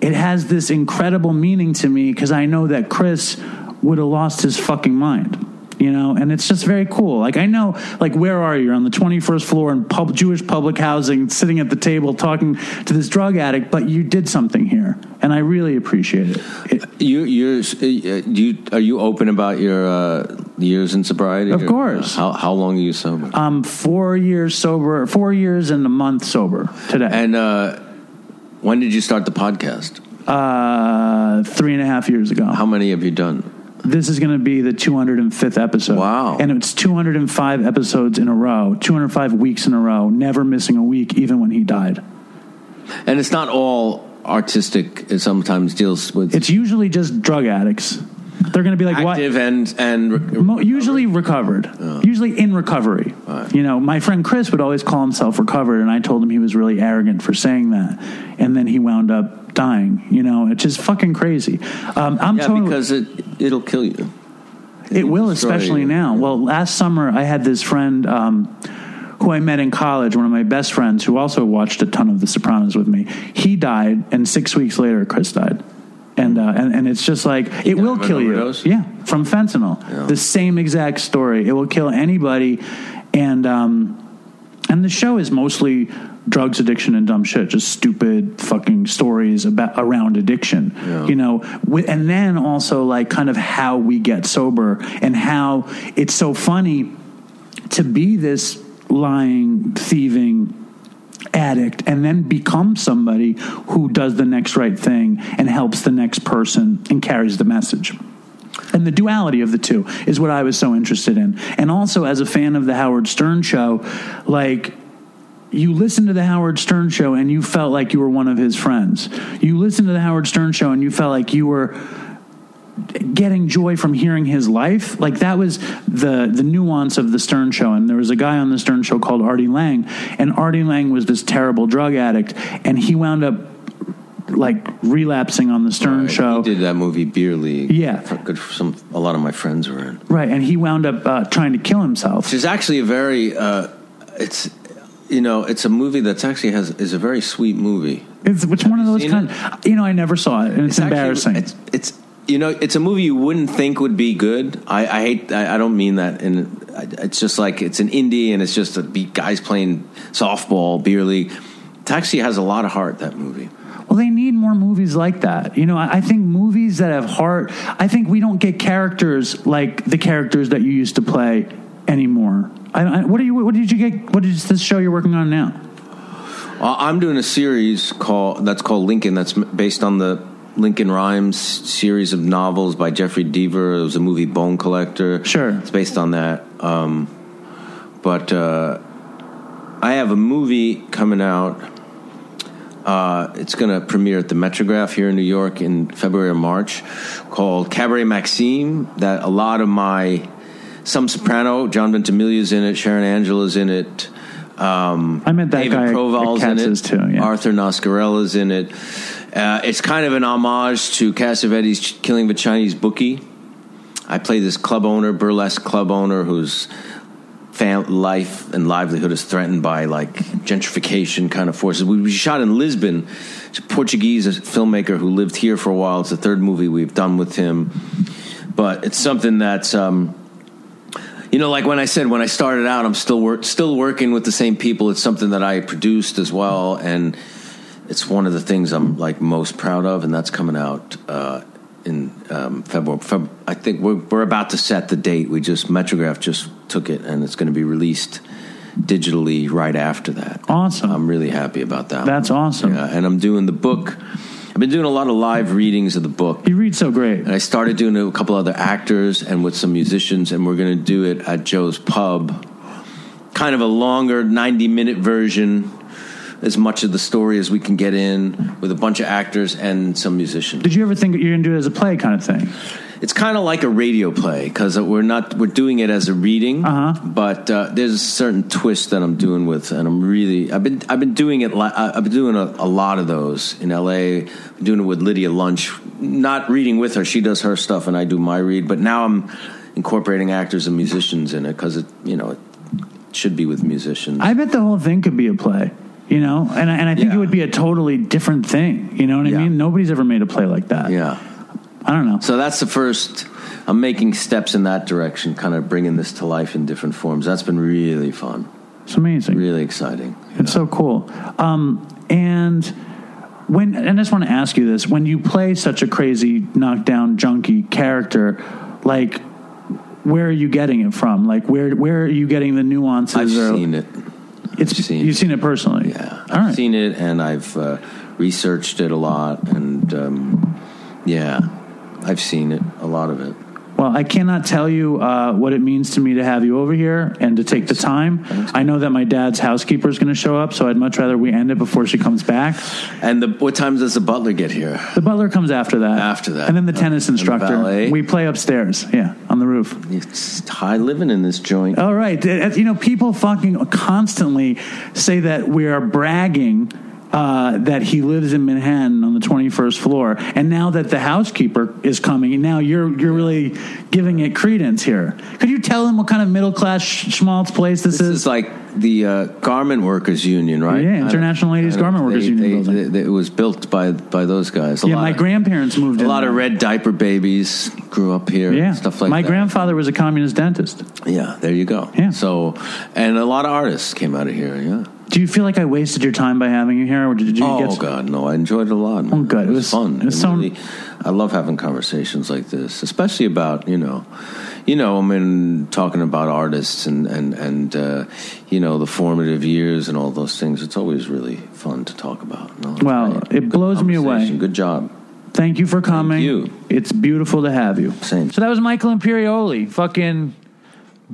it has this incredible meaning to me because I know that Chris would have lost his fucking mind. You know, and it's just very cool. Like I know, like where are you? You're on the 21st floor in pub- Jewish public housing, sitting at the table talking to this drug addict, but you did something here, and I really appreciate it. it You, you're, uh, you, are you open about your uh, years in sobriety? Of Or, course. uh, how, how long are you sober? I'm four years sober, four years and a month sober today. and uh, when did you start the podcast? uh, three and a half years ago. How many have you done? This is going to be the 205th episode. Wow. And it's 205 episodes in a row, 205 weeks in a row, never missing a week, even when he died. And it's not all artistic. It sometimes deals with It's usually just drug addicts. They're going to be like, what? active and and Mo- usually recovered, usually in recovery. You know, my friend Chris would always call himself recovered, and I told him he was really arrogant for saying that, and then he wound up dying. You know, it's just fucking crazy. Um, I'm yeah, totally, because it it'll kill you. It will, especially you. now. Well, last summer I had this friend um, who I met in college, one of my best friends, who also watched a ton of The Sopranos with me. He died, and six weeks later, Chris died. And, uh, and and it's just like it will kill you. Yeah, from fentanyl. Yeah. The same exact story. It will kill anybody. And um, and the show is mostly drugs, addiction, and dumb shit. Just stupid fucking stories about around addiction. Yeah. You know, and then also like kind of how we get sober and how it's so funny to be this lying, thieving addict and then become somebody who does the next right thing and helps the next person and carries the message. And the duality of the two is what I was so interested in. And also, as a fan of the Howard Stern show, like, you listened to the Howard Stern show and you felt like you were one of his friends. You listened to the Howard Stern show and you felt like you were getting joy from hearing his life like that was the the nuance of the stern show and there was a guy on the stern show called artie lange and artie lange was this terrible drug addict and he wound up like relapsing on the stern Right. show He did that movie Beer League. Yeah. For- good. For some a lot of my friends were in. right and he wound up uh, trying to kill himself Which is actually a very. Uh, it's you know, it's a movie that's actually has is a very sweet movie. It's which one of those kind. You know, I never saw it, and it's, actually- embarrassing. it's, it's you know, it's a movie you wouldn't think would be good. I, I hate. I, I don't mean that. And it's just like it's an indie, and it's just a beat guys playing softball, beer league. Actually has a lot of heart. That movie. Well, they need more movies like that. You know, I, I think movies that have heart. I think we don't get characters like the characters that you used to play anymore. I, I, what are you? What did you get? What is this show you're working on now? Uh, I'm doing a series called that's called Lincoln. That's based on the Lincoln Rhyme's series of novels by Jeffery Deaver. It was a movie Bone Collector. Sure. it's based on that. Um, but uh, I have a movie coming out. Uh, it's going to premiere at the Metrograph here in New York in February or March, called Cabaret Maxime. That a lot of my some soprano, John Ventimiglia's in it, Sharon Angela's in it. Um, I met that David guy Proval's in it. Too, yeah. Arthur Nascarella's in it. Uh, it's kind of an homage to Cassavetes' Ch- Killing the Chinese Bookie. I play this club owner, burlesque club owner, whose fam- life and livelihood is threatened by like gentrification kind of forces. We, shot in Lisbon. It's a Portuguese filmmaker who lived here for a while. It's the third movie we've done with him, but it's something that's. Um, you know, like when I said when I started out, I'm still still working with the same people. It's something that I produced as well, and it's one of the things I'm like most proud of, and that's coming out uh, in um, February. Feb- I think we're we're about to set the date. We just Metrograph just took it, and it's going to be released digitally right after that. Awesome. I'm really happy about that. That's awesome. Yeah, and I'm doing the book. I've been doing a lot of live readings of the book. You read so great. And I started doing it with a couple other actors and with some musicians, and we're going to do it at Joe's Pub. Kind of a longer 90 minute version, as much of the story as we can get in, with a bunch of actors and some musicians. Did you ever think you're going to do it as a play kind of thing? It's kind of like a radio play because we're not we're doing it as a reading, Uh-huh. but uh, there's a certain twist that I'm doing with, and I'm really I've been I've been doing it li- I've been doing a, a lot of those in L.A. I'm doing it with Lydia Lunch, not reading with her. She does her stuff, and I do my read. But now I'm incorporating actors and musicians in it because it you know it should be with musicians. I bet the whole thing could be a play. You know, and I- and I think Yeah. it would be a totally different thing. You know what I Yeah. mean? Nobody's ever made a play like that. yeah. I don't know. So that's the first. I'm making steps in that direction, kind of bringing this to life in different forms. That's been really fun, It's amazing. really exciting. It's so cool. Um, and when and I just want to ask you this: when you play such a crazy knockdown junkie character, like where are you getting it from? Like where where are you getting the nuances? I've or, seen it. It's I've seen you've seen it personally. Yeah, All I've right. seen it, and I've uh, researched it a lot, and um, yeah, I've seen it, a lot of it. Well, I cannot tell you uh, what it means to me to have you over here and to take the time. I know that my dad's housekeeper is going to show up, so I'd much rather we end it before she comes back. And the, what time does the butler get here? The butler comes after that. After that. And then the tennis And the instructor. we play upstairs, yeah, on the roof. It's high living in this joint. All right. You know, people fucking constantly say that we are bragging uh, that he lives in Manhattan on the 21st floor. And now that the housekeeper is coming, and now you're you're really giving it credence here. Could you tell them what kind of middle class sch- schmaltz place this, This is like the uh, Garment Workers Union, right? Yeah, International Ladies Garment Workers they- Union they- they- it was built by by those guys. A yeah, lot my of, grandparents moved a lot of red diaper babies grew up here. Yeah, stuff like my that. My grandfather was a communist dentist. Yeah, there you go. Yeah. So, and a lot of artists came out of here. Yeah. Do you feel like I wasted your time by having you here, or did you Oh get? God, no! I enjoyed it a lot. man. Oh, good. It It was, was- fun. it was so- really, I love having conversations like this, especially about you know, you know, I mean, talking about artists and and and uh, you know the formative years and all those things. It's always really fun to talk about. No, Well, great. it Good blows me away. Good job. Thank you for coming. you. It's beautiful to have you. Same. So that was Michael Imperioli. Fucking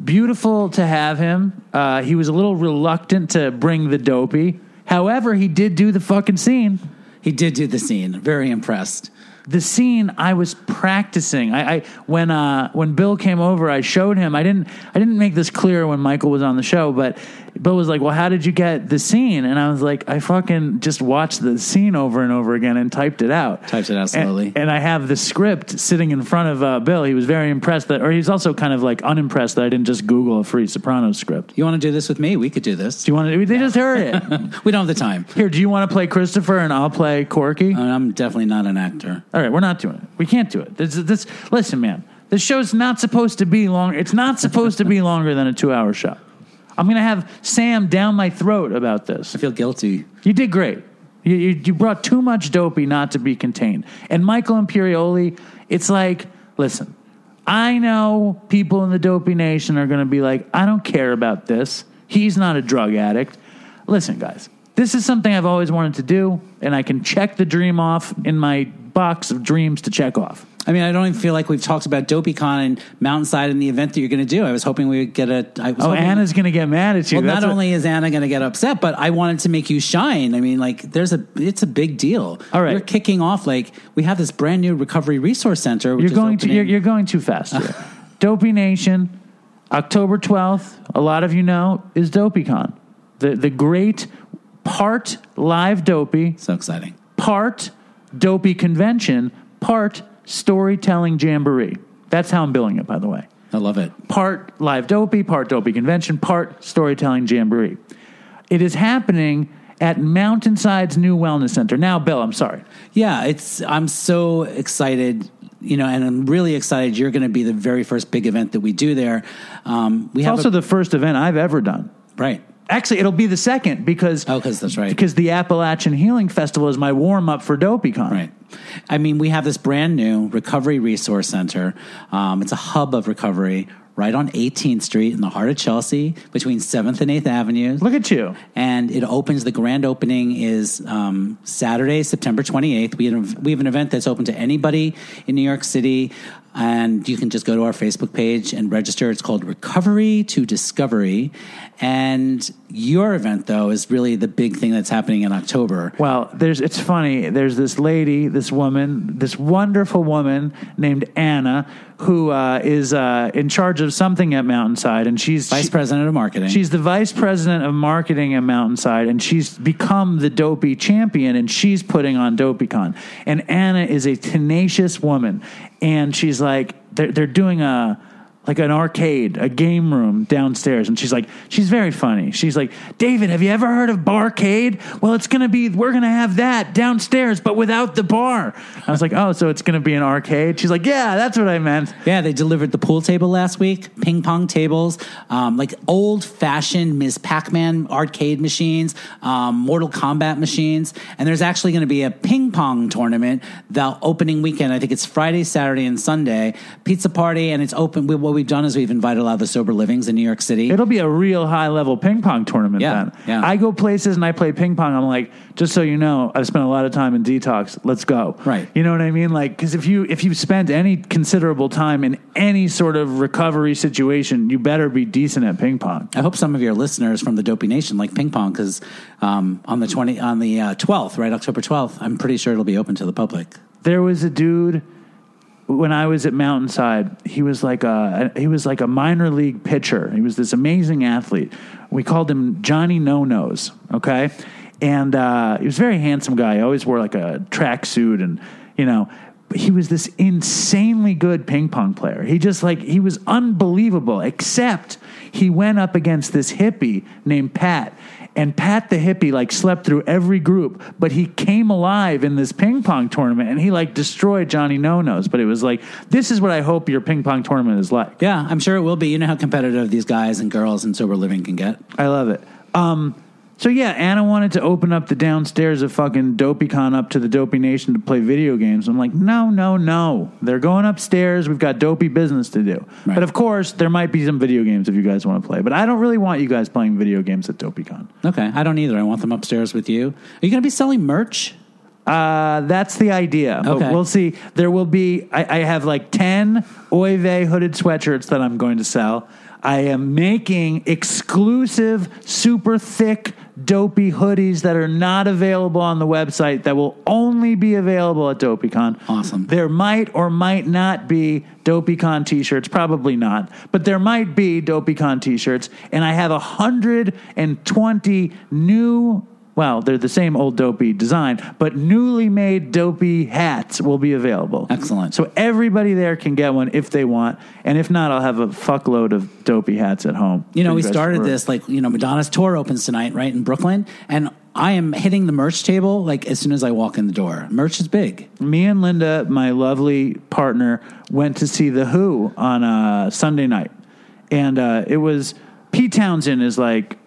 beautiful to have him. Uh, he was a little reluctant to bring the dopey. However, he did do the fucking scene. He did do the scene. Very impressed. The scene I was practicing. I, I when uh, when Bill came over, I showed him. I didn't I didn't make this clear when Michael was on the show, but Bill was like, "Well, how did you get the scene?" And I was like, "I fucking just watched the scene over and over again and typed it out." Typed it out slowly. And, I have the script sitting in front of uh, Bill. He was very impressed that, or he's also kind of like unimpressed that I didn't just Google a free Sopranos script. You want to do this with me? We could do this. Do you want to? They just heard it. We don't have the time. Here, do you want to play Christopher and I'll play Corky? And I'm definitely not an actor. All right, we're not doing it. We can't do it. This, this, listen, man, this show's not supposed to be long. It's not supposed to be longer than a two-hour show. I'm going to have Sam down my throat about this. I feel guilty. You did great. You, you, you brought too much dopey not to be contained. And Michael Imperioli, it's like, listen, I know people in the dopey nation are going to be like, I don't care about this. He's not a drug addict. Listen, guys, this is something I've always wanted to do, and I can check the dream off in my box of dreams to check off. I mean, I don't even feel like we've talked about DopeyCon and Mountainside and the event that you're going to do. I was hoping we would get a. I was Oh, Anna's going to get mad at you. Well, That's not only is Anna going to get upset, but I wanted to make you shine. I mean, like, there's a, it's a big deal. All right. we're kicking off. Like, we have this brand new recovery resource center. Which you're is going to you're, you're going too fast here. Dopey Nation, October 12th. A lot of you know is DopeyCon, the the great part live Dopey, so exciting. part Dopey convention, part storytelling jamboree. That's how I'm billing it, by the way. I love it. Part live Dopey, part Dopey convention, part storytelling jamboree. It is happening at Mountainside's new wellness center. Now, Bill, I'm sorry. Yeah, it's. I'm so excited. You know, and I'm really excited. You're going to be the very first big event that we do there. Um, we It's have also a, the first event I've ever done. right. Actually, it'll be the second because oh, because that's right. Because the Appalachian Healing Festival is my warm up for DopeyCon. Right. I mean, we have this brand new recovery resource center. Um, it's a hub of recovery right on 18th Street in the heart of Chelsea between 7th and 8th Avenues. Look at you. and it opens. The grand opening is um, Saturday, September 28th. We have, we have an event that's open to anybody in New York City, and you can just go to our Facebook page and register. It's called Recovery to Discovery, and your event though is really the big thing that's happening in October. Well, there's it's funny. There's this lady, this woman, this wonderful woman named Anna, who uh, is uh, in charge of something at Mountainside, and she's Vice she- President of Marketing. She's the vice president of marketing at Mountainside, and she's become the Dopey champion, and she's putting on DopeyCon. And Anna is a tenacious woman, and she's like, they're, they're doing a like an arcade, a game room downstairs, and she's like, she's very funny. She's like, David, have you ever heard of Barcade? Well, it's gonna be, we're gonna have that downstairs, but without the bar. I was like, oh, so it's gonna be an arcade? She's like, yeah, that's what I meant. Yeah, they delivered the pool table last week, ping pong tables, um, like old fashioned Ms. Pac Man arcade machines, um, Mortal Kombat machines. And there's actually going to be a ping pong tournament the opening weekend. I think it's Friday, Saturday, and Sunday. Pizza party, and it's open. We, what we've done is we've invited a lot of the sober livings in New York City. It'll be a real high level ping pong tournament Yeah, then. yeah. I go places and I play ping pong. I'm like, just so you know, I've spent a lot of time in detox. Let's go. Right. You know what I mean? Like, because if you if you've spent any considerable time in any sort of recovery situation, you better be decent at ping pong. I hope some of your listeners from the Dopey Nation like ping pong because um, on the twenty on the uh, twelfth, right, October twelfth, I'm pretty sure it'll be open to the public. There was a dude when I was at Mountainside. He was like a he was like a minor league pitcher. He was this amazing athlete. We called him Johnny No Nose. Okay, and uh, he was a very handsome guy. He always wore like a tracksuit, and you know. He was this insanely good ping pong player. He just like he was unbelievable. Except he went up against this hippie named Pat, and Pat the hippie like slept through every group, but he came alive in this ping pong tournament and he like destroyed Johnny No Nose. But it was like, this is what I hope your ping pong tournament is like. Yeah, I'm sure it will be. You know how competitive these guys and girls in sober living can get. I love it. Um, so yeah, Anna wanted to open up the downstairs of fucking DopeyCon up to the Dopey Nation to play video games. I'm like, no, no, no. They're going upstairs. We've got dopey business to do. Right. But of course, there might be some video games if you guys want to play. But I don't really want you guys playing video games at DopeyCon. Okay, I don't either. I want them upstairs with you. Are you going to be selling merch? Uh, that's the idea. But Okay. we'll see. There will be. I, I have like ten Oive hooded sweatshirts that I'm going to sell. I am making exclusive, super thick, dopey hoodies that are not available on the website that will only be available at DopeyCon. Awesome. There might or might not be DopeyCon t-shirts, probably not, but there might be DopeyCon t-shirts, and I have 120 new well, they're the same old dopey design, but newly made dopey hats will be available. Excellent. So everybody there can get one if they want, and if not, I'll have a fuckload of dopey hats at home. You know, we started this like you know Madonna's tour opens tonight, right in Brooklyn, and I am hitting the merch table like as soon as I walk in the door. Merch is big. me and Linda, my lovely partner, went to see The Who on a Sunday night. And uh, it was Pete Townshend is like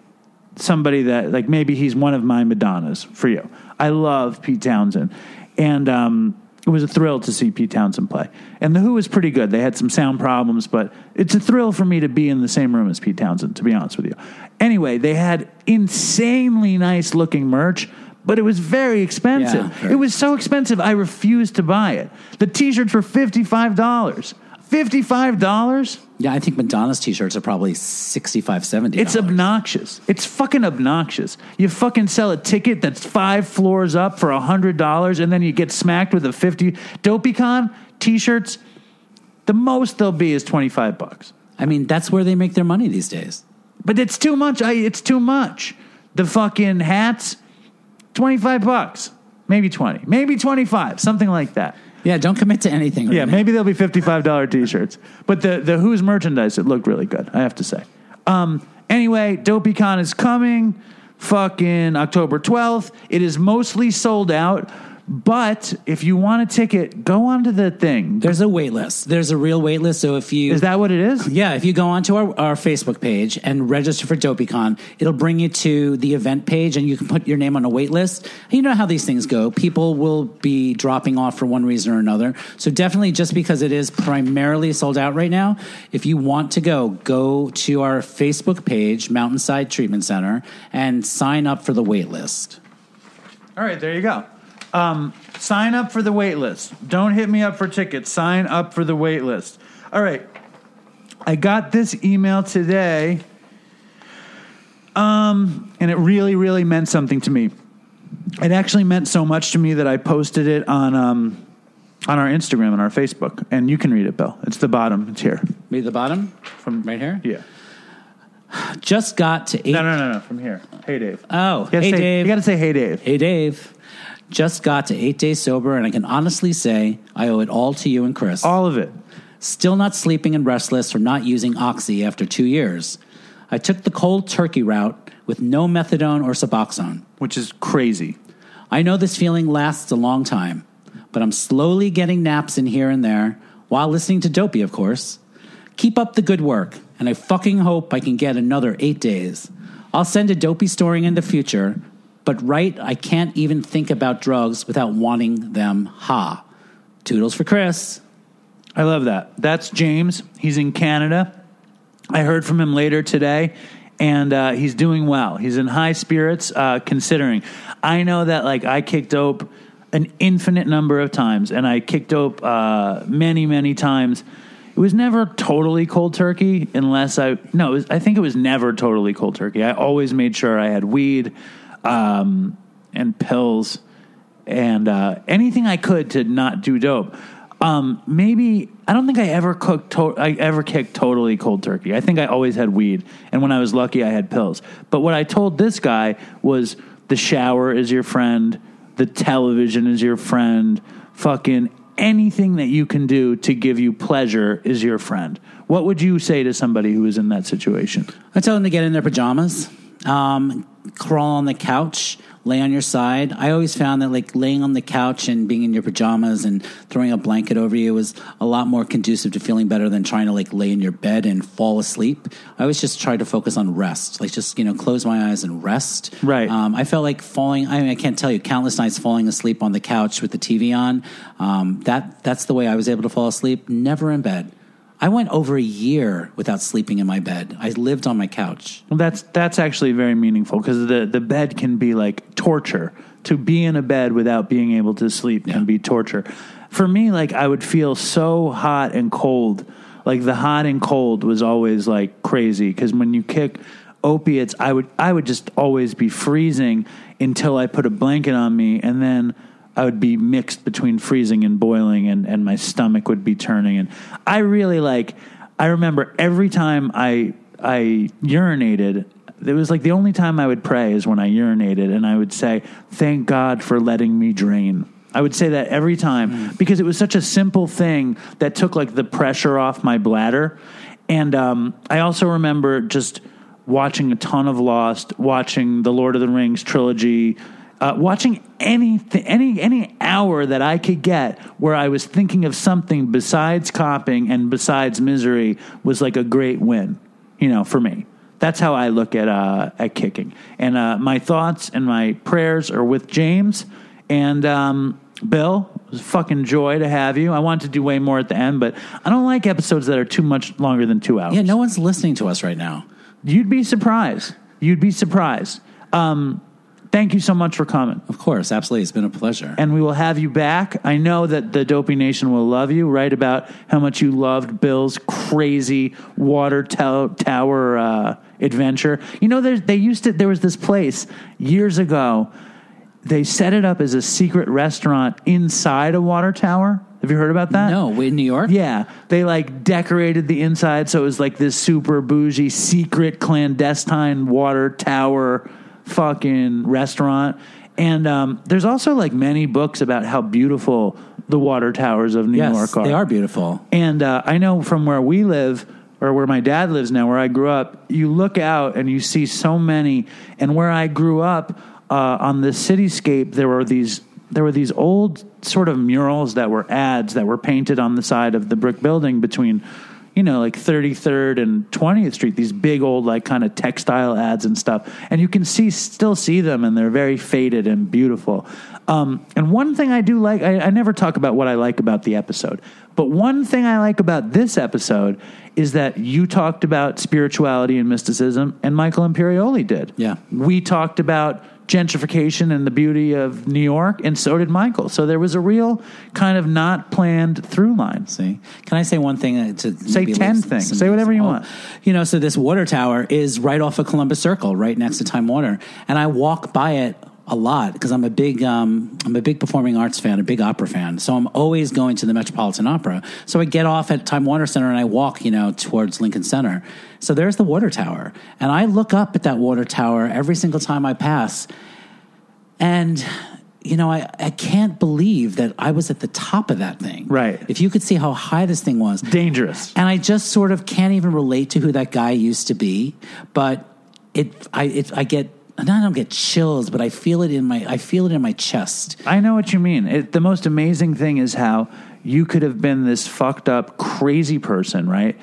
somebody that, like, maybe he's one of my Madonnas for you. I love Pete Townshend. And um, it was a thrill to see Pete Townshend play. And The Who was pretty good. They had some sound problems, but it's a thrill for me to be in the same room as Pete Townshend, to be honest with you. Anyway, they had insanely nice looking merch. But it was very expensive. Yeah, very. it was so expensive, I refused to buy it. The T-shirts were fifty-five dollars. Fifty-five dollars? Yeah, I think Madonna's t-shirts are probably 65 70 It's obnoxious. It's fucking obnoxious. You fucking sell a ticket that's five floors up for hundred dollars, and then you get smacked with a fifty. DopeyCon T-shirts. The most they'll be is twenty-five bucks. I mean, that's where they make their money these days. But it's too much. I, it's too much. The fucking hats, twenty-five bucks, maybe twenty, maybe twenty-five, something like that. Yeah, don't commit to anything. Right Yeah, maybe they'll be fifty-five dollar t-shirts. But the the Who's merchandise, it looked really good. I have to say. Um. Anyway, DopeyCon is coming. Fucking October twelfth. It is mostly sold out. But if you want a ticket, go onto the thing. There's a wait list. There's a real wait list. So if you Is that what it is? Yeah, if you go onto our, our Facebook page and register for DopeyCon, it'll bring you to the event page and you can put your name on a wait list. You know how these things go. People will be dropping off for one reason or another. So definitely just because it is primarily sold out right now, if you want to go, go to our Facebook page, Mountainside Treatment Center, and sign up for the wait list. All right, there you go. Um, sign up for the wait list. Don't hit me up for tickets. Sign up for the wait list. All right. I got this email today. Um, and it really, really meant something to me. It actually meant so much to me that I posted it on um, on our Instagram and our Facebook. And you can read it, Bill. It's the bottom. It's here. Be the bottom from right here. Yeah. Just got to eight. No, no, no, no. From here. Hey, Dave. Oh, hey say- Dave. You got to say, hey, Dave. Hey, Dave. Just got to eight days sober, and I can honestly say I owe it all to you and Chris. All of it. Still not sleeping and restless from not using Oxy after two years. I took the cold turkey route with no methadone or Suboxone. Which is crazy. I know this feeling lasts a long time, but I'm slowly getting naps in here and there while listening to Dopey, of course. Keep up the good work, and I fucking hope I can get another eight days. I'll send a Dopey story in the future, but right, I can't even think about drugs without wanting them. Ha. Toodles for Chris. I love that. That's James. He's in Canada. I heard from him later today, and uh, he's doing well. He's in high spirits, uh, considering. I know that, like, I kicked dope an infinite number of times, and I kicked dope uh, many, many times. It was never totally cold turkey, unless I no. Was, I think it was never totally cold turkey. I always made sure I had weed um, and pills and uh, anything I could to not do dope. Um, maybe I don't think I ever cooked. To- I ever kicked totally cold turkey. I think I always had weed, and when I was lucky, I had pills. But what I told this guy was the shower is your friend, the television is your friend, fucking anything that you can do to give you pleasure is your friend. What would you say to somebody who is in that situation? I tell them to get in their pajamas, um, crawl on the couch, lay on your side. I always found that like laying on the couch and being in your pajamas and throwing a blanket over you was a lot more conducive to feeling better than trying to like lay in your bed and fall asleep. I always just try to focus on rest, like just you know close my eyes and rest. Right. Um, I felt like falling. I mean, I can't tell you countless nights falling asleep on the couch with the TV on. Um, that that's the way I was able to fall asleep. Never in bed. I went over a year without sleeping in my bed. I lived on my couch. Well, that's that's actually very meaningful because the the bed can be like torture. To be in a bed without being able to sleep Yeah. can be torture. For me, like I would feel so hot and cold. Like the hot and cold was always like crazy because when you kick opiates, I would I would just always be freezing until I put a blanket on me, and then I would be mixed between freezing and boiling, and and my stomach would be turning. And I really like. I remember every time I I urinated. It was like the only time I would pray is when I urinated, and I would say, "Thank God for letting me drain." I would say that every time because it was such a simple thing that took like the pressure off my bladder. And um, I also remember just watching a ton of Lost, watching the Lord of the Rings trilogy, uh, watching anything, any any hour that I could get where I was thinking of something besides copping and besides misery was like a great win, you know, for me. That's how I look at uh, at kicking. And uh, my thoughts and my prayers are with James and um, Bill. It was a fucking joy to have you. I wanted to do way more at the end, but I don't like episodes that are too much longer than two hours. Yeah, no one's listening to us right now. You'd be surprised. You'd be surprised. Um, thank you so much for coming. Of course, absolutely. It's been a pleasure. And we will have you back. I know that the Dopey Nation will love you, right? About how much you loved Bill's crazy water to- tower uh, adventure. You know, they used to, there was this place years ago. They set it up as a secret restaurant inside a water tower. Have you heard about that? no, in New York? Yeah, they like decorated the inside so it was like this super bougie, secret, clandestine water tower fucking restaurant. And um, there's also like many books about how beautiful the water towers of New Yes, York are. they are beautiful. And uh, I know from where we live, or where my dad lives now, where I grew up, you look out and you see so many. And where I grew up uh, on the cityscape, there were these there were these old sort of murals that were ads that were painted on the side of the brick building between. You know, like 33rd and 20th Street, these big old, like, kind of textile ads and stuff. And you can see, still see them, and they're very faded and beautiful. Um, and one thing I do like, I, I never talk about what I like about the episode, but one thing I like about this episode is that you talked about spirituality and mysticism, and Michael Imperioli did. Yeah. We talked about gentrification and the beauty of New York, and so did Michael. So there was a real kind of not planned through line. See, can I say one thing uh, to Say 10 leave things. some- Say whatever you oh, want. You know, so this water tower is right off of Columbus Circle, right next to Time Warner, and I walk by it a lot because I'm a big um, I'm a big performing arts fan, a big opera fan. So I'm always going to the Metropolitan Opera. So I get off at Time Warner Center and I walk, you know, towards Lincoln Center. So there's the water tower, and I look up at that water tower every single time I pass, and you know, I, I can't believe that I was at the top of that thing. Right. If you could see how high this thing was. Dangerous. And I just sort of can't even relate to who that guy used to be, but it I it, I get I don't get chills, but I feel it in my I feel it in my chest. I know what you mean. It, the most amazing thing is how you could have been this fucked up, crazy person, right?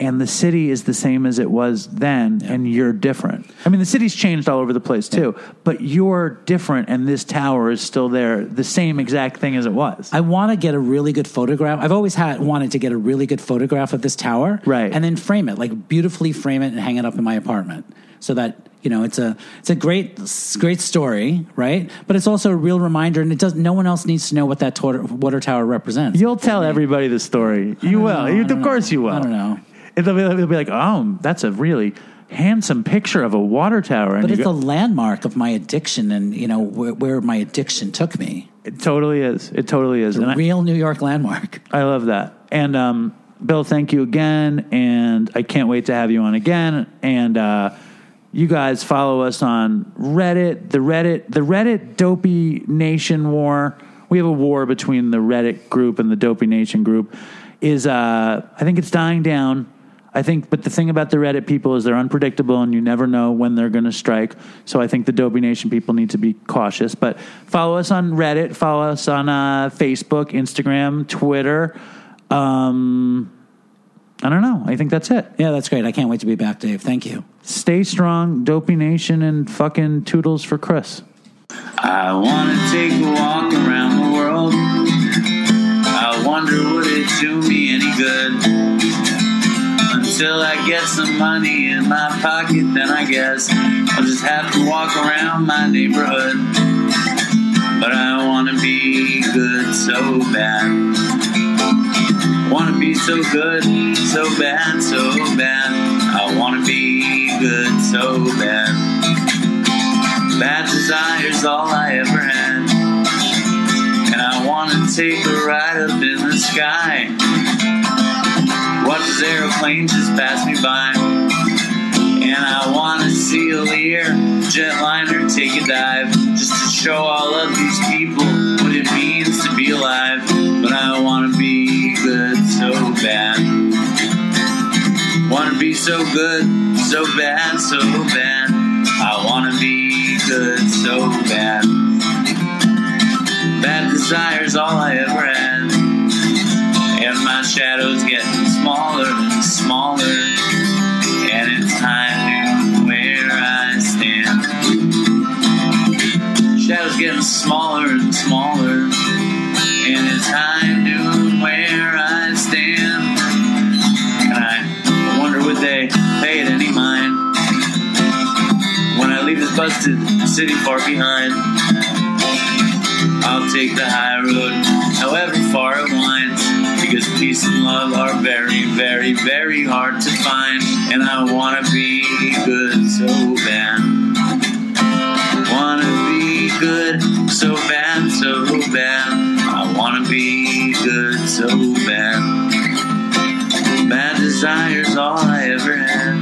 And the city is the same as it was then, and you're different. I mean, the city's changed all over the place too, but you're different, and this tower is still there, the same exact thing as it was. I want to get a really good photograph. I've always had wanted to get a really good photograph of this tower, Right. And then frame it, like beautifully frame it and hang it up in my apartment, so that you know it's a it's a great great story, right? But it's also a real reminder, and it does. No one else needs to know what that tor- water tower represents. You'll tell everybody the story. You will. know, You, of course, you will. I don't know. It'll be, it'll be like, oh, that's a really handsome picture of a water tower. And But it's go- a landmark of my addiction, and you know where, where my addiction took me. it totally is. It totally is. A And I- real New York landmark. I love that. And um, Bill, thank you again. And I can't wait to have you on again. And uh, you guys follow us on Reddit, the Reddit, the Reddit Dopey Nation War. We have a war between the Reddit group and the Dopey Nation group. Is uh, I think it's dying down. I think, but the thing about the Reddit people is they're unpredictable, and you never know when they're going to strike. So I think the Dopey Nation people need to be cautious. But follow us on Reddit, follow us on uh, Facebook, Instagram, Twitter. Um, I don't know. I think that's it. Yeah, that's great. I can't wait to be back, Dave. Thank you. Stay strong, Dopey Nation, and fucking toodles for Chris. I wanna take a walk around the world. I wonder what it do me any good. Until I get some money in my pocket, then I guess I'll just have to walk around my neighborhood. But I wanna be good so bad. Wanna be so good, so bad, so bad. I wanna be good so bad. Bad desire's all I ever had. And I wanna take a ride up in the sky. Watch this aeroplane just pass me by. And I wanna see a Lear jetliner take a dive. Just to show all of these people what it means to be alive. But I wanna be good so bad. I wanna be so good, so bad, so bad. I wanna be good so bad. Bad desire's all I ever had. And my shadow's getting smaller and smaller. And it's time to where I stand. Shadow's getting smaller and smaller. And it's time busted city far behind. I'll take the high road, however far it winds, because peace and love are very, very, very hard to find. And I wanna be good so bad. Wanna be good so bad, so bad. I wanna be good so bad. Bad desire's all I ever had.